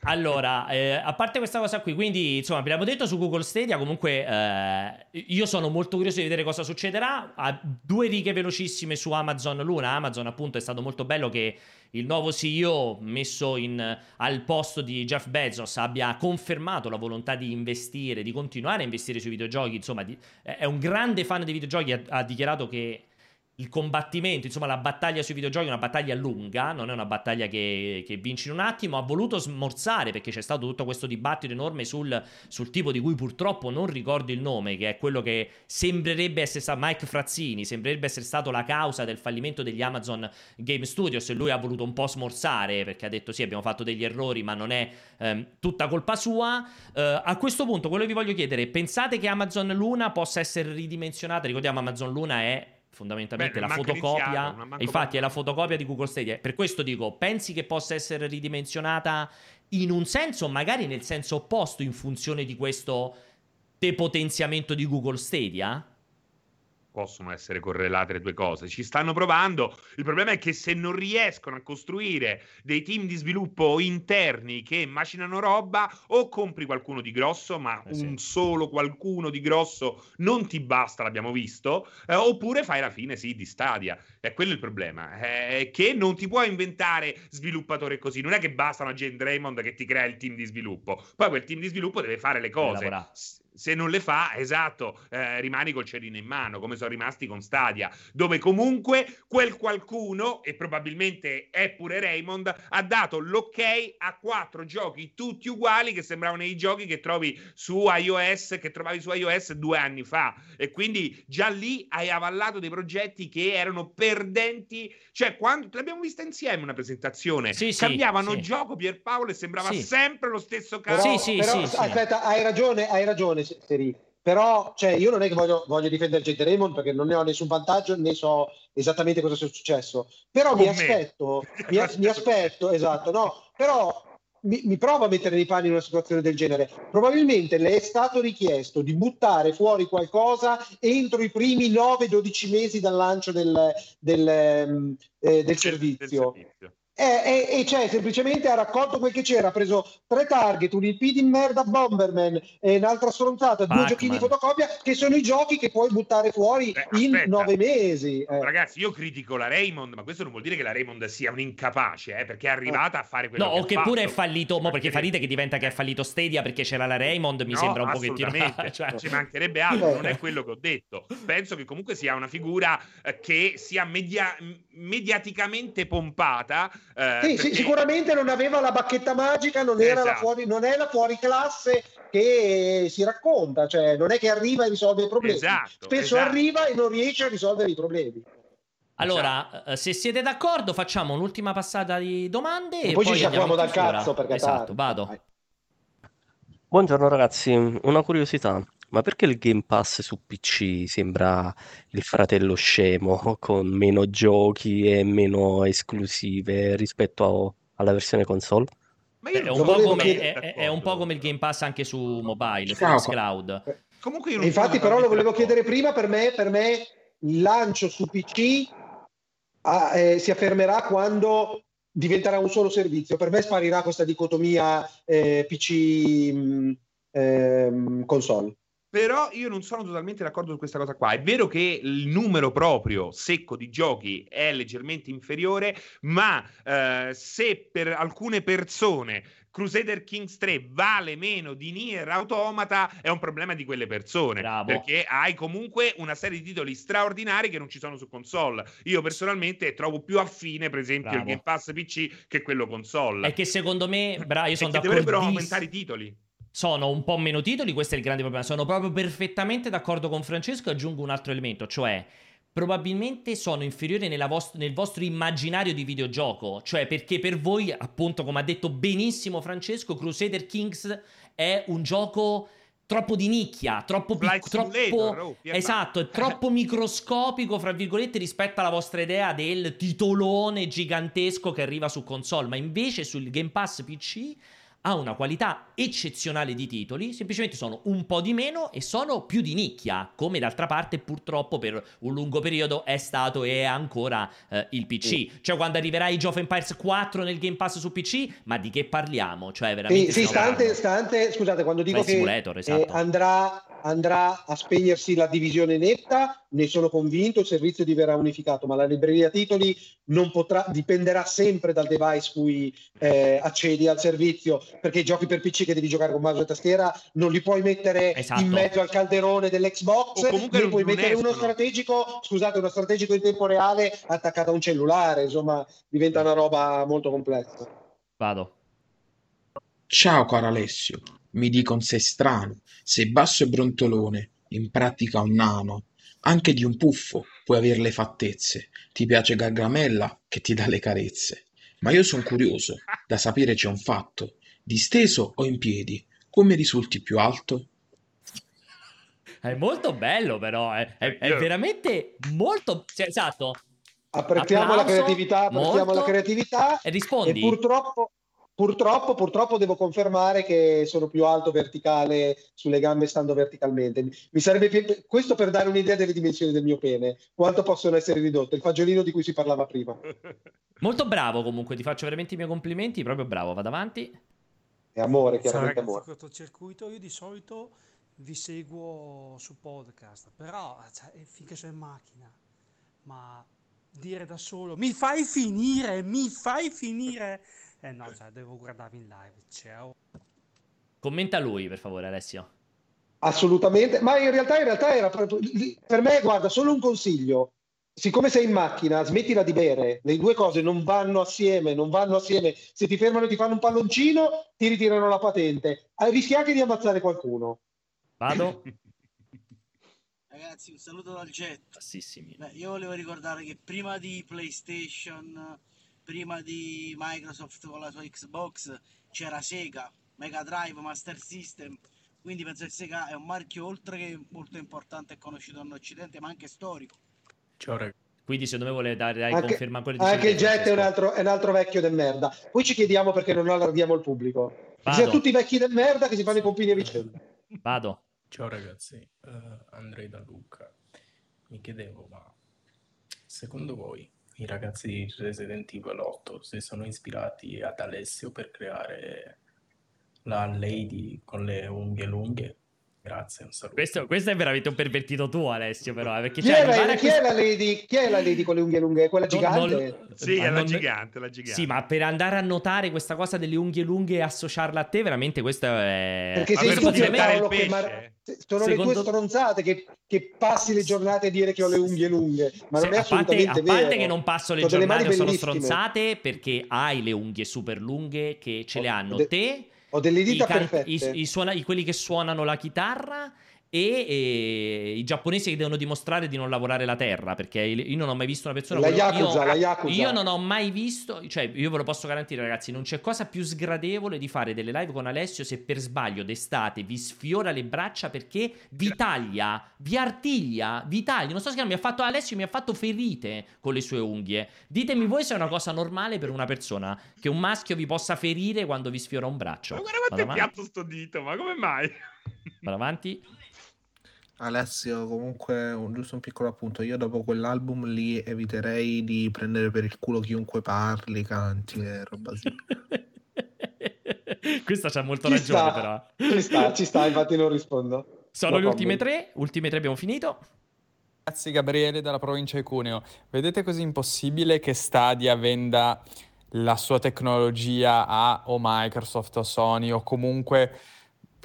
Allora eh, a parte questa cosa qui, quindi insomma, abbiamo detto su Google Stadia. Comunque, eh, io sono molto curioso di vedere cosa succederà. A due righe velocissime su Amazon Luna. Amazon, appunto, è stato molto bello che il nuovo CEO messo in, al posto di Jeff Bezos abbia confermato la volontà di investire, di continuare a investire sui videogiochi. Insomma, di- è un grande fan dei videogiochi. Ha, ha dichiarato che il combattimento, insomma, la battaglia sui videogiochi è una battaglia lunga, non è una battaglia che, che vinci in un attimo. Ha voluto smorzare perché c'è stato tutto questo dibattito enorme sul, sul tipo di cui purtroppo non ricordo il nome, che è quello che sembrerebbe essere stato Mike Frazzini, sembrerebbe essere stato la causa del fallimento degli Amazon Game Studios. E lui ha voluto un po' smorzare perché ha detto: Sì, abbiamo fatto degli errori, ma non è ehm, tutta colpa sua. Eh, a questo punto, quello che vi voglio chiedere: pensate che Amazon Luna possa essere ridimensionata? Ricordiamo, Amazon Luna è fondamentalmente Beh, la fotocopia. infatti è la fotocopia di Google Stadia. Per questo dico, pensi che possa essere ridimensionata in un senso, magari nel senso opposto, in funzione di questo depotenziamento di Google Stadia? Possono essere correlate le due cose. Ci stanno provando. Il problema è che se non riescono a costruire dei team di sviluppo interni che macinano roba, o compri qualcuno di grosso, ma Eh sì. un solo qualcuno di grosso non ti basta, l'abbiamo visto, eh, oppure fai la fine, sì, di Stadia. È quello il problema, è che non ti puoi inventare sviluppatore così. Non è che basta una Jane Raymond che ti crea il team di sviluppo. Poi quel team di sviluppo deve fare le cose. lavorare. Se non le fa, esatto, eh, rimani col cerino in mano, come sono rimasti con Stadia, dove comunque quel qualcuno, e probabilmente è pure Raymond, ha dato l'ok a quattro giochi tutti uguali che sembravano i giochi che trovi su iOS, che trovavi su iOS due anni fa. E quindi già lì hai avallato dei progetti che erano perdenti. Cioè, quando l'abbiamo vista insieme una presentazione, Sì, sì, cambiavano sì. gioco Pierpaolo e sembrava Sì. sempre lo stesso Però, caso. però, aspetta, hai ragione, hai ragione, Seri. Però, cioè, io non è che voglio, voglio difendere Jade Raymond perché non ne ho nessun vantaggio né so esattamente cosa sia successo. Però Con mi me. aspetto, mi, mi aspetto, esatto, no, però mi, mi provo a mettere nei panni in una situazione del genere. Probabilmente le è stato richiesto di buttare fuori qualcosa entro i primi 9-12 mesi dal lancio del, del, ehm, eh, del servizio. E, e- e cioè semplicemente ha raccolto quel che c'era, ha preso tre target, un IP di merda Bomberman e un'altra stronzata, due giochini di fotocopia che sono i giochi che puoi buttare fuori in aspetta. nove mesi. eh. Ragazzi, io critico la Raymond, ma questo non vuol dire che la Raymond sia un incapace, eh, perché è arrivata a fare quello No, che o ha che fatto. pure è fallito, mo perché fa che diventa che è fallito Stadia perché c'era la Raymond, mi No, sembra un pochettino... assolutamente, cioè- ci mancherebbe altro, non è quello che ho detto. Penso che comunque sia una figura eh, che sia media- mediaticamente pompata. Eh, Sì, sì, perché- sicuramente non aveva la bacchetta magica, non, era la Esatto. fuori, non è la fuori classe che si racconta, cioè non è che arriva e risolve i problemi. Esatto, Spesso esatto. arriva e non riesce a risolvere i problemi. Allora, eh, se siete d'accordo, facciamo un'ultima passata di domande E e, poi ci andiamo sciacquiamo dal cazzo, perché Esatto, tardi. vado. Buongiorno ragazzi, una curiosità, ma perché il Game Pass su PC sembra il fratello scemo con meno giochi e meno esclusive rispetto a- alla versione console? Beh, è, un po come, chiedere- è, è un po' come il Game Pass anche su mobile, su Ciao. Xcloud. Comunque io E non sono infatti, però, lo volevo chiedere prima. Per me, per me il lancio su PC ah, eh, si affermerà quando diventerà un solo servizio. Per me sparirà questa dicotomia eh, PC mh, ehm, console. Però io non sono totalmente d'accordo su questa cosa qua. È vero che il numero proprio secco di giochi è leggermente inferiore, ma eh, se per alcune persone Crusader Kings 3 vale meno di Nier Automata, è un problema di quelle persone. Perché hai comunque una serie di titoli straordinari che non ci sono su console. Io personalmente trovo più affine, per esempio, Bravo. il Game Pass PC che quello console. È che secondo me, bra, io sono che dovrebbero aumentare i titoli. Sono un po' meno titoli, questo è il grande problema. Sono proprio perfettamente d'accordo con Francesco. Aggiungo un altro elemento, cioè probabilmente sono inferiori nella vost- nel vostro immaginario di videogioco. Cioè, perché per voi, appunto, come ha detto benissimo Francesco, Crusader Kings è un gioco troppo di nicchia, troppo piccolo, troppo oh, esatto, è troppo microscopico, fra virgolette, rispetto alla vostra idea del titolone gigantesco che arriva su console, ma invece sul Game Pass PC ha una qualità eccezionale di titoli, semplicemente sono un po' di meno e sono più di nicchia, come d'altra parte purtroppo per un lungo periodo è stato e è ancora eh, il PC. Sì. Cioè quando arriverà Age of Empires 4 nel Game Pass su PC, ma di che parliamo? Cioè veramente Sì, sì, stante, stante, scusate, quando dico Flight che eh, esatto. andrà, andrà a spegnersi la divisione netta, ne sono convinto, il servizio diverrà unificato, ma la libreria titoli non potrà, dipenderà sempre dal device cui eh, accedi al servizio, perché i giochi per PC che devi giocare con mouse e tastiera non li puoi mettere Esatto. in mezzo al calderone dell'Xbox, O comunque ne non- puoi non mettere uno strategico, scusate, uno strategico in tempo reale attaccato a un cellulare, insomma diventa una roba molto complessa. Vado. Ciao caro Alessio, mi dicono sei strano, sei basso e brontolone, in pratica un nano, anche di un puffo puoi avere le fattezze, ti piace Gargamella che ti dà le carezze, ma io sono curioso, da sapere c'è un fatto, disteso o in piedi, come risulti più alto? È molto bello però, è, è- è veramente molto... esatto. Apprezziamo la creatività, apprezziamo molto. la creatività E rispondi. e purtroppo, purtroppo, purtroppo devo confermare che sono più alto verticale sulle gambe stando verticalmente. Mi sarebbe pi- questo per dare un'idea delle dimensioni del mio pene, quanto possono essere ridotte, il fagiolino di cui si parlava prima. Molto bravo comunque, ti faccio veramente i miei complimenti, proprio bravo, vado avanti. È amore, Ciao chiaramente ragazzi, amore. cortocircuito. Io di solito vi seguo su podcast, però cioè, finché sono in macchina, ma dire da solo mi fai finire, mi fai finire. Eh no, cioè, devo guardarvi in live. Ciao. Commenta lui, per favore, Alessio. Assolutamente, ma in realtà, in realtà era proprio- per me, guarda, solo un consiglio. Siccome sei in macchina, smettila di bere. Le due cose non vanno assieme, non vanno assieme. Se ti fermano e ti fanno un palloncino, ti ritirano la patente. Eh, Rischi anche di ammazzare qualcuno. Vado? Ragazzi, un saluto dal jet. Bassissimi. Beh, io volevo ricordare che prima di PlayStation, prima di Microsoft con la sua Xbox, c'era Sega, Mega Drive, Master System. Quindi penso che Sega è un marchio oltre che molto importante e conosciuto in Occidente, ma anche storico. Ciao ragazzi. Quindi secondo me vuole dare dai, Anche, conferma quello di anche il jet è un, altro, è un altro vecchio del merda. Poi ci chiediamo perché non allarghiamo il pubblico. Vado. siano tutti vecchi del merda che si fanno i pompini a vicenda. Vado. Ciao ragazzi, eh, Andrei da Lucca. Mi chiedevo, ma secondo voi i ragazzi di Resident Evil 8 si sono ispirati ad Alessio per creare la Lady con le unghie lunghe? Grazie, un saluto. Questo, questo è veramente un pervertito tuo, Alessio, però. eh, Perché Chi cioè, è, arrivare la, a chi è questo- la lady? Chi è la lady con le unghie lunghe? Quella Non- gigante? non- Sì, ma è la non- gigante, la gigante. Sì, ma per andare a notare questa cosa delle unghie lunghe e associarla a te, veramente questo è... Perché sei tu, Paolo, che mar- sono le Secondo- tue stronzate che, che passi le giornate a dire che ho le unghie lunghe, ma non Se- è a parte, assolutamente a parte vero. che non passo le delle giornate sono stronzate perché hai le unghie super lunghe che ce le hanno de- te, Ho delle dita can- perfette. i- i suona- quelli che suonano la chitarra e, e i giapponesi che devono dimostrare di non lavorare la terra perché io non ho mai visto una persona La Yakuza, io, la Yakuza. io non ho mai visto cioè io ve lo posso garantire ragazzi non c'è cosa più sgradevole di fare delle live con Alessio se per sbaglio d'estate vi sfiora le braccia perché vi taglia vi artiglia vi taglia. Non so se mi ha fatto Alessio mi ha fatto ferite con le sue unghie. Ditemi voi se è una cosa normale per una persona che un maschio vi possa ferire quando vi sfiora un braccio. Ma guarda quanto è piatto sto dito, ma come mai? Vado avanti Alessio, comunque, un- giusto un piccolo appunto. Io dopo quell'album lì eviterei di prendere per il culo chiunque parli, canti e roba così. questa c'ha molto Ci ragione sta, però ci sta, ci sta, infatti non rispondo. Sono No le ultime tre, ultime tre abbiamo finito. Ragazzi, Gabriele dalla provincia di Cuneo. Vedete così impossibile che Stadia venda la sua tecnologia a o Microsoft o Sony o comunque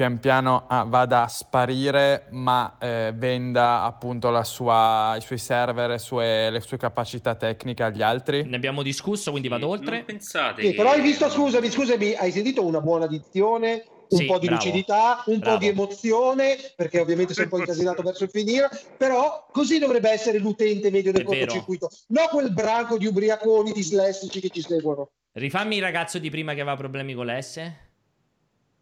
pian piano ah, vada a sparire, ma eh, venda appunto la sua- i suoi server e sue- le sue capacità tecniche agli altri? Ne abbiamo discusso, quindi vado oltre. Non pensate Sì, che... però hai visto, scusami, scusami, hai sentito una buona dizione, un Sì, po' di bravo, lucidità, un bravo. po' di emozione, perché ovviamente sei un po' incasinato verso il finire, però così dovrebbe essere l'utente medio del cortocircuito, non quel branco di ubriaconi dislessici che ci seguono. Rifammi il ragazzo di prima che aveva problemi con le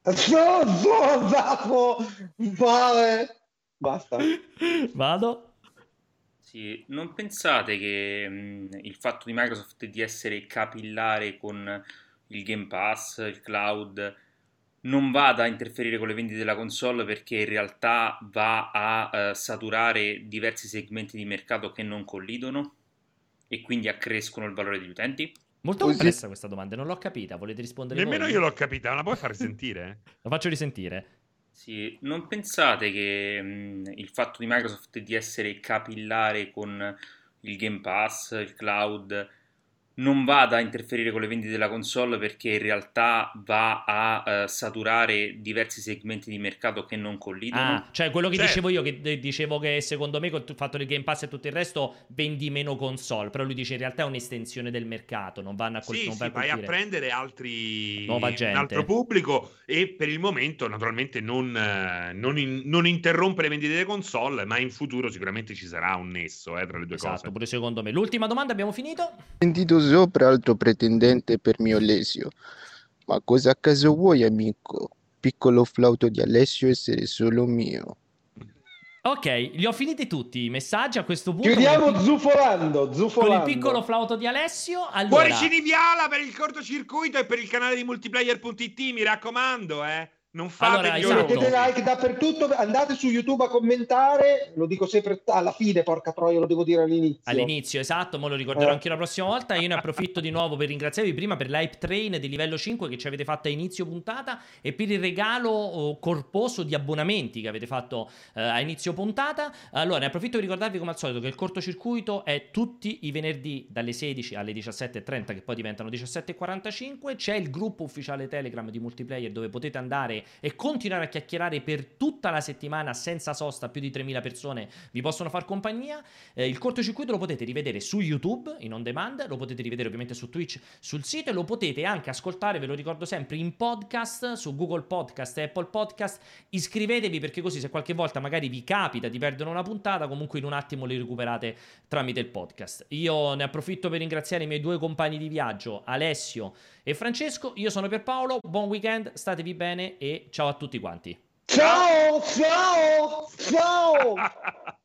S. No, no, Zafo, vale. Basta. Vado. Sì, non pensate che mh, il fatto di Microsoft di essere capillare con il Game Pass, il cloud, non vada a interferire con le vendite della console perché in realtà va a eh, saturare diversi segmenti di mercato che non collidono e quindi accrescono il valore degli utenti? Molto Così- complessa questa domanda, non l'ho capita. Volete rispondere Nemmeno voi? io l'ho capita, me la puoi far sentire? Lo faccio risentire. Sì, non pensate che mh, il fatto di Microsoft di essere capillare con il Game Pass, il cloud, non vada a interferire con le vendite della console perché in realtà va a eh, saturare diversi segmenti di mercato che non collidono? Ah, cioè quello che Certo. dicevo io, che dicevo che secondo me con il fatto del Game Pass e tutto il resto vendi meno console, però lui dice in realtà è un'estensione del mercato, non vanno a, col- Sì, non sì, vai a vai a colpire. prendere altri, Nuova un gente. altro pubblico e per il momento naturalmente non, eh, non, in- non interrompe le vendite delle console, ma in futuro sicuramente ci sarà un nesso eh, tra le due Esatto, cose. pure secondo me. L'ultima domanda abbiamo finito? sentito sopra alto pretendente per mio Alessio. Ma cosa a caso vuoi, amico? Piccolo flauto di Alessio essere solo mio. Ok, li ho finiti tutti i messaggi a questo punto. Chiudiamo con il, pic- zufolando, con zufolando. il piccolo flauto di Alessio. Allora, Cuoricini viola per il cortocircuito e per il canale di multiplayer.it, mi raccomando, eh. Non fate Allora, esatto. Mettete like dappertutto, andate su YouTube a commentare, lo dico sempre alla fine, porca troia, lo devo dire all'inizio. All'inizio, esatto, ma lo ricorderò Eh. anche la prossima volta. Io ne approfitto di nuovo per ringraziarvi prima per l'hype train di livello 5 che ci avete fatto a inizio puntata e per il regalo oh, corposo di abbonamenti che avete fatto eh, a inizio puntata. Allora, ne approfitto per ricordarvi come al solito che il cortocircuito è tutti i venerdì dalle 16 alle 17.30 che poi diventano 17.45. C'è il gruppo ufficiale Telegram di multiplayer dove potete andare e continuare a chiacchierare per tutta la settimana senza sosta, più di 3.000 persone vi possono far compagnia. Eh, il cortocircuito lo potete rivedere su YouTube in on demand, lo potete rivedere ovviamente su Twitch, sul sito e lo potete anche ascoltare, ve lo ricordo sempre, in podcast su Google Podcast e Apple Podcast. Iscrivetevi perché così se qualche volta magari vi capita di perdere una puntata, comunque in un attimo li recuperate tramite il podcast. Io ne approfitto per ringraziare i miei due compagni di viaggio, Alessio e Francesco. Io sono Pierpaolo, buon weekend, statevi bene e ciao a tutti quanti. Ciao, ciao, ciao.